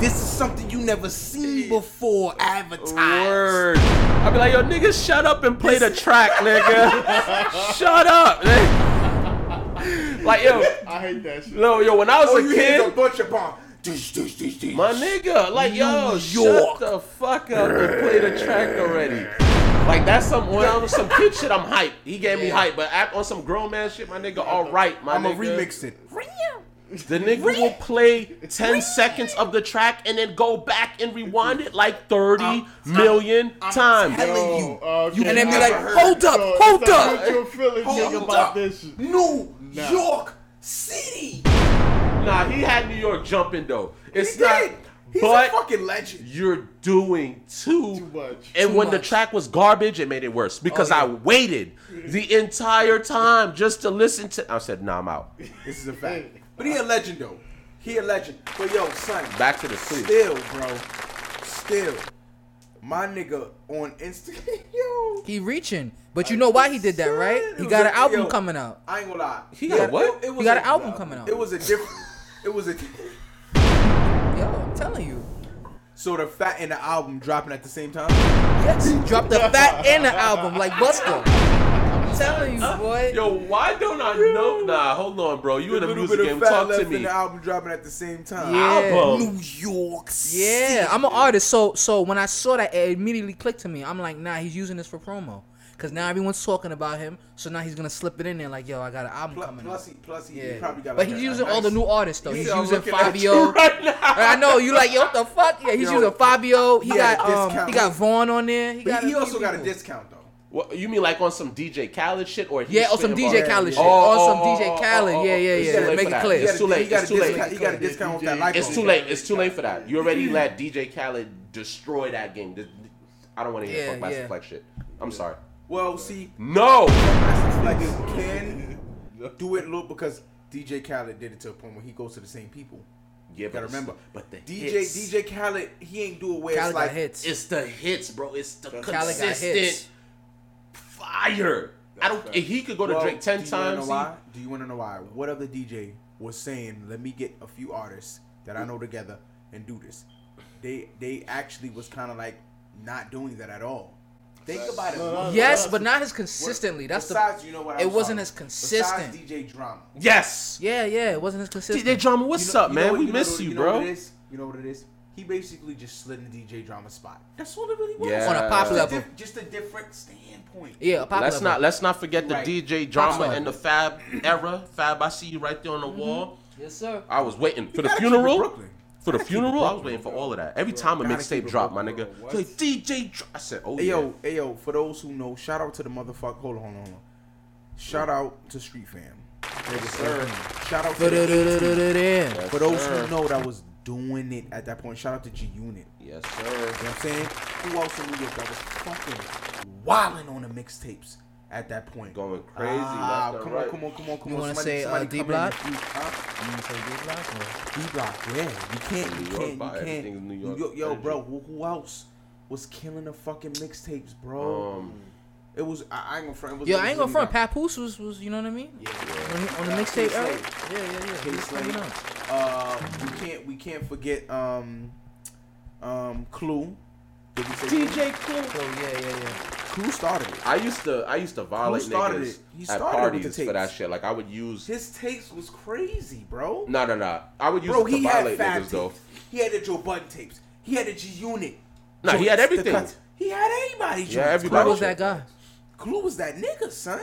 Speaker 3: This is something you never seen before advertised.
Speaker 1: Word. I'd be like, yo, nigga, shut up and play the track, nigga. <laughs> shut up. Like, yo,
Speaker 6: I hate that shit.
Speaker 1: no, yo, when I was
Speaker 3: Oh,
Speaker 1: a
Speaker 3: you hear the
Speaker 1: kid,
Speaker 3: bunch of bomb.
Speaker 1: My nigga, like, yo,
Speaker 3: New
Speaker 1: shut
Speaker 3: York.
Speaker 1: the fuck up and play the track already. Like that's some when I was some kid shit. I'm hype. He gave me hype, but act on some grown man shit, my nigga. All right, my
Speaker 3: I'm
Speaker 1: nigga.
Speaker 3: gonna remix it.
Speaker 1: The nigga will play 10 seconds of the track and then go back and rewind it like thirty million
Speaker 3: I'm
Speaker 1: times.
Speaker 3: telling you.
Speaker 6: Uh,
Speaker 3: okay.
Speaker 2: And then be
Speaker 3: never
Speaker 2: like,
Speaker 3: heard
Speaker 2: hold up,
Speaker 6: Yo,
Speaker 2: hold
Speaker 6: stop
Speaker 2: up.
Speaker 6: what you're feeling nigga,
Speaker 3: Hold
Speaker 6: about
Speaker 3: up.
Speaker 6: this shit.
Speaker 3: New
Speaker 6: Nah.
Speaker 3: York City.
Speaker 1: Nah, he had New York jumping though. It's
Speaker 3: he
Speaker 1: not.
Speaker 3: did. He's
Speaker 1: but
Speaker 3: a fucking legend.
Speaker 1: you're doing too,
Speaker 6: Too much.
Speaker 1: And
Speaker 3: Too
Speaker 1: when the track was garbage, it made it worse because
Speaker 2: Oh, yeah.
Speaker 1: I waited the entire time just to listen to. I said, "Nah, I'm out."
Speaker 3: This is a fact. <laughs> But he a legend though. He a legend. But yo, son,
Speaker 1: Back to the street.
Speaker 3: still, bro, still, My nigga on Instagram, <laughs> yo.
Speaker 2: He reaching, but you know why he did that, right? He got an album coming out.
Speaker 3: I ain't gonna lie.
Speaker 1: He got what?
Speaker 3: It, it
Speaker 2: He got
Speaker 3: a-
Speaker 2: an album coming out.
Speaker 3: It was a different. It was a.
Speaker 2: Yo, I'm telling you.
Speaker 3: So the fat and the album dropping at the same time.
Speaker 2: Yes, drop the fat and the album like Buster. I'm telling you, boy.
Speaker 1: Yo, why don't I know? Nah, hold on, bro. You in the music
Speaker 3: bit
Speaker 1: game?
Speaker 3: of fat
Speaker 1: Talk
Speaker 3: left
Speaker 1: to
Speaker 3: and
Speaker 1: me.
Speaker 3: the album dropping at the same time.
Speaker 2: Yeah.
Speaker 1: Album.
Speaker 3: New York.
Speaker 2: Yeah, I'm an artist, so so when I saw that, it immediately clicked to me. I'm like, nah, he's using this for promo, cause now everyone's talking about him. So now he's gonna slip it in there, like, yo, I got an album
Speaker 3: Plus,
Speaker 2: coming
Speaker 3: plus, he, plus he,
Speaker 2: Yeah,
Speaker 3: he probably got.
Speaker 2: but
Speaker 3: like
Speaker 2: he's
Speaker 3: a- a
Speaker 2: using all the new artists though.
Speaker 3: You
Speaker 2: He's using
Speaker 3: Fivio.
Speaker 1: right now.
Speaker 2: I know you like, yo, what the fuck? Yeah, he's
Speaker 3: Yo,
Speaker 2: using Fivio. He
Speaker 3: he
Speaker 2: got um, he got Vaughn on there. He
Speaker 3: But
Speaker 2: got
Speaker 3: he
Speaker 2: a few
Speaker 3: also got a discount though.
Speaker 1: What you mean, like on some DJ Khaled shit, or
Speaker 2: Yeah, or some DJ
Speaker 1: bars?
Speaker 2: Khaled shit.
Speaker 1: Oh,
Speaker 2: on
Speaker 1: oh,
Speaker 2: some
Speaker 1: oh,
Speaker 2: DJ
Speaker 1: oh, oh,
Speaker 2: Khaled.
Speaker 1: oh,
Speaker 2: Yeah,
Speaker 1: oh,
Speaker 2: yeah, yeah. Make it clear.
Speaker 1: It's too late.
Speaker 3: He got
Speaker 1: It's
Speaker 3: a
Speaker 1: too late.
Speaker 3: discount. He got a discount off that.
Speaker 6: DJ
Speaker 1: It's too late. It's too late for that. You already let DJ Khaled destroy that game. Th- th- I don't want to hear
Speaker 2: Yeah,
Speaker 1: fuck Master
Speaker 2: yeah.
Speaker 1: Flex shit. I'm sorry.
Speaker 3: Well, see,
Speaker 1: No.
Speaker 3: Master Flex can do it look because DJ Khaled did it to a point where he goes to the same people.
Speaker 1: Yeah,
Speaker 3: gotta
Speaker 1: but
Speaker 3: remember,
Speaker 1: but the
Speaker 3: DJ
Speaker 1: hits.
Speaker 3: DJ Khaled, he ain't do it where
Speaker 2: Khaled
Speaker 3: it's like
Speaker 2: hits.
Speaker 1: It's the hits, bro. It's the
Speaker 2: Khaled got
Speaker 1: consistent
Speaker 2: hits.
Speaker 1: fire. I don't. If he could go to
Speaker 3: Well,
Speaker 1: Drake ten
Speaker 3: do
Speaker 1: times,
Speaker 3: Know
Speaker 1: he-
Speaker 3: why? Do you want to know why? What other DJ was saying? Let me get a few artists that I know together and do this. They they actually was kind of like not doing that at all. Think about it.
Speaker 6: No, no, no.
Speaker 2: Yes, but not as consistently. That's
Speaker 3: besides,
Speaker 2: the.
Speaker 3: you know what?
Speaker 2: it
Speaker 3: I'm it
Speaker 2: wasn't
Speaker 3: sorry.
Speaker 2: as consistent.
Speaker 3: Besides DJ Drama.
Speaker 1: yes.
Speaker 2: Yeah, yeah, it wasn't as consistent.
Speaker 1: DJ Drama, what's
Speaker 3: You know-
Speaker 1: up,
Speaker 3: you know
Speaker 1: man?
Speaker 3: what-
Speaker 1: we
Speaker 3: you know
Speaker 1: miss
Speaker 3: what-
Speaker 1: you,
Speaker 3: know
Speaker 1: bro.
Speaker 3: What it is? You know what it is? He basically just slid in the DJ Drama spot. That's all it really was.
Speaker 1: Yeah.
Speaker 2: on a pop
Speaker 3: Just a
Speaker 2: level.
Speaker 3: diff- just a different standpoint.
Speaker 2: Yeah, a pop
Speaker 1: let's
Speaker 2: level.
Speaker 1: not let's not forget the
Speaker 3: Right.
Speaker 1: DJ Drama and the Fab era. Fab, I see you right there on the mm-hmm. wall.
Speaker 2: Yes, sir.
Speaker 1: I was waiting for the
Speaker 3: gotta keep it
Speaker 1: funeral. For the
Speaker 3: Gotta keep it
Speaker 1: funeral, I was waiting for all of that. Every time a
Speaker 3: Gotta
Speaker 1: mixtape
Speaker 3: keep
Speaker 1: dropped, my nigga,
Speaker 6: bro.
Speaker 1: Like DJ. Dra-" I said, "Oh
Speaker 3: Hey
Speaker 1: yeah."
Speaker 3: yo, hey yo, for those who know, shout out to the motherfucker. Hold on, hold on, hold on. Shout out to Street Fam.
Speaker 1: Yes, sir.
Speaker 3: Shout out to the A-Team. For those who know that was doing it at that point, shout out to G Unit.
Speaker 1: Yes, sir.
Speaker 3: You know what I'm saying? Who else in New York that was fucking wilding on the mixtapes at that point?
Speaker 1: Going crazy.
Speaker 3: Ah,
Speaker 1: left and
Speaker 3: come
Speaker 1: right.
Speaker 3: on, come on, come on, come
Speaker 2: You
Speaker 3: on.
Speaker 2: wanna
Speaker 3: Somebody-
Speaker 2: say, uh,
Speaker 3: somebody come
Speaker 2: D-Block?
Speaker 3: and shoot, huh?
Speaker 2: You wanna say D block or-
Speaker 3: D Block, yeah. You can't, you
Speaker 1: York,
Speaker 3: can't, you can't.
Speaker 1: everything's New York
Speaker 3: Yo, bro, who, who else was killing the fucking mixtapes, bro?
Speaker 1: Um,
Speaker 3: it was, I, I ain't gonna front. It was,
Speaker 2: Yo,
Speaker 3: it
Speaker 2: I ain't gonna front.
Speaker 3: that.
Speaker 2: Papoose was, was, you know what I mean?
Speaker 3: Yeah,
Speaker 2: On, the- on the mixtape
Speaker 3: K
Speaker 2: era.
Speaker 3: Slade.
Speaker 2: Yeah, yeah, yeah.
Speaker 3: K
Speaker 2: He was
Speaker 3: Slade.
Speaker 2: coming up.
Speaker 3: Uh, we can't, we can't forget, um, um, Clue. Did we say
Speaker 1: DJ Clue.
Speaker 2: So yeah, yeah, yeah.
Speaker 3: Clue started it.
Speaker 1: I used to I used to violate niggas
Speaker 3: it? He
Speaker 1: at
Speaker 3: started with the
Speaker 1: parties for that shit. Like I would use
Speaker 3: His tapes was crazy, bro.
Speaker 1: no no no. I would use
Speaker 3: Bro,
Speaker 1: it to
Speaker 3: he had
Speaker 1: violate
Speaker 3: Fab
Speaker 1: niggas though.
Speaker 3: tapes. He had the Joe Budden tapes. He had the G Unit.
Speaker 1: Nah, he had everything.
Speaker 3: He had everybody.
Speaker 1: Yeah, everybody.
Speaker 2: Who was that guy?
Speaker 3: Clue was that nigga, son.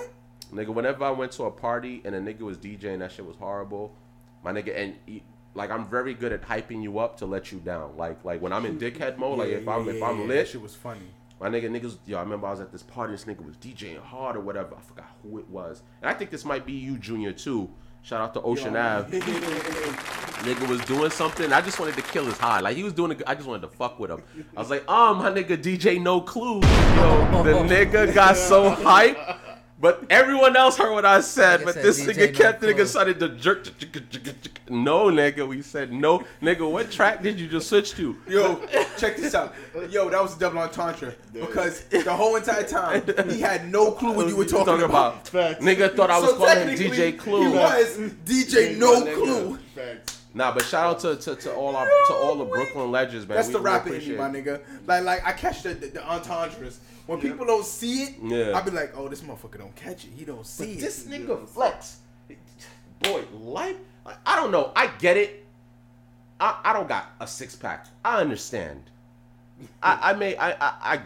Speaker 1: Nigga, whenever I went to a party and a nigga was DJing, that shit was horrible. My nigga, and he, like I'm very good at hyping you up to let you down. Like like when I'm in dickhead mode, like if
Speaker 3: yeah,
Speaker 1: I'm if I'm
Speaker 3: yeah,
Speaker 1: lit,
Speaker 3: that shit was funny.
Speaker 1: My nigga, niggas, yo, I remember I was at this party. This nigga was DJing hard or whatever. I forgot who it was. And I think this might be you, Junior, too. Shout out to Ocean Ave. <laughs> Nigga was doing something. I just wanted to kill his high. Like he was doing. A, I just wanted to fuck with him. I was like, oh my nigga, DJ No Clue. Yo, the <laughs> nigga got so hype. But everyone else heard what I said.
Speaker 2: Nigga
Speaker 1: But
Speaker 2: said
Speaker 1: this
Speaker 2: DJ
Speaker 1: nigga kept the nigga started to jerk. No, nigga. We said no, nigga. What track did you just switch to?
Speaker 3: Yo, check this out. Yo, that was a double entendre because the whole entire time he had no <laughs> clue what you were talking, about.
Speaker 6: Facts.
Speaker 1: Nigga thought I was
Speaker 3: So
Speaker 1: calling him DJ Clue.
Speaker 3: He was DJ No. Clue.
Speaker 6: Facts.
Speaker 1: Nah, but shout out to, to, to all our to all the Brooklyn legends, man.
Speaker 3: That's
Speaker 1: We-
Speaker 3: the rapper in me, my nigga. Like, like I catch the the, the entendres. When people don't see it,
Speaker 1: Yeah.
Speaker 3: I be like, oh, this motherfucker don't catch it. He don't see it.
Speaker 1: This nigga flex, boy, life. like, I don't know. I get it. I, I don't got a six pack. I understand. I I may I I,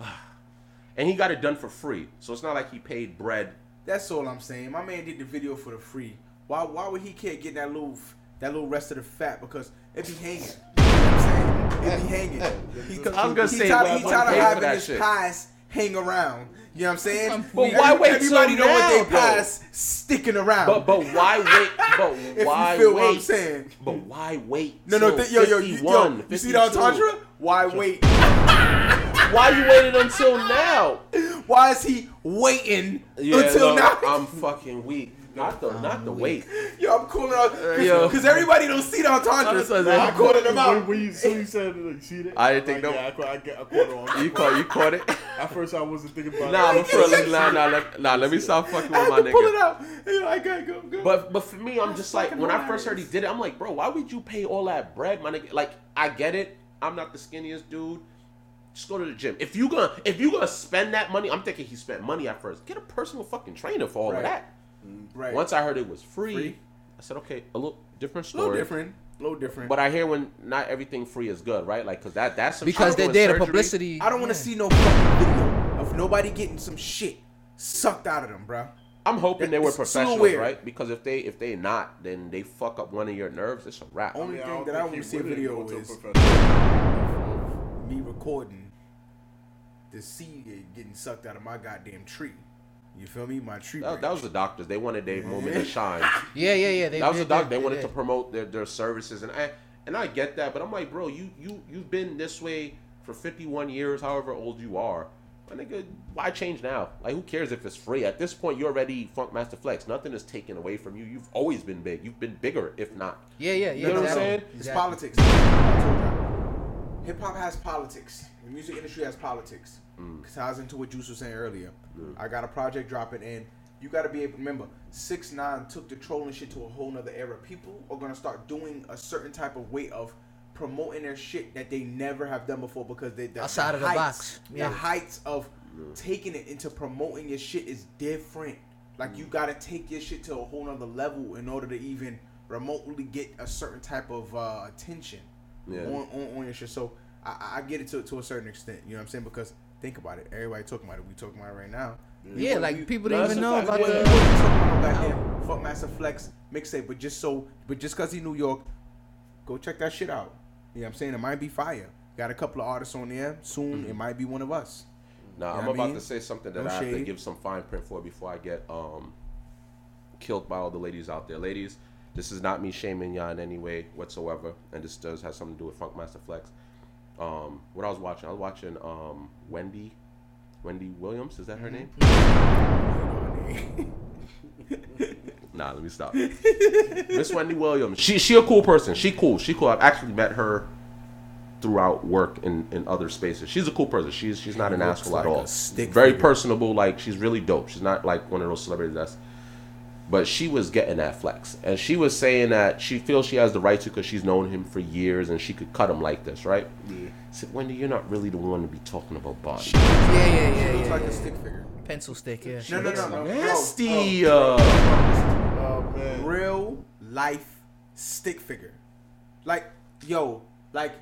Speaker 1: I <sighs> and he got it done for free, so it's not like he paid bread.
Speaker 3: That's all I'm saying. My man did the video for the free. Why why would he care getting that little that little rest of the fat because it be hanging. You know what I'm saying? It be <laughs> hanging. He,
Speaker 1: I was gonna
Speaker 3: he
Speaker 1: say,
Speaker 3: tired,
Speaker 1: well,
Speaker 3: he
Speaker 1: I'm
Speaker 3: tired of
Speaker 1: paying for
Speaker 3: having
Speaker 1: that
Speaker 3: his
Speaker 1: shit.
Speaker 3: past hang around. You know what I'm saying?
Speaker 2: But
Speaker 1: why wait
Speaker 3: Everybody
Speaker 1: till
Speaker 3: know what they
Speaker 1: though?
Speaker 3: past sticking around.
Speaker 1: But but why wait? But <laughs>
Speaker 3: if
Speaker 1: why
Speaker 3: you feel
Speaker 1: wait?
Speaker 3: what I'm saying.
Speaker 1: But why wait?
Speaker 3: No, no, th- yo, yo, you, yo, you see the
Speaker 1: 52?
Speaker 3: entendre? Why wait? <laughs>
Speaker 1: Why you waited until now?
Speaker 3: Why is he waiting
Speaker 1: Yeah,
Speaker 3: until
Speaker 1: no,
Speaker 3: now?
Speaker 1: I'm fucking weak. Not the not the weight. <laughs>
Speaker 3: Yo, I'm calling out
Speaker 1: yo.
Speaker 3: because everybody don't see the entendres.
Speaker 1: That's what
Speaker 3: I'm
Speaker 1: I'm
Speaker 3: calling them out.
Speaker 6: when you, so you said, it, you see that?
Speaker 1: I didn't think
Speaker 6: like,
Speaker 1: no-
Speaker 6: Yeah, I, caught- I, get- I caught on.
Speaker 1: You caught you caught it. <laughs>
Speaker 6: At first, I wasn't thinking about
Speaker 1: Nah,
Speaker 6: it.
Speaker 1: but for real, nah, nah, let, nah. Let me stop fucking with my
Speaker 3: had to pull it out. Yo, I gotta go. go.
Speaker 1: But but for me, I'm just like when I first heard he did it, I'm like, bro, why would you pay all that bread, my nigga? Like, I get it. I'm not the skinniest dude. Just go to the gym. If you gonna if you gonna spend that money, I'm thinking he spent money at first. Get a personal fucking trainer for all
Speaker 3: Right.
Speaker 1: of that.
Speaker 3: Right,
Speaker 1: Once I heard it was free,
Speaker 3: Free.
Speaker 1: I said, okay, a little different
Speaker 3: a little
Speaker 1: story.
Speaker 3: different, a little different.
Speaker 1: But I hear when not everything free is good, right? Like, cause that that's some
Speaker 2: because
Speaker 1: shit
Speaker 2: they're
Speaker 1: doing
Speaker 2: there to publicity.
Speaker 3: I don't want to
Speaker 2: yeah.
Speaker 3: see no fucking video of nobody getting some shit sucked out of them, bro.
Speaker 1: I'm hoping they were
Speaker 3: It's so
Speaker 1: professionals, right? Because if they if they not, then they fuck up one of your nerves. It's a wrap.
Speaker 3: Only
Speaker 6: Yeah,
Speaker 3: thing
Speaker 6: don't
Speaker 3: that I want to see a video
Speaker 6: went
Speaker 3: is me recording the seed getting sucked out of my goddamn tree. You feel me? My tree.
Speaker 1: That, that was the doctors. They wanted their moment to <laughs> shine.
Speaker 2: Yeah, yeah, yeah. They,
Speaker 1: that was
Speaker 2: they,
Speaker 1: the doc.
Speaker 2: They,
Speaker 1: They wanted
Speaker 2: did.
Speaker 1: to promote their, their services, and I and I get that, but I'm like, bro, you you you've been this way for 51 years, however old you are. My nigga, why change now? Like, who cares if it's free? At this point, you're already Funkmaster Flex. Nothing is taken away from you. You've always been big. You've been bigger, if not.
Speaker 2: Yeah, yeah, yeah.
Speaker 1: You know what I'm
Speaker 2: exactly.
Speaker 1: saying?
Speaker 3: It's
Speaker 2: Exactly.
Speaker 3: politics. Hip hop has politics. The music industry has politics.
Speaker 1: Mm.
Speaker 3: Cause ties into what Juice was saying earlier. I got a project dropping in. You got to be able to remember. Six Nine took the trolling shit to a whole nother era. People are gonna start doing a certain type of way of promoting their shit that they never have done before because they the,
Speaker 2: Outside of the
Speaker 3: heights,
Speaker 2: box. Yeah.
Speaker 3: The heights of taking it into promoting your shit is different. Like you gotta take your shit to a whole nother level in order to even remotely get a certain type of uh, attention
Speaker 1: Yeah.
Speaker 3: on, on, on your shit. So I, I get it to, to a certain extent. You know what I'm saying? Because think about it. Everybody talking about it. We talking about it right now.
Speaker 2: Yeah,
Speaker 3: We-
Speaker 2: like
Speaker 3: we-
Speaker 2: people
Speaker 1: No,
Speaker 2: didn't even know
Speaker 1: a
Speaker 2: about
Speaker 1: fact.
Speaker 2: the.
Speaker 3: we talking about no goddamn Fuck Master Flex mixtape, but just so, but just cause he New York, go check that shit out. You know what I'm saying? It might be fire. Got a couple of artists on there. Soon it might be one of us.
Speaker 1: Now
Speaker 3: You
Speaker 1: I'm
Speaker 3: know what I
Speaker 1: about
Speaker 3: mean?
Speaker 1: to say something that
Speaker 3: No
Speaker 1: I have to give some fine print for before I get um killed by all the ladies out there. Ladies, this is not me shaming y'all in any way whatsoever, and this does have something to do with Funkmaster Flex. Um, what I was watching, I was watching um Wendy, Wendy Williams. Is that her name? <laughs> Nah, let me stop. Miss Wendy Williams. She she a cool person. She cool. She cool. I've actually met her throughout work in, in other spaces. She's a cool person. She's she's not an asshole at
Speaker 3: like a
Speaker 1: all. Very personable. Like she's really dope. She's not like one of those celebrities that's. But she was getting that flex, and she was saying that she feels she has the right to because she's known him for years, and she could cut him like this, right? Yeah. I said, Wendy, you're not really the one to be talking about body.
Speaker 2: Yeah, yeah, yeah,
Speaker 3: Looks
Speaker 2: yeah.
Speaker 3: like
Speaker 2: yeah.
Speaker 3: a stick figure.
Speaker 2: Pencil stick, yeah.
Speaker 3: No, no, no, no.
Speaker 1: Nasty.
Speaker 3: bro,
Speaker 1: uh,
Speaker 6: Oh man.
Speaker 3: real life stick figure. Like, yo, like,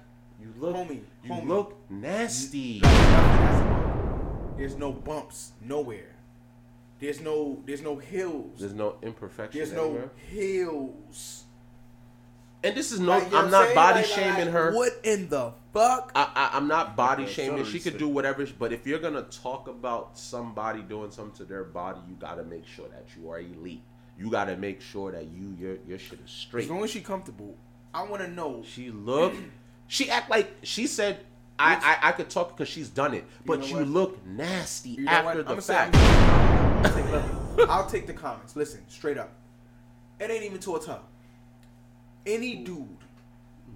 Speaker 1: you look,
Speaker 3: homie,
Speaker 1: you
Speaker 3: homie.
Speaker 1: look nasty.
Speaker 3: like nothing has a bump. There's no bumps nowhere. There's no, there's no hills.
Speaker 1: There's no imperfection.
Speaker 3: There's no
Speaker 1: anywhere.
Speaker 3: hills.
Speaker 1: And this is no.
Speaker 3: Like,
Speaker 1: I'm not body
Speaker 3: Like, like,
Speaker 1: shaming
Speaker 3: like,
Speaker 1: her.
Speaker 3: What in the fuck?
Speaker 1: I, I, I'm not body
Speaker 6: Okay,
Speaker 1: shaming.
Speaker 6: sorry,
Speaker 1: She could do whatever. But if you're gonna talk about somebody doing something to their body, you gotta make sure that you are elite. You gotta make sure that you your your shit is straight.
Speaker 3: As long as she comfortable, I want to know.
Speaker 1: She look. <clears throat> She act like she said. I, I, I could talk because she's done it, but
Speaker 3: know
Speaker 1: you, look nasty
Speaker 3: You know
Speaker 1: after
Speaker 3: what?
Speaker 1: the
Speaker 3: I'ma
Speaker 1: fact.
Speaker 3: I'm gonna say- look, I'll take the comments. Listen, straight up. It ain't even towards her. Any dude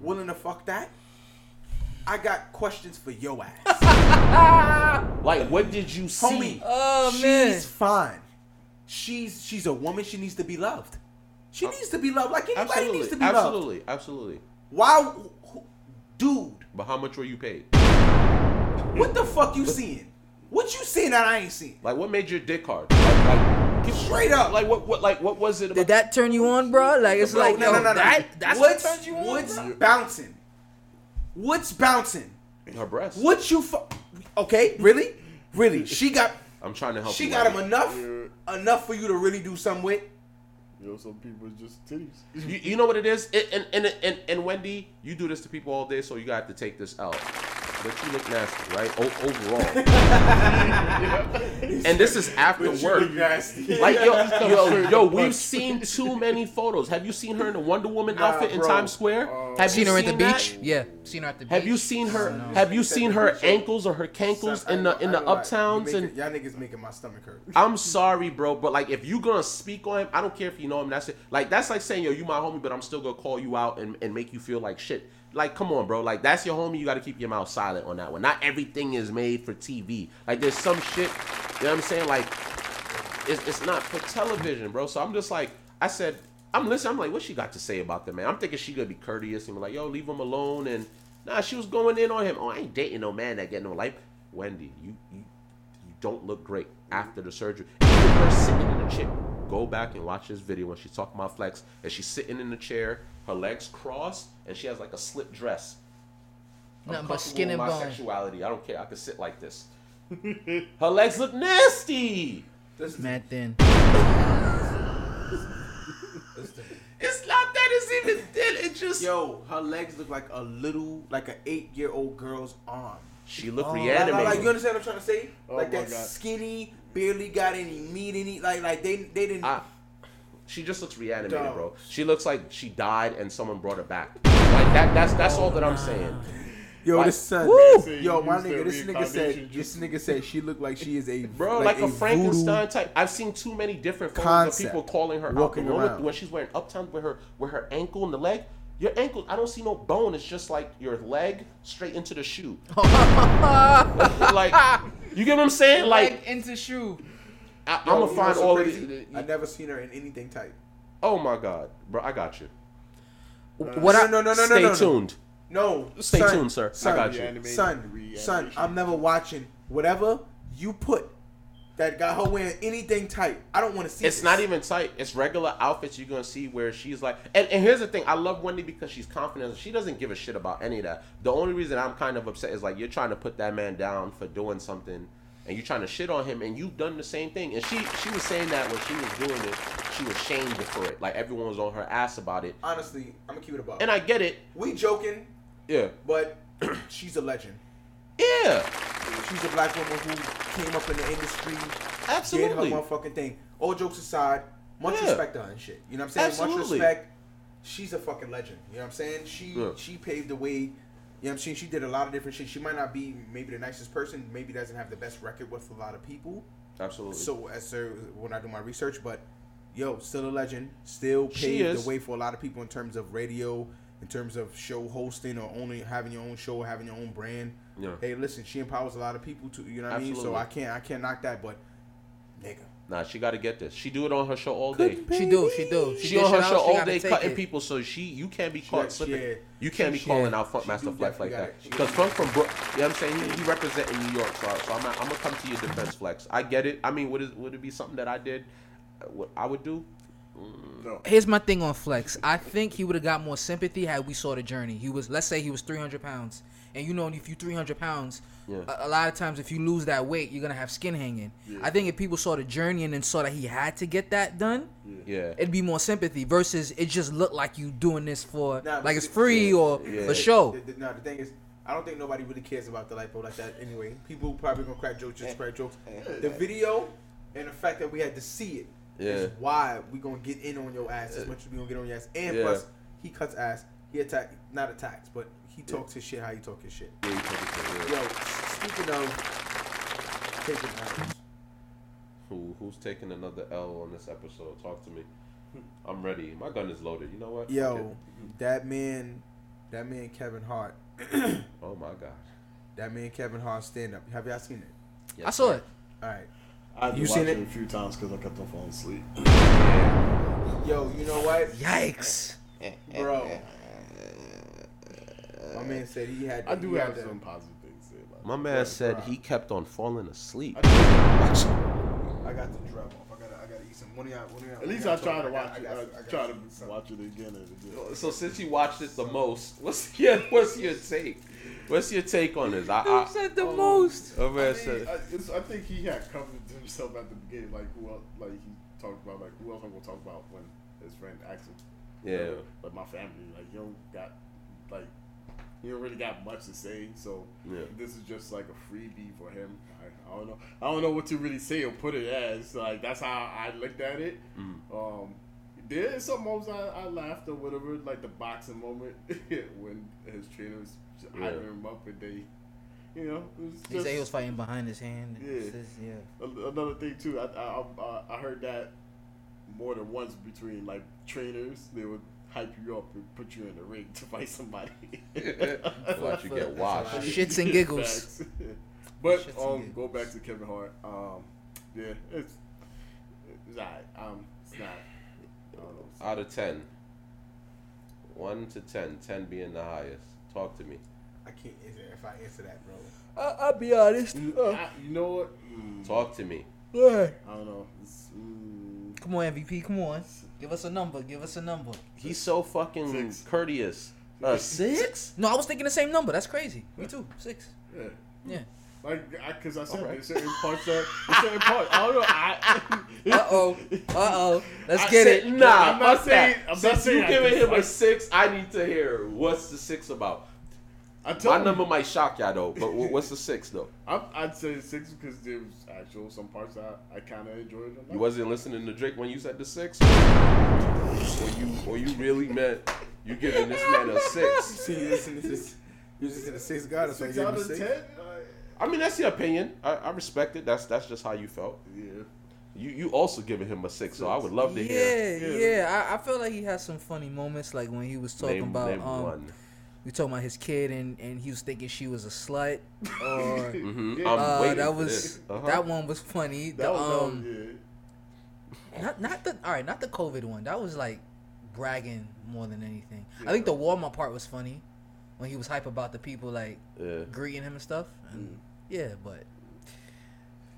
Speaker 3: willing to fuck that, I got questions for your ass. <laughs>
Speaker 1: like, what did you see?
Speaker 3: Homie,
Speaker 2: Oh,
Speaker 3: she's
Speaker 2: man.
Speaker 3: fine. She's she's a woman. She needs to be loved. She needs to be loved like anybody
Speaker 1: absolutely,
Speaker 3: needs to be loved.
Speaker 1: absolutely, absolutely.
Speaker 3: Why, who- dude?
Speaker 1: But how much were you paid?
Speaker 3: What the fuck you seeing? What you seen that I ain't seen?
Speaker 1: Like, what made your dick hard? Like, like give-
Speaker 3: Straight up.
Speaker 1: Like, what, what, like, what was it? About
Speaker 2: Did that turn you on, bro? Like it's
Speaker 3: Bro,
Speaker 2: like
Speaker 3: no,
Speaker 2: yo,
Speaker 3: no, no, no.
Speaker 2: that that's what
Speaker 3: what's,
Speaker 2: turns you on.
Speaker 3: What's
Speaker 2: bro?
Speaker 3: bouncing? What's bouncing?
Speaker 1: In her breast?
Speaker 3: What you fu- Okay, really, really? <laughs> She got
Speaker 1: I'm trying to help.
Speaker 3: she
Speaker 1: you
Speaker 3: got
Speaker 1: out.
Speaker 3: him enough,
Speaker 6: Yeah.
Speaker 3: enough for you to really do something with.
Speaker 6: You know, some people is just titties.
Speaker 1: You, you know what it is, it, and, and and and Wendy, you do this to people all day, so you got to take this out. But you look nasty, right? O- overall. <laughs> and this is after work. Like yo, <laughs> yo, yo, we've seen too many photos. Have you seen her in a Wonder Woman
Speaker 3: Nah,
Speaker 1: outfit in
Speaker 3: bro.
Speaker 1: Times Square? have
Speaker 2: Seen
Speaker 1: you
Speaker 2: her at the
Speaker 1: that?
Speaker 2: beach? Yeah, seen her at the beach.
Speaker 1: Have you seen her?
Speaker 2: No.
Speaker 1: Have you seen her ankles or her cankles in the in the
Speaker 3: ain't gonna lie.
Speaker 1: uptowns and?
Speaker 3: y'all niggas making my stomach hurt.
Speaker 1: I'm sorry, bro, but like if you gonna speak on him, I don't care if you know him. That's it. Like that's like saying, yo, you my homie, but I'm still gonna call you out and, and make you feel like shit. Like, come on, bro. Like that's your homie. You gotta keep your mouth silent on that one. Not everything is made for TV. Like there's some shit. You know what I'm saying? Like it's, it's not for television, bro. So I'm just like, I said, I'm listening. I'm like, what she got to say about the man? I'm thinking she gonna be courteous and be like, yo, leave him alone. And nah, she was going in on him. Oh, I ain't dating no man that get no life. Wendy, you you you don't look great after the surgery. Even her sitting in the chair. Go back and watch this video when she's talking about flex and she's sitting in the chair, her legs crossed, and she has like a slip dress. I'm
Speaker 2: Nothing but skin
Speaker 1: with
Speaker 2: and
Speaker 1: my
Speaker 2: bone.
Speaker 1: sexuality. I don't care. I can sit like this. <laughs> her legs look nasty.
Speaker 2: This Mad thin. <laughs>
Speaker 1: It's not that it's even thin. It just
Speaker 3: Yo, her legs look like a little, like an eight-year-old girl's arm.
Speaker 1: she looked
Speaker 2: Oh,
Speaker 3: Like,
Speaker 1: reanimated.
Speaker 3: like, like, you understand what I'm trying to say?
Speaker 6: Oh
Speaker 3: like
Speaker 6: my
Speaker 3: that
Speaker 6: God.
Speaker 3: skinny, barely got any meat in it. Like, like they, they didn't.
Speaker 1: I- she just looks reanimated,
Speaker 3: Dog.
Speaker 1: bro. She looks like she died and someone brought her back. Like that. That's that's oh all that I'm saying.
Speaker 3: yo,
Speaker 1: like-
Speaker 3: this son.
Speaker 1: Woo!
Speaker 3: Yo,
Speaker 6: you
Speaker 3: my nigga, this nigga
Speaker 6: reincarnation
Speaker 3: said, this nigga said she looked like she is a
Speaker 1: Bro, like, a,
Speaker 3: voodoo
Speaker 1: Frankenstein type. I've seen too many different photos of people calling her out.
Speaker 3: walking
Speaker 1: The
Speaker 3: around.
Speaker 1: when she's wearing uptown with her with her ankle and the leg. Your ankle, I don't see no bone. It's just like your leg straight into the shoe. <laughs> like, you get what I'm saying? Like,
Speaker 2: Leg into shoe.
Speaker 1: I,
Speaker 3: Yo,
Speaker 1: I'm gonna find
Speaker 3: what's so
Speaker 1: all of
Speaker 3: crazy?
Speaker 1: these.
Speaker 3: I never seen her in anything tight.
Speaker 1: Oh my god, bro, I got you.
Speaker 2: Uh, what
Speaker 3: no,
Speaker 2: I,
Speaker 3: no, no, no, no,
Speaker 1: Stay
Speaker 3: no, no.
Speaker 1: tuned.
Speaker 3: No,
Speaker 1: Stay
Speaker 3: son,
Speaker 1: tuned, sir. I got you.
Speaker 3: Son, son, I'm never watching whatever you put that got her wearing anything tight. I don't want to see.
Speaker 1: It's
Speaker 3: this.
Speaker 1: not even tight. It's regular outfits you're gonna see where she's like. And, and here's the thing: I love Wendy because she's confident. She doesn't give a shit about any of that. The only reason I'm kind of upset is like you're trying to put that man down for doing something, and you're trying to shit on him, and you've done the same thing. And she she was saying that when she was doing it, she was shamed for it. Like everyone was on her ass about it.
Speaker 3: Honestly, I'm gonna keep it about.
Speaker 1: And I get it.
Speaker 3: we joking,
Speaker 1: Yeah.
Speaker 3: but <clears throat> she's a legend.
Speaker 1: Yeah.
Speaker 3: She's a black woman who came up in the industry,
Speaker 1: Absolutely.
Speaker 3: did her motherfucking thing. All jokes aside, much
Speaker 1: Yeah.
Speaker 3: respect to her and shit. You know what I'm saying?
Speaker 1: Absolutely.
Speaker 3: Much respect. She's a fucking legend. You know what I'm saying? She
Speaker 1: Yeah.
Speaker 3: she paved the way. You know what I'm saying? She did a lot of different shit. She might not be maybe the nicest person, maybe doesn't have the best record with a lot of people.
Speaker 1: Absolutely.
Speaker 3: So as sir, when I do my research, but yo, still a legend. Still paved the way for a lot of people in terms of radio, in terms of show hosting, or only having your own show, having your own brand.
Speaker 1: Yeah.
Speaker 3: Hey, listen, she empowers a lot of people too. You know what I mean? So I can't, I can't knock that. But nigga,
Speaker 1: Nah, she got to get this. She do it on her show all day.
Speaker 2: she do, she do.
Speaker 1: She,
Speaker 2: dish
Speaker 1: on her
Speaker 2: it out,
Speaker 1: show all day cutting
Speaker 2: it.
Speaker 1: people, so she you can't be caught
Speaker 3: got-
Speaker 1: slipping.
Speaker 3: yeah.
Speaker 1: You can't
Speaker 3: She-
Speaker 1: be calling
Speaker 3: yeah.
Speaker 1: out
Speaker 3: She
Speaker 1: Funkmaster
Speaker 3: do
Speaker 1: Flex like that.
Speaker 3: got it. She
Speaker 1: Because
Speaker 3: got
Speaker 1: Funk from Brook, you know what I'm saying? He, he representing New York, so, so I'm, not, I'm gonna come to your defense, Flex. I get it. I mean, would it would it be something that I did? uh, What I would do?
Speaker 6: No.
Speaker 2: Here's my thing on Flex. I think he would have got more sympathy had we saw the journey. He was, let's say, he was 300 pounds, and you know, if you 300 pounds,
Speaker 1: Yeah.
Speaker 2: a, a lot of times if you lose that weight, you're gonna have skin hanging. I think if people saw the journey and then saw that he had to get that done,
Speaker 1: Yeah.
Speaker 2: it'd be more sympathy. Versus it just looked like you doing this for
Speaker 3: Nah,
Speaker 2: like it's
Speaker 3: see-
Speaker 2: free or
Speaker 1: Yeah.
Speaker 2: for show.
Speaker 3: The, the, no, the thing is, I don't think nobody really cares about the lipo like that anyway. People probably gonna crack jokes, just crack jokes. Eh. The video and the fact that we had to see it is
Speaker 1: Yeah.
Speaker 3: why we gonna get in on your ass as eh. much as we gonna get on your ass. And
Speaker 1: Yeah.
Speaker 3: plus, he cuts ass. He attack, not attacks, but he talks his shit how he talk his shit.
Speaker 1: Yeah, you take it to- yeah.
Speaker 3: Yo, speaking of taking L's,
Speaker 1: Who who's taking another L on this episode? Talk to me. I'm ready. My gun is loaded. You know what?
Speaker 3: Yo,
Speaker 1: it.
Speaker 3: that man, that man Kevin Hart, <clears throat>
Speaker 1: Oh my gosh.
Speaker 3: that man Kevin Hart stand up. Have y'all seen it?
Speaker 1: Yes,
Speaker 2: I saw
Speaker 1: sir.
Speaker 2: it.
Speaker 3: All right.
Speaker 6: I've
Speaker 3: You seen
Speaker 6: it?
Speaker 3: it?
Speaker 6: a few times because I kept on falling asleep.
Speaker 3: Yo, you know what,
Speaker 2: Yikes!
Speaker 3: bro? My man said he had.
Speaker 6: I do
Speaker 3: he had
Speaker 6: have
Speaker 3: to-
Speaker 6: some positive things to say about
Speaker 1: My man
Speaker 3: Right,
Speaker 1: said he kept on falling asleep.
Speaker 3: I got the drug off. I gotta, I gotta eat some. One of y'all, one of y'all.
Speaker 6: At least I
Speaker 3: of
Speaker 6: try to watch
Speaker 3: I
Speaker 6: it.
Speaker 3: got-
Speaker 6: I
Speaker 3: I got
Speaker 6: try
Speaker 3: some- some-
Speaker 6: to watch it again and again.
Speaker 1: So since you watched it the most, what's <laughs> your what's your take? What's your take on this? I, I,
Speaker 2: said the um, most?
Speaker 1: oh,
Speaker 6: I, mean,
Speaker 1: said,
Speaker 6: I, it's, I think he had covered himself at the beginning, like who else, like he talked about, like who else I'm gonna talk about when his friend asked him.
Speaker 1: yeah.
Speaker 6: Like my family, like you don't got, like he don't really got much to say. So
Speaker 1: Yeah.
Speaker 6: this is just like a freebie for him. I, I don't know. I don't know what to really say or put it as. Like that's how I looked at it.
Speaker 1: Mm.
Speaker 6: Um, there is some moments I, I laughed or whatever, like the boxing moment <laughs> when his trainers
Speaker 1: Yeah.
Speaker 6: hyping him up and they, you know, it was
Speaker 2: He said he was fighting behind his hand.
Speaker 6: Yeah.
Speaker 2: Just- yeah.
Speaker 6: Another thing too, I, I I I heard that more than once between like trainers, they would hype you up and put you in the ring to fight somebody. <laughs> <laughs>
Speaker 1: Watch you get washed.
Speaker 2: Shits and giggles. <laughs>
Speaker 6: But
Speaker 2: Shits and
Speaker 6: um,
Speaker 2: giggles.
Speaker 6: go back to Kevin Hart. Um, yeah, it's it's not. Um, it's not. I.
Speaker 1: Out of ten. One to ten. Ten being the highest. Talk to me.
Speaker 3: I can't answer if I answer that, bro.
Speaker 2: I, I'll be honest.
Speaker 6: You, I- you know what? Mm,
Speaker 1: Talk to me.
Speaker 6: I don't know. Mm,
Speaker 2: Come on, MVP. Come on. Give us a number. Give us a number.
Speaker 1: He's so fucking
Speaker 6: Six.
Speaker 1: courteous. A six?
Speaker 2: No, I was thinking the same number. That's crazy. Me too. Six.
Speaker 6: yeah.
Speaker 2: Yeah.
Speaker 6: Like, I, cause I said
Speaker 1: Alright.
Speaker 6: there's certain parts that, certain parts. I <laughs> don't know. I,
Speaker 2: Uh oh. Uh oh. Let's
Speaker 6: I
Speaker 2: get
Speaker 6: said-
Speaker 2: it.
Speaker 1: Nah,
Speaker 6: I'm not saying-
Speaker 1: that.
Speaker 6: I'm not
Speaker 1: Since
Speaker 6: saying
Speaker 1: you
Speaker 6: I
Speaker 1: giving him a six, I need to hear what's the six about.
Speaker 6: I told
Speaker 1: My
Speaker 6: you.
Speaker 1: number might shock y'all though, but what's the six though? <laughs>
Speaker 6: I, I'd say six because there was actual some parts I, I kind of enjoyed.
Speaker 1: You wasn't listening to Drake when you said the six, or you, or you really meant you giving this man a six? <laughs>
Speaker 3: See, listen, this is you just in the sixth guy. That's why I
Speaker 6: six
Speaker 3: gave
Speaker 6: out
Speaker 3: him
Speaker 6: of
Speaker 3: six.
Speaker 6: ten.
Speaker 1: I mean, that's your opinion. I, I respect it. That's that's just how you felt.
Speaker 6: yeah.
Speaker 1: You you also giving him a six, so I would love to hear.
Speaker 2: Yeah,
Speaker 6: Yeah.
Speaker 2: yeah. I, I feel like he had some funny moments, like when he was talking
Speaker 1: Name,
Speaker 2: about
Speaker 1: name
Speaker 2: um,
Speaker 1: one.
Speaker 2: We talking about his kid and and he was thinking she was a slut. Or <laughs>
Speaker 1: hmm
Speaker 6: Yeah.
Speaker 1: I'm
Speaker 2: uh, that was.
Speaker 1: Uh-huh.
Speaker 2: that one was funny.
Speaker 6: That
Speaker 2: The,
Speaker 6: was
Speaker 2: um,
Speaker 6: yeah.
Speaker 2: not not the all right, not the COVID one. That was like bragging more than anything. I think the Walmart part was funny when he was hype about the people like
Speaker 1: Yeah.
Speaker 2: greeting him and stuff. And
Speaker 6: Mm.
Speaker 2: Yeah, but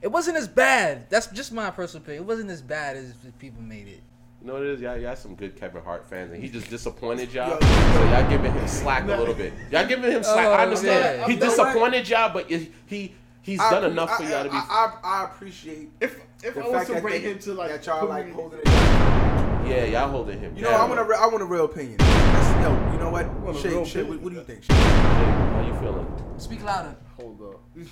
Speaker 2: it wasn't as bad. That's just my personal opinion. It wasn't as bad as people made it.
Speaker 1: You know what it is? Y'all, y'all some good Kevin Hart fans, and he just disappointed y'all. So y'all giving him slack a little bit. Y'all giving him slack. I
Speaker 2: Oh,
Speaker 1: understand.
Speaker 2: yeah.
Speaker 1: He
Speaker 3: You know what?
Speaker 1: disappointed y'all, but he he- he's
Speaker 3: I
Speaker 1: done
Speaker 3: appre-
Speaker 1: enough for y'all to be.
Speaker 3: I, I, I appreciate
Speaker 6: If if
Speaker 3: the
Speaker 6: I was
Speaker 3: fact
Speaker 6: to
Speaker 3: that,
Speaker 6: rate him to like
Speaker 3: that y'all
Speaker 6: put
Speaker 3: like holding it <laughs>
Speaker 1: yeah, y'all holding him.
Speaker 3: You know,
Speaker 1: down.
Speaker 3: I want a, re- I want a real opinion. That's, yo, you know what?
Speaker 6: want a
Speaker 3: Shay,
Speaker 6: real
Speaker 3: Shay, what, what do you think? Shay?
Speaker 1: How you feeling?
Speaker 2: Speak louder.
Speaker 6: hold up. <laughs>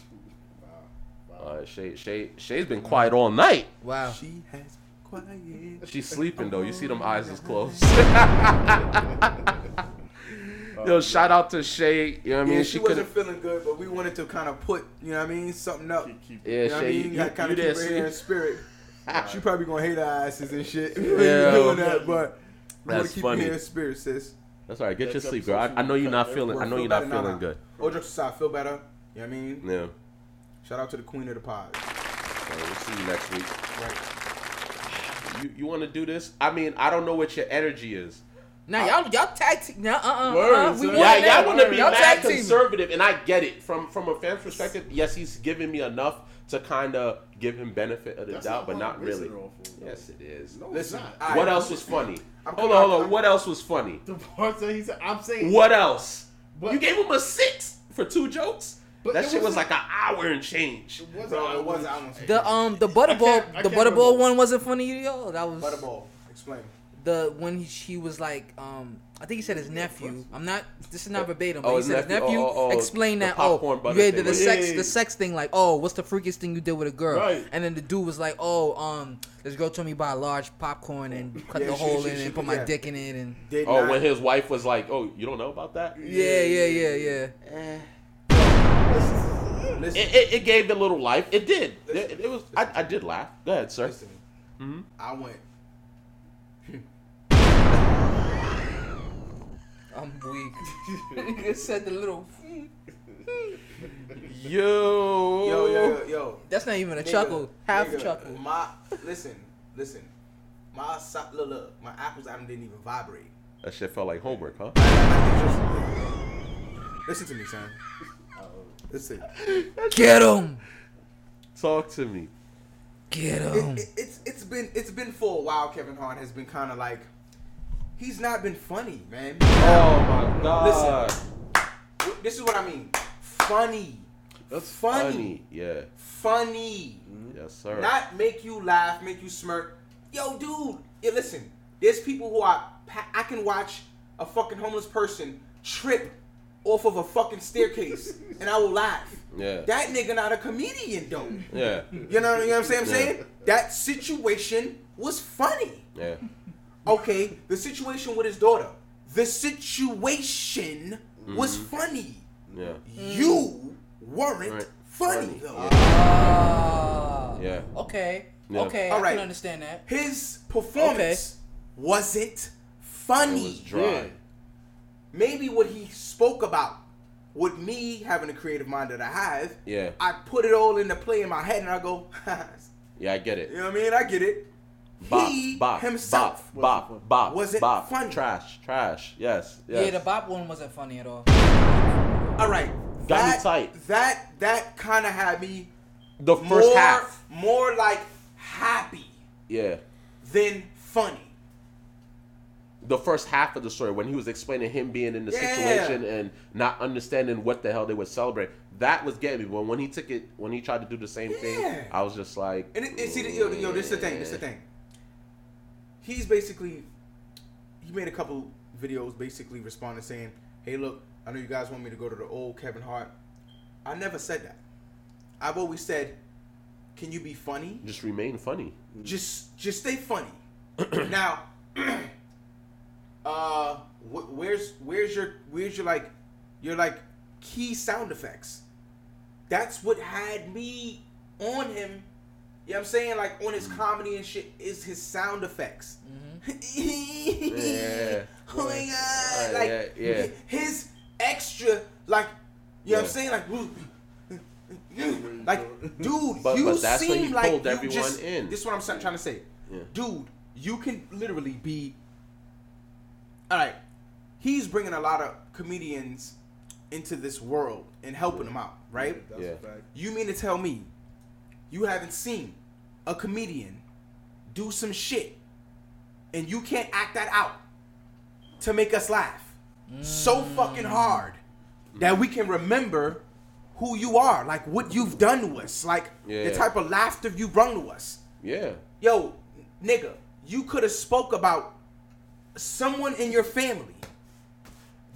Speaker 6: Wow.
Speaker 1: Uh, Shay, Shay, Shay's been quiet all night.
Speaker 2: Wow.
Speaker 3: She has quiet.
Speaker 1: She's sleeping though. You see them eyes is closed. <laughs> Yo, shout out to Shay. You know what I mean?
Speaker 3: yeah,
Speaker 1: she
Speaker 3: she,
Speaker 1: could
Speaker 3: wasn't
Speaker 1: have.
Speaker 3: feeling good, but we wanted to kind of put, you know what I mean, something up.
Speaker 6: Keep, keep,
Speaker 1: Yeah,
Speaker 3: You know what I
Speaker 1: Shay,
Speaker 3: mean?
Speaker 1: you, you,
Speaker 3: Got kind of
Speaker 1: there
Speaker 3: keep her here in spirit. She probably gonna hate our asses and shit. <laughs> when
Speaker 1: Yeah.
Speaker 3: you doing that, but we want
Speaker 1: That's
Speaker 3: to keep
Speaker 1: funny.
Speaker 3: you here in spirit, sis.
Speaker 1: That's all right. Get your sleep, girl. I, I know you're not feeling. I know
Speaker 3: Feel
Speaker 1: you're not feeling
Speaker 3: nah.
Speaker 1: good.
Speaker 3: All jokes aside, feel better. You know what I mean?
Speaker 1: Yeah.
Speaker 3: Shout out to the queen of the pod.
Speaker 1: So we'll see you next week.
Speaker 3: Right.
Speaker 1: You you want to do this? I mean, I don't know what your energy is.
Speaker 2: Now y'all y'all tag team. Now uh uh.
Speaker 6: Word,
Speaker 2: uh we
Speaker 6: son.
Speaker 2: want
Speaker 1: Yeah, y'all want to be
Speaker 2: Y'all
Speaker 1: mad
Speaker 2: tag team.
Speaker 1: conservative, and I get it from from a fan's perspective. Yes, he's giving me enough to kind of give him benefit of the
Speaker 6: That's
Speaker 1: doubt, but not really.
Speaker 6: it off of, though.
Speaker 1: Yes, it is.
Speaker 6: No,
Speaker 3: Listen,
Speaker 6: it's not.
Speaker 3: I-
Speaker 1: What else was funny?
Speaker 3: I'm
Speaker 1: Hold
Speaker 3: coming
Speaker 1: on, hold on.
Speaker 3: I'm-
Speaker 1: What else was funny?
Speaker 6: The parts that he said, I'm saying.
Speaker 1: What else?
Speaker 6: But-
Speaker 1: You gave him a six for two jokes.
Speaker 6: But
Speaker 1: that shit was like an hour and change.
Speaker 6: It wasn't.
Speaker 3: Bro, it was. I was
Speaker 2: The um the butterball the butterball one wasn't funny at all. That was
Speaker 3: Butterball. Explain.
Speaker 2: the when he, she was like um I think he said his nephew. I'm not. This is not verbatim. But
Speaker 1: Oh,
Speaker 2: he
Speaker 1: his
Speaker 2: said his
Speaker 1: nephew.
Speaker 2: nephew
Speaker 1: Oh, oh, oh,
Speaker 2: explained
Speaker 1: the
Speaker 2: that. Oh,
Speaker 1: butter
Speaker 2: you did
Speaker 1: thing.
Speaker 2: the sex,
Speaker 6: yeah, yeah.
Speaker 2: the sex thing. Like, oh, what's the freakiest thing you did with a girl?
Speaker 6: Right.
Speaker 2: And then the dude was like, oh, um, this girl told me buy a large popcorn and cut
Speaker 3: Yeah,
Speaker 2: the
Speaker 3: she-
Speaker 2: hole
Speaker 3: she-
Speaker 2: in
Speaker 3: she-
Speaker 2: and put my
Speaker 3: yeah.
Speaker 2: dick in it and.
Speaker 3: Did
Speaker 1: Oh,
Speaker 3: not,
Speaker 1: when his wife was like, "Oh, you don't know about that?"
Speaker 2: Yeah, yeah, yeah, yeah.
Speaker 3: Listen,
Speaker 1: It, it, it gave it a little life. It did. It, it was. I, I did laugh. Go ahead, sir.
Speaker 3: listen.
Speaker 1: Mhm.
Speaker 3: I went. <laughs>
Speaker 2: I'm weak. <laughs> He said the little. <laughs>
Speaker 1: Yo.
Speaker 3: Yo, yo, yo, yo.
Speaker 2: That's not even a
Speaker 3: Nigga,
Speaker 2: chuckle. Half
Speaker 3: nigga,
Speaker 2: chuckle.
Speaker 3: My listen, listen. My so- look, look, my apples I didn't even vibrate.
Speaker 1: That shit felt like homework, huh?
Speaker 3: Listen to me, son. Listen.
Speaker 2: Get him.
Speaker 1: Talk to me.
Speaker 2: Get him.
Speaker 3: it, it's it's been it's been for a while. Kevin Hart has been kind of like he's not been funny, man.
Speaker 1: Oh my god.
Speaker 3: Listen, This is what I mean. Funny.
Speaker 6: That's
Speaker 3: funny.
Speaker 1: Funny. Yeah.
Speaker 3: Funny. Mm-hmm.
Speaker 1: Yes, sir.
Speaker 3: Not make you laugh, make you smirk. Yo, dude. Yeah, listen. There's people who are. I can watch a fucking homeless person trip off of a fucking staircase, and I will laugh.
Speaker 1: Yeah.
Speaker 3: That nigga not a comedian though.
Speaker 1: Yeah.
Speaker 3: You know, you know what I'm saying? I'm
Speaker 1: Yeah.
Speaker 3: saying that situation was funny.
Speaker 1: Yeah.
Speaker 3: Okay, the situation with his daughter. The situation was
Speaker 1: Mm-hmm.
Speaker 3: funny.
Speaker 1: Yeah.
Speaker 3: You weren't
Speaker 1: Right.
Speaker 3: funny
Speaker 1: Funny.
Speaker 3: though.
Speaker 2: Ah.
Speaker 1: Yeah.
Speaker 2: Okay.
Speaker 1: Yeah.
Speaker 2: Okay.
Speaker 3: All
Speaker 2: I can understand that.
Speaker 3: His performance wasn't
Speaker 1: It
Speaker 3: funny.
Speaker 1: was dry.
Speaker 6: Yeah.
Speaker 3: Maybe what he spoke about with me having a creative mind that I have,
Speaker 1: Yeah.
Speaker 3: I put it all into play in my head and I go, <laughs>
Speaker 1: Yeah, I get it.
Speaker 3: you know what I mean? I get it.
Speaker 1: Bop,
Speaker 3: he
Speaker 1: bop,
Speaker 3: himself.
Speaker 1: bop, bop, bop,
Speaker 3: Was it
Speaker 1: bop.
Speaker 3: funny?
Speaker 1: Trash, trash. Yes, yes.
Speaker 2: Yeah, the Bop one wasn't funny at all.
Speaker 3: All right.
Speaker 1: Got me
Speaker 3: that,
Speaker 1: tight.
Speaker 3: That that kind of had me
Speaker 1: the first
Speaker 3: more
Speaker 1: half.
Speaker 3: more like happy
Speaker 1: Yeah.
Speaker 3: than funny.
Speaker 1: The first half of the story when he was explaining him being in the
Speaker 3: Yeah.
Speaker 1: situation and not understanding what the hell they would celebrate. That was getting me. But when he took it, when he tried to do the same
Speaker 3: Yeah.
Speaker 1: thing, I was just like,
Speaker 3: And it, it, see, the- yo, yo, this is the thing. This is the thing. He's basically he made a couple videos basically responding saying, "Hey, look, I know you guys want me to go to the old Kevin Hart. I never said that. I've always said, can you be funny?
Speaker 1: Just remain funny.
Speaker 3: Just just stay funny. <clears throat> now, <clears throat> uh, wh- where's where's your where's your like your like key sound effects? That's what had me on him. You know what I'm saying? Like on his comedy and shit is his sound effects. <laughs>
Speaker 1: Yeah.
Speaker 3: oh my god!
Speaker 1: Uh,
Speaker 3: like
Speaker 1: yeah, yeah.
Speaker 3: his extra like you know what I'm saying? Like like dude,
Speaker 1: But-
Speaker 3: you
Speaker 1: but that's
Speaker 3: seem
Speaker 1: he
Speaker 3: like
Speaker 1: pulled
Speaker 3: you
Speaker 1: everyone
Speaker 3: just,
Speaker 1: in.
Speaker 3: This is what I'm trying to say.
Speaker 1: Yeah.
Speaker 3: Dude, you can literally be all right. He's bringing a lot of comedians into this world and helping them out, right?
Speaker 6: That's
Speaker 1: Yeah.
Speaker 6: a fact.
Speaker 3: You mean to tell me you haven't seen a comedian do some shit and you can't act that out to make us laugh so mm. fucking hard that we can remember who you are, like what you've done to us, like the type of laughter you brought to us.
Speaker 1: Yeah.
Speaker 3: Yo, nigga, you could have spoke about someone in your family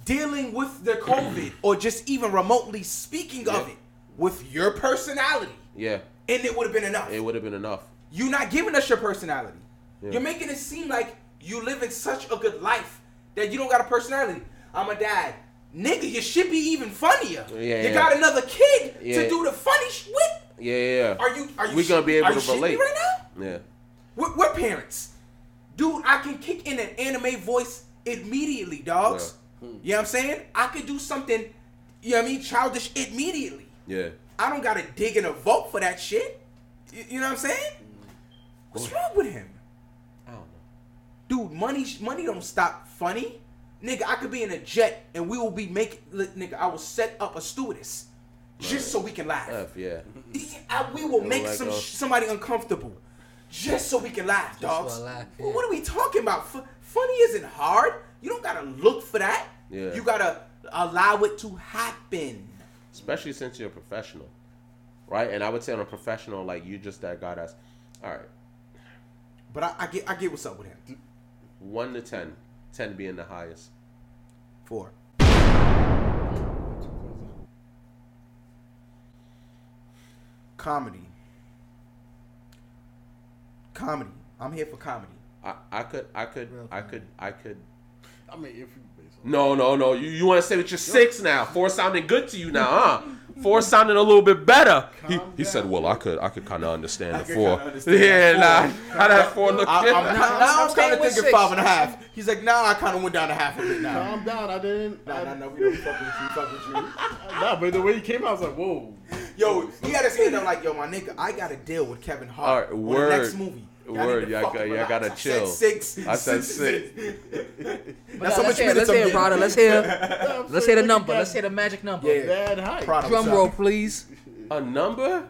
Speaker 3: dealing with their COVID <clears throat> or just even remotely speaking of it with your personality,
Speaker 1: Yeah.
Speaker 3: and it would have been enough.
Speaker 1: It would have been enough.
Speaker 3: You're not giving us your personality.
Speaker 1: Yeah.
Speaker 3: You're making it seem like you live in such a good life that you don't got a personality. I'm a dad. Nigga, you should be even funnier.
Speaker 1: Yeah,
Speaker 3: you
Speaker 1: yeah.
Speaker 3: got another kid
Speaker 1: Yeah.
Speaker 3: to do the funny shit with.
Speaker 1: Yeah, yeah. yeah.
Speaker 3: Are you are you
Speaker 1: we gonna be able
Speaker 3: are
Speaker 1: to relate
Speaker 3: right now?
Speaker 1: Yeah.
Speaker 3: We're, we're parents. Dude, I can kick in an anime voice immediately, dogs. Hmm. You know what I'm saying? I could do something, you know what I mean, childish immediately.
Speaker 1: Yeah.
Speaker 3: I don't gotta dig in a vault for that shit. You, you know what I'm saying? What's wrong with him?
Speaker 1: I don't know.
Speaker 3: Dude, money money don't stop funny. Nigga, I could be in a jet and we will be making nigga, I will set up a stewardess just so we can laugh.
Speaker 1: F, yeah. <laughs>
Speaker 3: I- we will make
Speaker 1: like
Speaker 3: some
Speaker 1: us.
Speaker 3: sh- somebody uncomfortable just so we can laugh, dogs.
Speaker 2: laugh, yeah.
Speaker 3: What are we talking about? F- funny isn't hard. You don't gotta look for that.
Speaker 1: Yeah.
Speaker 3: You gotta allow it to happen.
Speaker 1: Especially since you're a professional. Right? And I would say on a professional, like you just that guy that's all right.
Speaker 3: But I, I get I get what's up with him.
Speaker 1: One to ten. Ten being the highest.
Speaker 3: Four. Comedy. Comedy. I'm here for comedy.
Speaker 1: I, I could I could
Speaker 2: Real
Speaker 1: I could I could
Speaker 6: I mean, if you
Speaker 1: No, no, no. You you want to say that you're six now? Four sounding good to you now, huh? Four sounded a little bit better. He,
Speaker 6: Calm
Speaker 1: he said,
Speaker 6: down.
Speaker 1: "Well, I could I could kind of understand
Speaker 3: I
Speaker 1: the four.
Speaker 3: understand
Speaker 1: Yeah,
Speaker 3: that
Speaker 1: nah. <laughs> How that four look?
Speaker 3: I, I'm,
Speaker 1: different?
Speaker 3: now I'm,
Speaker 2: I'm
Speaker 3: kind of thinking
Speaker 2: six.
Speaker 3: five and a half. He's like, nah, I kind of went down to half a bit now.
Speaker 6: calm down. I didn't.
Speaker 3: Nah,
Speaker 6: I,
Speaker 3: nah, nah, we don't fuck with you, fuck with you. <laughs>
Speaker 6: Nah, but the way he came out, I was like, whoa.
Speaker 3: Yo, he had his hand up like, yo, my nigga, I gotta deal with Kevin Hart
Speaker 1: All right,
Speaker 3: on
Speaker 1: word.
Speaker 3: the next movie. Y'all
Speaker 1: Word, y'all
Speaker 3: fucking
Speaker 1: got- y'all gotta
Speaker 3: I said
Speaker 1: chill.
Speaker 3: six.
Speaker 1: I said <laughs> six.
Speaker 2: But
Speaker 3: That's
Speaker 2: now,
Speaker 3: how
Speaker 2: let's
Speaker 3: much
Speaker 2: hear,
Speaker 3: minutes
Speaker 2: let's hear,
Speaker 3: getting.
Speaker 2: brother. Let's hear.
Speaker 6: I'm
Speaker 2: Let's hear the number. Let's hear the magic number.
Speaker 3: Yeah.
Speaker 6: Bad height.
Speaker 3: Proud
Speaker 2: Drum roll, please.
Speaker 1: A number?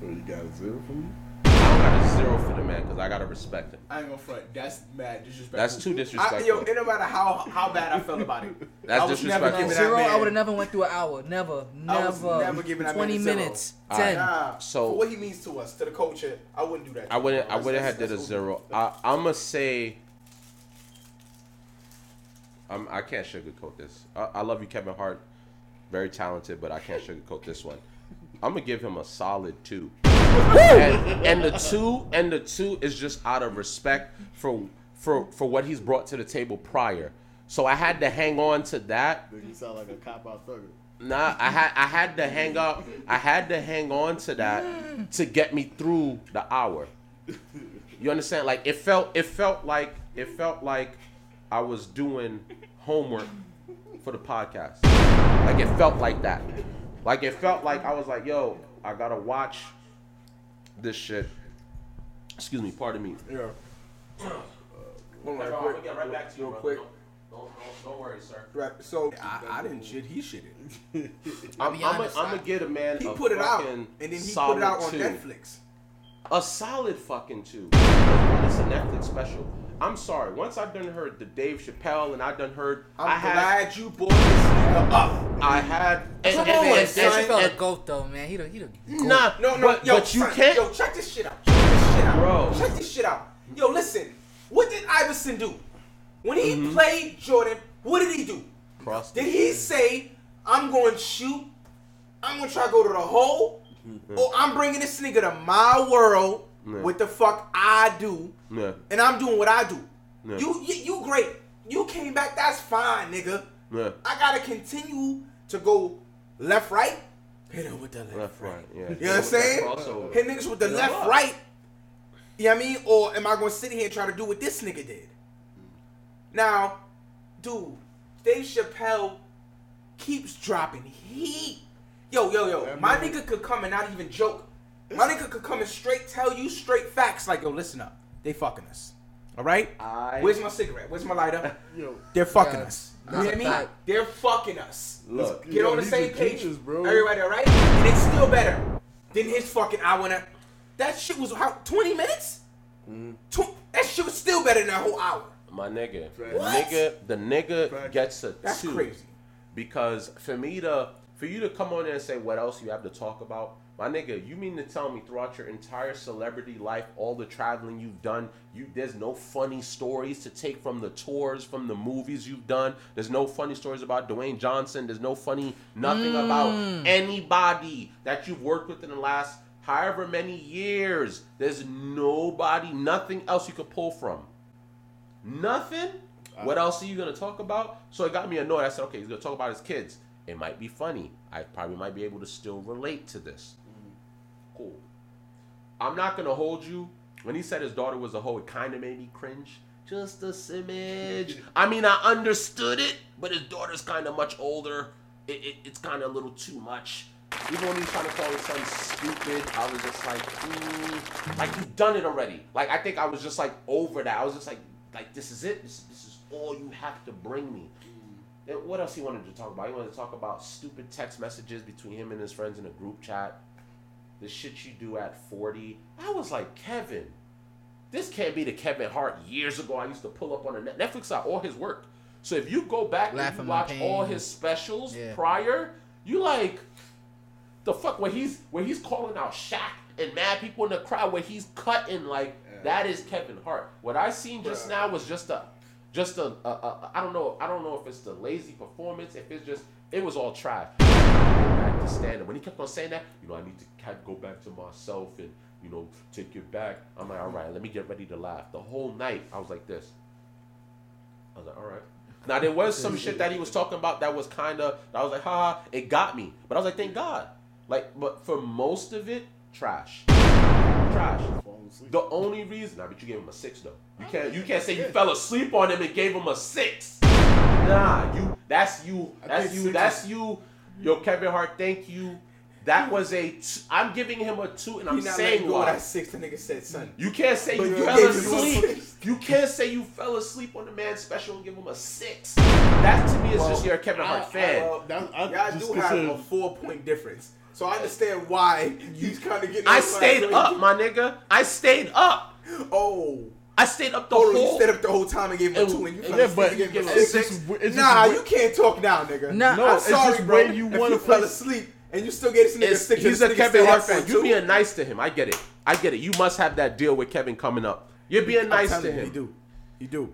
Speaker 6: So you got a zero from me?
Speaker 1: Zero for the man because I gotta respect him.
Speaker 3: I ain't gonna front. That's mad disrespectful.
Speaker 1: That's too
Speaker 3: I,
Speaker 1: disrespectful.
Speaker 3: yo, it no matter how how bad I felt about it.
Speaker 1: That's
Speaker 3: I was never
Speaker 1: disrespectful.
Speaker 3: giving that
Speaker 2: Zero, I would have never went through an hour. Never,
Speaker 3: I was
Speaker 2: never.
Speaker 3: never giving that
Speaker 2: Twenty
Speaker 3: a zero.
Speaker 2: minutes,
Speaker 1: All right.
Speaker 2: ten.
Speaker 3: Nah,
Speaker 1: So-
Speaker 3: for what he means to us, to the culture, I wouldn't do that.
Speaker 1: I wouldn't.
Speaker 3: him.
Speaker 1: I wouldn't have did a zero. I, I'm gonna say. I'm, I can't sugarcoat this. I, I love you, Kevin Hart. Very talented, but I can't sugarcoat this one. I'm gonna give him a solid two. And, and the two and the two is just out of respect for for for what he's brought to the table prior. So I had to hang on to that.
Speaker 6: Nigga, you sound like a cop out thugger.
Speaker 1: Nah, I had I had to hang up. I had to hang on to that to get me through the hour. You understand? Like it felt it felt like it felt like I was doing homework for the podcast. Like it felt like that. Like it felt like I was like, yo, I gotta watch this shit. Excuse me, pardon me.
Speaker 3: Yeah. Hold on,
Speaker 1: I'll
Speaker 3: quick,
Speaker 1: get right back to you,
Speaker 3: real quick.
Speaker 1: Don't, don't, don't worry, sir.
Speaker 3: Right, So I, I didn't shit. He shitted. <laughs>
Speaker 1: I'm, I'm, I'm gonna get a man.
Speaker 3: He
Speaker 1: a
Speaker 3: put it out, and then he put it out on
Speaker 1: two.
Speaker 3: Netflix.
Speaker 1: A solid fucking two. It's a Netflix special. I'm sorry. Once I done heard the Dave Chappelle and I done heard,
Speaker 3: I'm
Speaker 1: I had,
Speaker 3: glad you brought this up.
Speaker 1: I had, and,
Speaker 3: Come
Speaker 1: and,
Speaker 3: on,
Speaker 1: and,
Speaker 2: Man,
Speaker 3: son.
Speaker 2: Dave
Speaker 1: and-
Speaker 2: Chappelle
Speaker 1: and-
Speaker 2: a goat though, man. He the he the goat.
Speaker 1: nah,
Speaker 3: No, no,
Speaker 1: but,
Speaker 3: yo,
Speaker 1: but you
Speaker 3: son,
Speaker 1: can't.
Speaker 3: Yo, check this shit out. Check this shit out,
Speaker 1: Bro.
Speaker 3: Check this shit out. Yo, listen. What did Iverson do when he
Speaker 1: Mm-hmm.
Speaker 3: played Jordan? What did he do?
Speaker 1: Cross
Speaker 3: Did he say, "I'm going to shoot. I'm going to try to go to the hole, or I'm bringing this nigga to my world.
Speaker 1: Yeah.
Speaker 3: What the fuck I do,
Speaker 1: Yeah,
Speaker 3: and I'm doing what I do.
Speaker 1: Yeah.
Speaker 3: You, you, you great. You came back. That's fine, nigga.
Speaker 1: yeah.
Speaker 3: I gotta continue to go left, right. Hit him with the left,
Speaker 1: Left,
Speaker 3: right.
Speaker 1: right. Yeah.
Speaker 3: You know what I'm saying?
Speaker 1: Crossover.
Speaker 3: Hit niggas with the
Speaker 1: Yeah.
Speaker 3: left, right. You know what I mean? Or am I gonna sit here and try to do what this nigga did? Now, dude, Dave Chappelle keeps dropping heat. Yo, yo, yo,
Speaker 6: That
Speaker 3: my
Speaker 6: man-
Speaker 3: nigga could come and not even joke. My nigga could come and straight tell you straight facts like, yo, listen up. They fucking us. All right?
Speaker 1: I-
Speaker 3: Where's my cigarette? Where's my lighter? <laughs>
Speaker 6: Yo,
Speaker 3: They're fucking
Speaker 2: Yeah,
Speaker 3: us. You
Speaker 2: that's
Speaker 3: know what I
Speaker 2: a
Speaker 3: mean?
Speaker 2: fact.
Speaker 3: They're fucking us.
Speaker 1: Look,
Speaker 3: Get
Speaker 6: Yo,
Speaker 3: on the
Speaker 6: he's
Speaker 3: same
Speaker 6: a
Speaker 3: page,
Speaker 6: genius, bro.
Speaker 3: Everybody, all right? And it's still better than his fucking I wanna. That shit was how twenty minutes.
Speaker 6: Mm-hmm.
Speaker 3: Tw- that shit was still better than that whole hour.
Speaker 1: my nigga, the nigga, the nigga
Speaker 6: Facts.
Speaker 1: gets a
Speaker 3: That's
Speaker 1: two.
Speaker 3: crazy.
Speaker 1: Because for me to, for you to come on there and say what else you have to talk about, my nigga, you mean to tell me throughout your entire celebrity life, all the traveling you've done, you there's no funny stories to take from the tours, from the movies you've done. There's no funny stories about Dwayne Johnson. There's no funny nothing about mm. anybody that you've worked with in the last however many years. There's nobody, nothing else you could pull from. Nothing. Uh, what else are you gonna talk about? So it got me annoyed. I said, okay, he's gonna talk about his kids. It might be funny. I probably might be able to still relate to this. Cool. I'm not gonna hold you. When he said his daughter was a hoe, it kind of made me cringe. Just a smidge. I mean, I understood it, but his daughter's kind of much older. It, it, it's kind of a little too much. Even when he was trying to call his son stupid, I was just like, mm, like you've done it already. Like I think I was just like over that. I was just like, like this is it. This, this is all you have to bring me. What else he wanted to talk about? He wanted to talk about stupid text messages between him and his friends in a group chat. The shit you do at 40. I was like, Kevin, this can't be the Kevin Hart years ago I used to pull up on the. Netflix out all his work. So if you go back
Speaker 2: Laugh
Speaker 1: and you watch all his specials
Speaker 2: Yeah.
Speaker 1: prior, you like the fuck where he's where he's calling out Shaq and mad people in the crowd where he's cutting like that is Kevin Hart. What I seen just
Speaker 3: Bruh.
Speaker 1: now was just a just a, a, a I don't know I don't know if it's the lazy performance if it's just it was all trash. Back to up. When he kept on saying that, you know, I need to go back to myself and you know take it back. I'm like, all right, let me get ready to laugh. The whole night I was like this. I was like, all right. Now there was some shit that he was talking about that was kind of I was like, haha, it got me. But I was like, thank God. Like, but for most of it, trash, trash. The only reason, I bet you gave him a six though. You can't, you can't say you fell asleep on him and gave him a six. Nah, you. That's you. That's you. That's you. Yo, Kevin Hart. Thank you. That was a. T- I'm giving him a two, and I'm
Speaker 3: He
Speaker 1: saying
Speaker 3: letting go
Speaker 1: why.
Speaker 3: that six. The nigga said, son.
Speaker 1: You can't say
Speaker 3: But
Speaker 1: you
Speaker 3: you
Speaker 1: fell
Speaker 3: gave him a
Speaker 1: asleep. You can't say you fell asleep on the man's special and give him a six. That to me is just
Speaker 3: Well,
Speaker 1: you're a Kevin Hart
Speaker 6: I-
Speaker 1: fan.
Speaker 3: Well,
Speaker 6: That- I
Speaker 3: y'all
Speaker 6: just
Speaker 3: do have a four point difference. So I understand why he's kind of getting.
Speaker 1: I stayed up, my nigga. I stayed up.
Speaker 3: Oh.
Speaker 1: I stayed up the
Speaker 3: Oh, you
Speaker 1: whole.
Speaker 3: stayed up the whole time and gave him a two, and you
Speaker 1: and
Speaker 3: fell
Speaker 6: Yeah, but
Speaker 3: and gave him a
Speaker 1: it's
Speaker 3: six.
Speaker 6: just- it's
Speaker 3: nah,
Speaker 6: way-
Speaker 3: you can't talk now, nigga.
Speaker 2: Nah.
Speaker 6: No,
Speaker 3: I'm
Speaker 6: it's just
Speaker 3: bro.
Speaker 6: you
Speaker 3: if
Speaker 6: wanna
Speaker 3: you fell
Speaker 6: play-
Speaker 3: asleep and you still gave this nigga
Speaker 1: It's-
Speaker 3: six,
Speaker 1: he's a Kevin Hart fan. You being nice to him. I get it. I get it. You must have that deal with Kevin coming up. You're being
Speaker 3: I'm
Speaker 1: nice to him.
Speaker 3: You do. He do.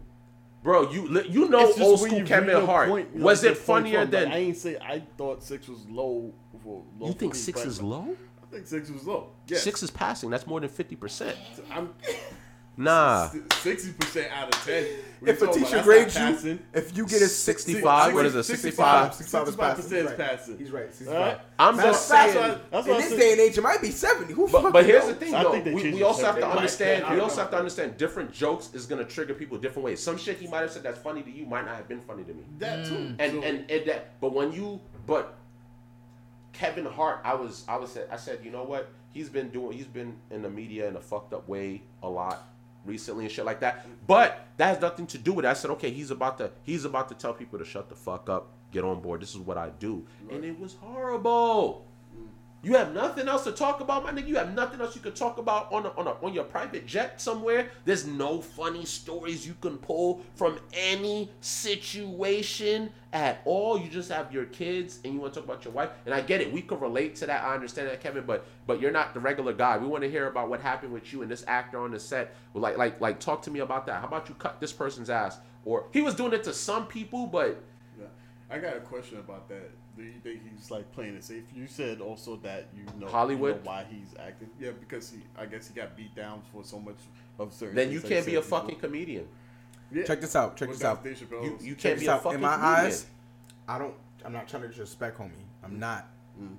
Speaker 1: bro, you you know old school Kevin
Speaker 6: bring
Speaker 1: Hart.
Speaker 6: point,
Speaker 1: was
Speaker 6: your
Speaker 1: it
Speaker 6: point
Speaker 1: funnier than?
Speaker 6: I ain't say I thought six was low. For, low
Speaker 1: you
Speaker 6: for
Speaker 1: think
Speaker 6: me,
Speaker 1: six is low?
Speaker 6: I think six was low. Yeah,
Speaker 1: Six is passing. That's more than fifty percent.
Speaker 6: I'm <laughs>
Speaker 1: Nah,
Speaker 6: sixty percent out of ten. What
Speaker 3: If
Speaker 6: you
Speaker 3: a teacher grades you,
Speaker 6: passing.
Speaker 3: if you get a
Speaker 1: 65, what is it, 65?
Speaker 3: 65 is
Speaker 6: 65%
Speaker 3: passing.
Speaker 6: is
Speaker 3: He's right. He's right. 65.
Speaker 6: Alright.
Speaker 1: I'm
Speaker 3: Matter
Speaker 1: just
Speaker 3: of fact,
Speaker 1: saying.
Speaker 6: That's
Speaker 3: in
Speaker 6: what I
Speaker 3: this
Speaker 6: said.
Speaker 3: day and age, it might be 70. Who
Speaker 1: But, but here's
Speaker 3: knows?
Speaker 1: the thing, though.
Speaker 6: think
Speaker 1: We, we also have to understand. We also have to understand. Different jokes is gonna trigger people different ways. Some shit he might have said that's funny to you might not have been funny to me.
Speaker 6: That too.
Speaker 1: Mm.
Speaker 6: and
Speaker 1: and, and that but when you but Kevin Hart I was I was I said you know what he's been doing he's been in the media in a fucked up way a lot recently and shit like that. But that has nothing to do with it. I said okay he's about to he's about to tell people to shut the fuck up get on board. This is what I do. And it was horrible you have nothing else to talk about, my nigga. You have nothing else you could talk about on a, on a, on your private jet somewhere. There's no funny stories you can pull from any situation at all. You just have your kids and you want to talk about your wife. And I get it. We could relate to that. I understand that, Kevin. But but you're not the regular guy. We want to hear about what happened with you and this actor on the set. Like like like talk to me about that. How about you cut this person's ass? Or he was doing it to some people, but.
Speaker 6: I got a question about that. Do you think he's like playing it safe? You said also that you know
Speaker 1: Hollywood?
Speaker 6: you know why he's acting. Yeah, because he I guess he got beat down for so much of certain.
Speaker 1: then you
Speaker 6: things that he
Speaker 1: can't be a
Speaker 6: said
Speaker 1: fucking comedian.
Speaker 6: Yeah.
Speaker 3: Check this out. Check
Speaker 6: What
Speaker 3: this out.
Speaker 1: You you can't be a
Speaker 3: out.
Speaker 1: fucking
Speaker 3: In my
Speaker 1: comedian.
Speaker 3: eyes, I don't. I'm not trying to disrespect homie. I'm mm. not. Mm.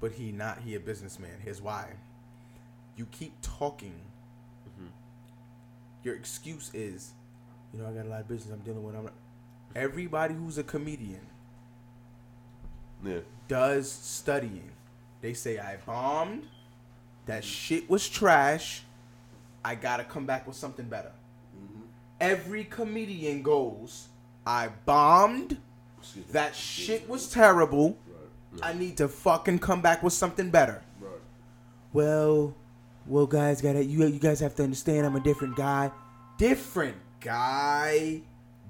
Speaker 3: But he not. He a businessman. Here's why. You keep talking. Mm-hmm. Your excuse is, you know, I got a lot of business I'm dealing with. I'm. Everybody who's a comedian
Speaker 1: Yeah.
Speaker 3: does studying. They say I bombed. That shit was trash. I gotta come back with something better. Every comedian goes, I bombed. That shit was terrible. I need to fucking come back with something better.
Speaker 6: Right.
Speaker 3: Well, well, guys, gotta you you guys have to understand I'm a different guy. Different guy,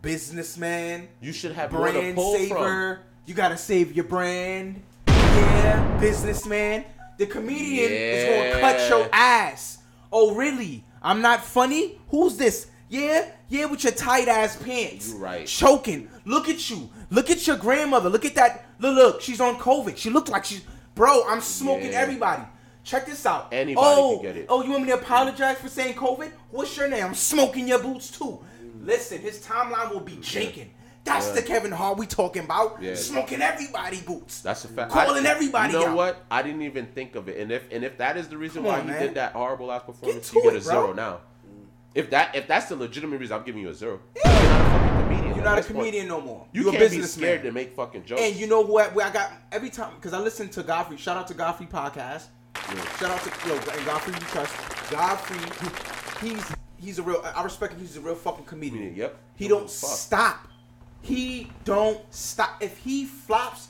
Speaker 3: businessman
Speaker 1: You should have
Speaker 3: brand saver. You gotta save your brand. Yeah, businessman. The comedian is gonna cut your ass. Oh, really? I'm not funny? Who's this? Yeah, yeah, with your tight ass pants.
Speaker 1: You right.
Speaker 3: Choking. Look at you. Look at your grandmother. Look at that. Look, look. She's on COVID. She looked like she's. Bro, I'm smoking
Speaker 1: Yeah.
Speaker 3: everybody. Check this out.
Speaker 1: Anybody
Speaker 3: oh,
Speaker 1: can get it.
Speaker 3: Oh, you want me to apologize for saying COVID? What's your name? I'm smoking your boots too. Listen, his timeline will be jinking. That's
Speaker 1: Yeah.
Speaker 3: the Kevin Hart we talking about.
Speaker 1: Yeah.
Speaker 3: Smoking everybody boots.
Speaker 1: That's a fact.
Speaker 3: Calling
Speaker 1: I-
Speaker 3: everybody
Speaker 1: You know
Speaker 3: out.
Speaker 1: what? I didn't even think of it. And if and if that is the reason
Speaker 3: Come
Speaker 1: why
Speaker 3: on,
Speaker 1: he
Speaker 3: man.
Speaker 1: did that horrible last performance,
Speaker 3: to
Speaker 1: you get a
Speaker 3: it, bro.
Speaker 1: zero now. If that if that's the legitimate reason, I'm giving you a zero. You're not a fucking comedian.
Speaker 3: You're not a
Speaker 1: point.
Speaker 3: comedian no more.
Speaker 1: You
Speaker 3: You're
Speaker 1: can't
Speaker 3: a
Speaker 1: be
Speaker 3: businessman.
Speaker 1: scared to make fucking jokes.
Speaker 3: And you know what? Where I got every time because I listen to Godfrey. Shout out to Godfrey podcast. Shout out to yo and Godfrey we trust. Godfrey, he's he's a real. I respect him. He's a real fucking comedian.
Speaker 1: Yep.
Speaker 3: He
Speaker 1: Don't
Speaker 3: don't stop. He don't stop. If he flops,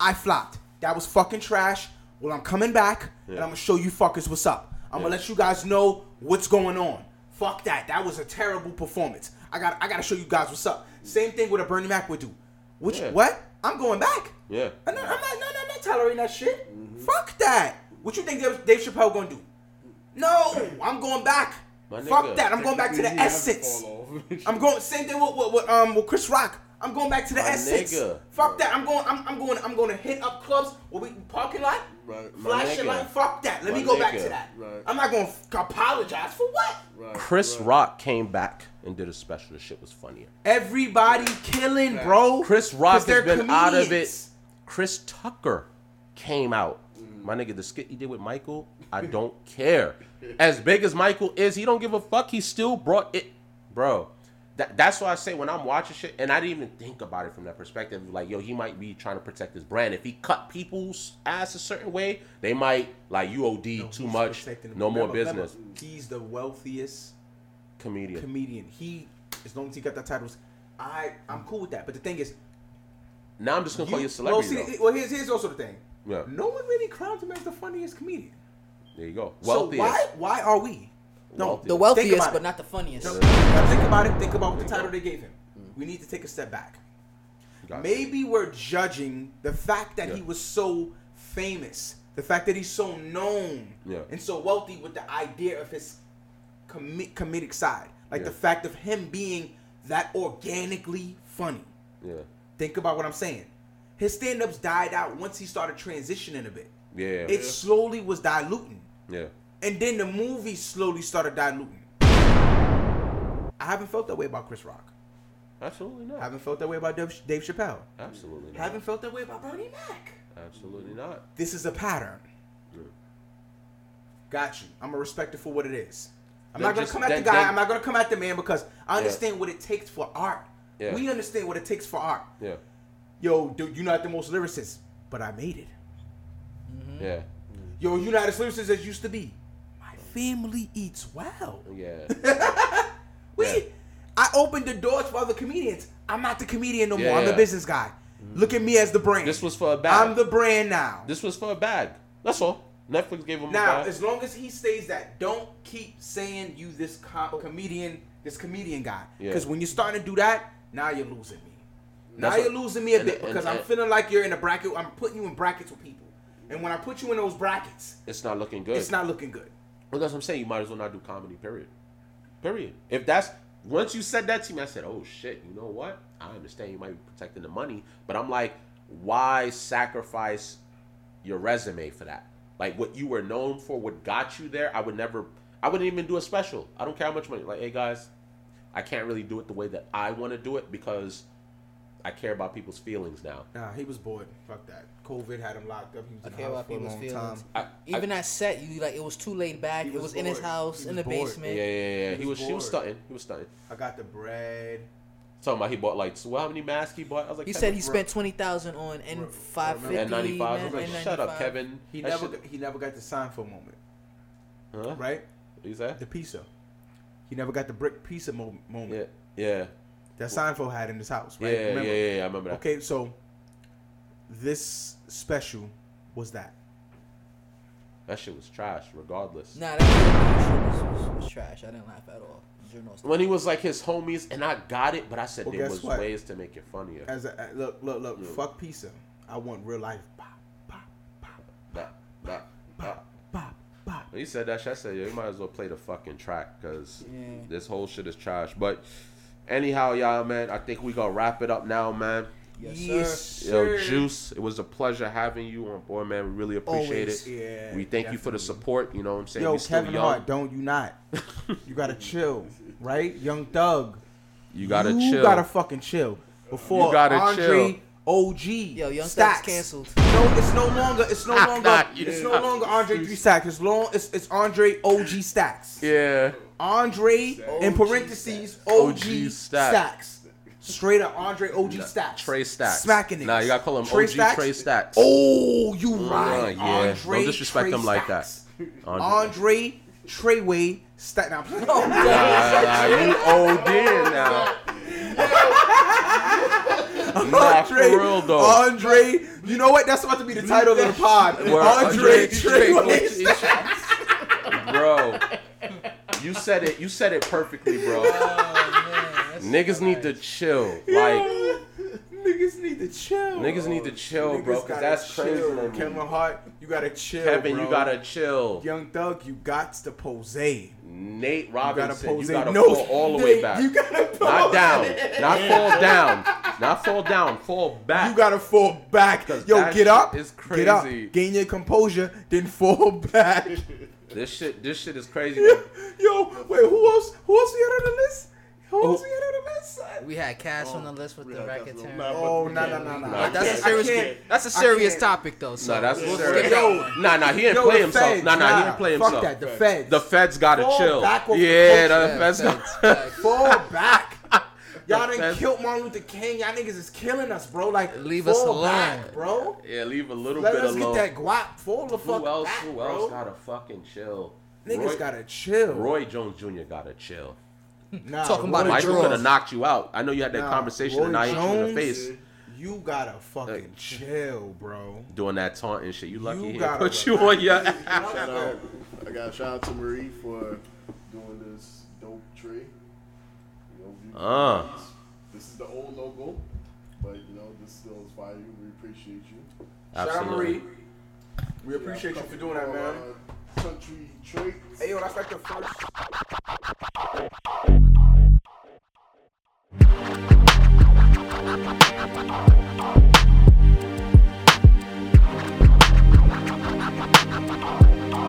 Speaker 3: I flopped. That was fucking trash. Well, I'm coming back and I'm gonna show you fuckers what's up. I'm
Speaker 1: Yeah.
Speaker 3: gonna let you guys know what's going on. Fuck that. That was a terrible performance. I got I gotta show you guys what's up. Same thing with a Bernie Mac would do. Which
Speaker 1: Yeah.
Speaker 3: what? I'm going back.
Speaker 1: yeah.
Speaker 3: I'm not, I'm not, no, no, I'm not tolerating that shit. Fuck that. What you think Dave, Dave Chappelle gonna do? No, I'm going back.
Speaker 1: My
Speaker 3: Fuck
Speaker 1: nigga.
Speaker 3: that. I'm going back to the
Speaker 6: Technically,
Speaker 3: essence. I'm going same thing with, with, with um with Chris Rock. I'm going back to the
Speaker 1: My
Speaker 3: essence.
Speaker 1: nigga.
Speaker 3: Fuck that. I'm going. I'm, I'm going. I'm going to hit up clubs where we parking lot.
Speaker 6: Right.
Speaker 1: My
Speaker 3: Flash your
Speaker 1: nigga.
Speaker 3: light. Fuck that. Let
Speaker 1: My
Speaker 3: me go back to that.
Speaker 6: Right.
Speaker 3: I'm not going to apologize for what.
Speaker 6: Right,
Speaker 1: Chris
Speaker 6: right.
Speaker 1: Rock came back and did a special. The shit was funnier.
Speaker 3: Everybody killing, bro.
Speaker 1: Chris Rock has
Speaker 3: they're
Speaker 1: been out of it. Chris Tucker came out. Mm. My nigga, the skit he did with Michael, I don't care. <laughs> As big as Michael is, he don't give a fuck. He still brought it, bro. That, that's why I say when I'm watching shit, and I didn't even think about it from that perspective. Like, yo, he might be trying to protect his brand. If he cut people's ass a certain way, they might like you OD
Speaker 3: No,
Speaker 1: too much, no more
Speaker 3: Remember- remember,
Speaker 1: business.
Speaker 3: He's the wealthiest
Speaker 1: Comedian.
Speaker 3: comedian. He, as long as he got that title, I, I'm cool with that. But the thing is,
Speaker 1: now I'm just gonna call you a celebrity.
Speaker 3: Well, see,
Speaker 1: though.
Speaker 3: well, here's here's also the thing.
Speaker 1: Yeah.
Speaker 3: No one really crowns him as the funniest comedian.
Speaker 1: There you go. Wealthiest.
Speaker 3: So why why are we? No,
Speaker 1: Wealthiest.
Speaker 2: The wealthiest, but not the funniest.
Speaker 3: no, now think about it. Think about the title they gave him. Mm. We need to take a step back.
Speaker 1: Gotcha.
Speaker 3: Maybe we're judging the fact that he was so famous, the fact that he's so known
Speaker 1: Yeah.
Speaker 3: and so wealthy with the idea of his comi- comedic side, like
Speaker 1: Yeah.
Speaker 3: the fact of him being that organically funny.
Speaker 1: Yeah.
Speaker 3: Think about what I'm saying. His stand-ups died out once he started transitioning a bit.
Speaker 1: Yeah.
Speaker 3: It slowly was diluting.
Speaker 1: yeah.
Speaker 3: And then the movie slowly started diluting. I haven't felt that way about Chris Rock.
Speaker 1: Absolutely not.
Speaker 3: I haven't felt that way about Dave, Dave Chappelle.
Speaker 1: Absolutely not.
Speaker 3: I haven't felt that way about Bernie Mac.
Speaker 1: Absolutely not.
Speaker 3: This is a pattern. Got you. I'm gonna respect it for what it is. I'm
Speaker 1: Then
Speaker 3: not gonna
Speaker 1: just-
Speaker 3: come at
Speaker 1: then-
Speaker 3: the guy.
Speaker 1: then-
Speaker 3: I'm not gonna come at the man because I understand what it takes for art.
Speaker 1: Yeah.
Speaker 3: We understand what it takes for art.
Speaker 1: Yeah.
Speaker 3: Yo, dude, you're not the most lyricist, but I made it.
Speaker 1: Yeah.
Speaker 3: Yo, you're not as lyricist as used to be. Family eats well.
Speaker 1: Yeah. <laughs>
Speaker 3: We,
Speaker 1: Yeah.
Speaker 3: I opened the doors for other comedians. I'm not the comedian no
Speaker 1: Yeah,
Speaker 3: more. I'm the business guy. Mm-hmm. Look at me as the brand.
Speaker 1: This was for a bag.
Speaker 3: I'm the brand now.
Speaker 1: This was for a bag. That's all. Netflix gave him
Speaker 3: Now, as long as he stays that, don't keep saying you this com- comedian, this comedian guy.
Speaker 1: Yeah.
Speaker 3: Because when you're starting to do that, now you're losing me. Now
Speaker 1: That's
Speaker 3: you're
Speaker 1: what-
Speaker 3: losing me a
Speaker 1: and-
Speaker 3: bit
Speaker 1: and-
Speaker 3: because I'm feeling like you're in a bracket. I'm putting you in brackets with people, and when I put you in those brackets,
Speaker 1: It's not looking good.
Speaker 3: it's not looking good.
Speaker 1: Well, that's what I'm saying. You might as well not do comedy. Period. Period. If that's once you said that to me, I said, "Oh shit." You know what? I understand you might be protecting the money, but I'm like, why sacrifice your resume for that? Like what you were known for, what got you there. I would never. I wouldn't even do a special. I don't care how much money. Like, hey guys, I can't really do it the way that I want to do it because I care about people's feelings now.
Speaker 3: Nah, he was bored. Fuck that. COVID had him locked up. He was
Speaker 2: I
Speaker 3: in the
Speaker 2: care
Speaker 3: house
Speaker 2: about
Speaker 3: for a
Speaker 2: people's
Speaker 3: long
Speaker 2: feelings.
Speaker 3: time.
Speaker 1: I-
Speaker 2: Even that set, you like it was too laid back.
Speaker 3: He
Speaker 2: It
Speaker 3: was
Speaker 2: was in his house, in the
Speaker 3: bored.
Speaker 1: Yeah,
Speaker 2: basement.
Speaker 1: yeah, yeah.
Speaker 3: He
Speaker 1: He was.
Speaker 3: was
Speaker 1: He was
Speaker 3: bored.
Speaker 1: stunting. He was stunting.
Speaker 3: I got the bread.
Speaker 1: Talking about he bought like well, how many masks he bought? I was like,
Speaker 2: He
Speaker 1: Kevin,
Speaker 2: said he
Speaker 1: bro.
Speaker 2: spent twenty thousand on N five fifty.
Speaker 1: N ninety five. I was like,
Speaker 2: N95.
Speaker 1: shut up, Kevin.
Speaker 3: He
Speaker 1: That
Speaker 3: never,
Speaker 1: shit-
Speaker 3: he never got the Seinfeld moment,
Speaker 1: Huh?
Speaker 3: right?
Speaker 1: What you say?
Speaker 3: The pizza. He never got the brick pizza moment
Speaker 1: Yeah, yeah,
Speaker 3: that Seinfeld had in his house,
Speaker 1: yeah,
Speaker 3: right?
Speaker 1: yeah, yeah, yeah, I remember that.
Speaker 3: Okay, so this special was that.
Speaker 1: That shit was trash, regardless.
Speaker 2: Nah, that shit was, was, was trash. I didn't laugh at all.
Speaker 1: When he was like his homies, and I got it, but I said
Speaker 3: Well,
Speaker 1: there was
Speaker 3: what?
Speaker 1: ways to make it funnier.
Speaker 3: As a, look, look, look.
Speaker 1: Yeah.
Speaker 3: Fuck pizza. I want real life. Pop, pop, pop, pop, pop.
Speaker 1: When he said that shit, I said, yeah, you might as well play the fucking track because
Speaker 2: Yeah.
Speaker 1: this whole shit is trash. But anyhow, y'all, man, I think we gonna wrap it up now, man.
Speaker 2: Yes, sir.
Speaker 1: Yo, Juice, it was a pleasure having you on board, man. We really appreciate
Speaker 2: Always.
Speaker 1: it.
Speaker 3: Yeah,
Speaker 1: we thank you for the support. You know what I'm saying?
Speaker 3: Yo,
Speaker 1: we still
Speaker 3: Kevin
Speaker 1: young.
Speaker 3: Hart, don't you not? <laughs> you gotta chill, right? Young Thug.
Speaker 1: You gotta
Speaker 3: you
Speaker 1: chill.
Speaker 3: You gotta fucking chill. Before
Speaker 1: You gotta
Speaker 3: Andre
Speaker 1: chill.
Speaker 3: OG.
Speaker 2: Yo, Young Thug's
Speaker 3: Stacks.
Speaker 2: canceled.
Speaker 3: No, it's no longer. It's no <laughs> longer. it's no longer Andre three stacks. It's long. It's, it's Andre OG stacks.
Speaker 1: yeah.
Speaker 3: Andre in parentheses OG,
Speaker 1: OG
Speaker 3: stacks.
Speaker 1: Stacks.
Speaker 3: Straight up Andre OG stacks.
Speaker 1: Trey Stacks.
Speaker 3: Smacking it.
Speaker 1: Nah, you gotta call him
Speaker 3: Trey
Speaker 1: OG
Speaker 3: Stacks?
Speaker 1: Trey Stacks.
Speaker 3: Oh, you right.
Speaker 1: yeah.
Speaker 3: Andre
Speaker 1: Don't disrespect
Speaker 3: Trey
Speaker 1: him like that. Andre.
Speaker 3: Andre Treyway Stack. Now,
Speaker 1: Nah, nah, you OD now. <laughs> nah, for
Speaker 3: Andre,
Speaker 1: real though.
Speaker 3: Andre, you know what? That's about to be the title of the pod.
Speaker 1: Where
Speaker 3: Andre
Speaker 1: Trey
Speaker 3: Treyway.
Speaker 1: Stacks. Bro, you said it. You said it perfectly, bro. Oh, niggas need to chill. Like <laughs>
Speaker 3: Niggas need to chill.
Speaker 1: niggas need to chill,
Speaker 3: Niggas
Speaker 1: bro. Cause that's crazy.
Speaker 3: chill.
Speaker 1: to me.
Speaker 3: Kevin Hart, you gotta chill.
Speaker 1: Kevin,
Speaker 3: bro.
Speaker 1: you gotta chill.
Speaker 3: Young Thug, you got to pose.
Speaker 1: Nate Robinson,
Speaker 3: You gotta pose.
Speaker 1: you gotta
Speaker 3: no,
Speaker 1: fall all the way back.
Speaker 3: You gotta pose.
Speaker 1: Not down. Not fall down. Not fall down. Fall back.
Speaker 3: You gotta fall back. Yo, get up.
Speaker 1: shit is
Speaker 3: Get up. Gain your composure, then fall <laughs> back.
Speaker 1: This shit. This shit is <laughs> crazy.
Speaker 3: Yo, wait, who else? Who else we had on the list? Who else oh. we had on the list?
Speaker 2: We had Cass oh, on the list with the
Speaker 6: had
Speaker 2: racket turn.
Speaker 3: Oh, no, no, no, no.
Speaker 2: That's a
Speaker 1: I
Speaker 2: serious. That's a
Speaker 3: I
Speaker 2: serious topic though. So
Speaker 1: Nah, that's
Speaker 2: we'll
Speaker 1: serious.
Speaker 3: Yo.
Speaker 1: Nah, nah, he didn't
Speaker 3: Yo,
Speaker 1: play himself.
Speaker 3: feds,
Speaker 1: Nah, nah, he didn't play himself.
Speaker 3: Fuck that, the feds.
Speaker 1: The feds gotta
Speaker 3: Fall
Speaker 1: chill.
Speaker 3: back
Speaker 1: Yeah, the
Speaker 2: Yeah,
Speaker 1: feds
Speaker 2: facts,
Speaker 1: got.
Speaker 2: facts.
Speaker 3: Fall back. Y'all done
Speaker 1: feds-
Speaker 3: killed Martin Luther King. Y'all niggas is killing us, bro. Like,
Speaker 2: Leave
Speaker 3: fall
Speaker 2: us alone.
Speaker 3: back, bro.
Speaker 1: Yeah, leave a little
Speaker 3: Let
Speaker 1: bit alone.
Speaker 3: Let us get that guap. Fall the fuck
Speaker 1: Who else?
Speaker 3: back,
Speaker 1: Who
Speaker 3: bro.
Speaker 1: else gotta fucking chill?
Speaker 3: Niggas
Speaker 1: Roy,
Speaker 3: gotta chill.
Speaker 1: Roy Jones Jr. gotta chill. <laughs>
Speaker 3: Nah,
Speaker 2: Talking about
Speaker 3: Roy
Speaker 2: a
Speaker 1: Michael could have knocked you out. I know you had that
Speaker 3: Nah,
Speaker 1: conversation
Speaker 3: Roy
Speaker 1: and I hit you in the
Speaker 3: Jones,
Speaker 1: face
Speaker 3: You gotta fucking chill, bro.
Speaker 1: doing that taunting shit. You lucky
Speaker 3: You
Speaker 1: he didn't put you on your.
Speaker 6: Shout out, I got shout out to Marie for doing this dope tree. Ah.
Speaker 1: Please.
Speaker 6: This is the old logo, but you know this still is by you. We appreciate you.
Speaker 1: Absolutely.
Speaker 3: Sean Marie, we appreciate yeah, you for doing that, man.
Speaker 6: Country traits.
Speaker 3: Hey, yo, that's like the first.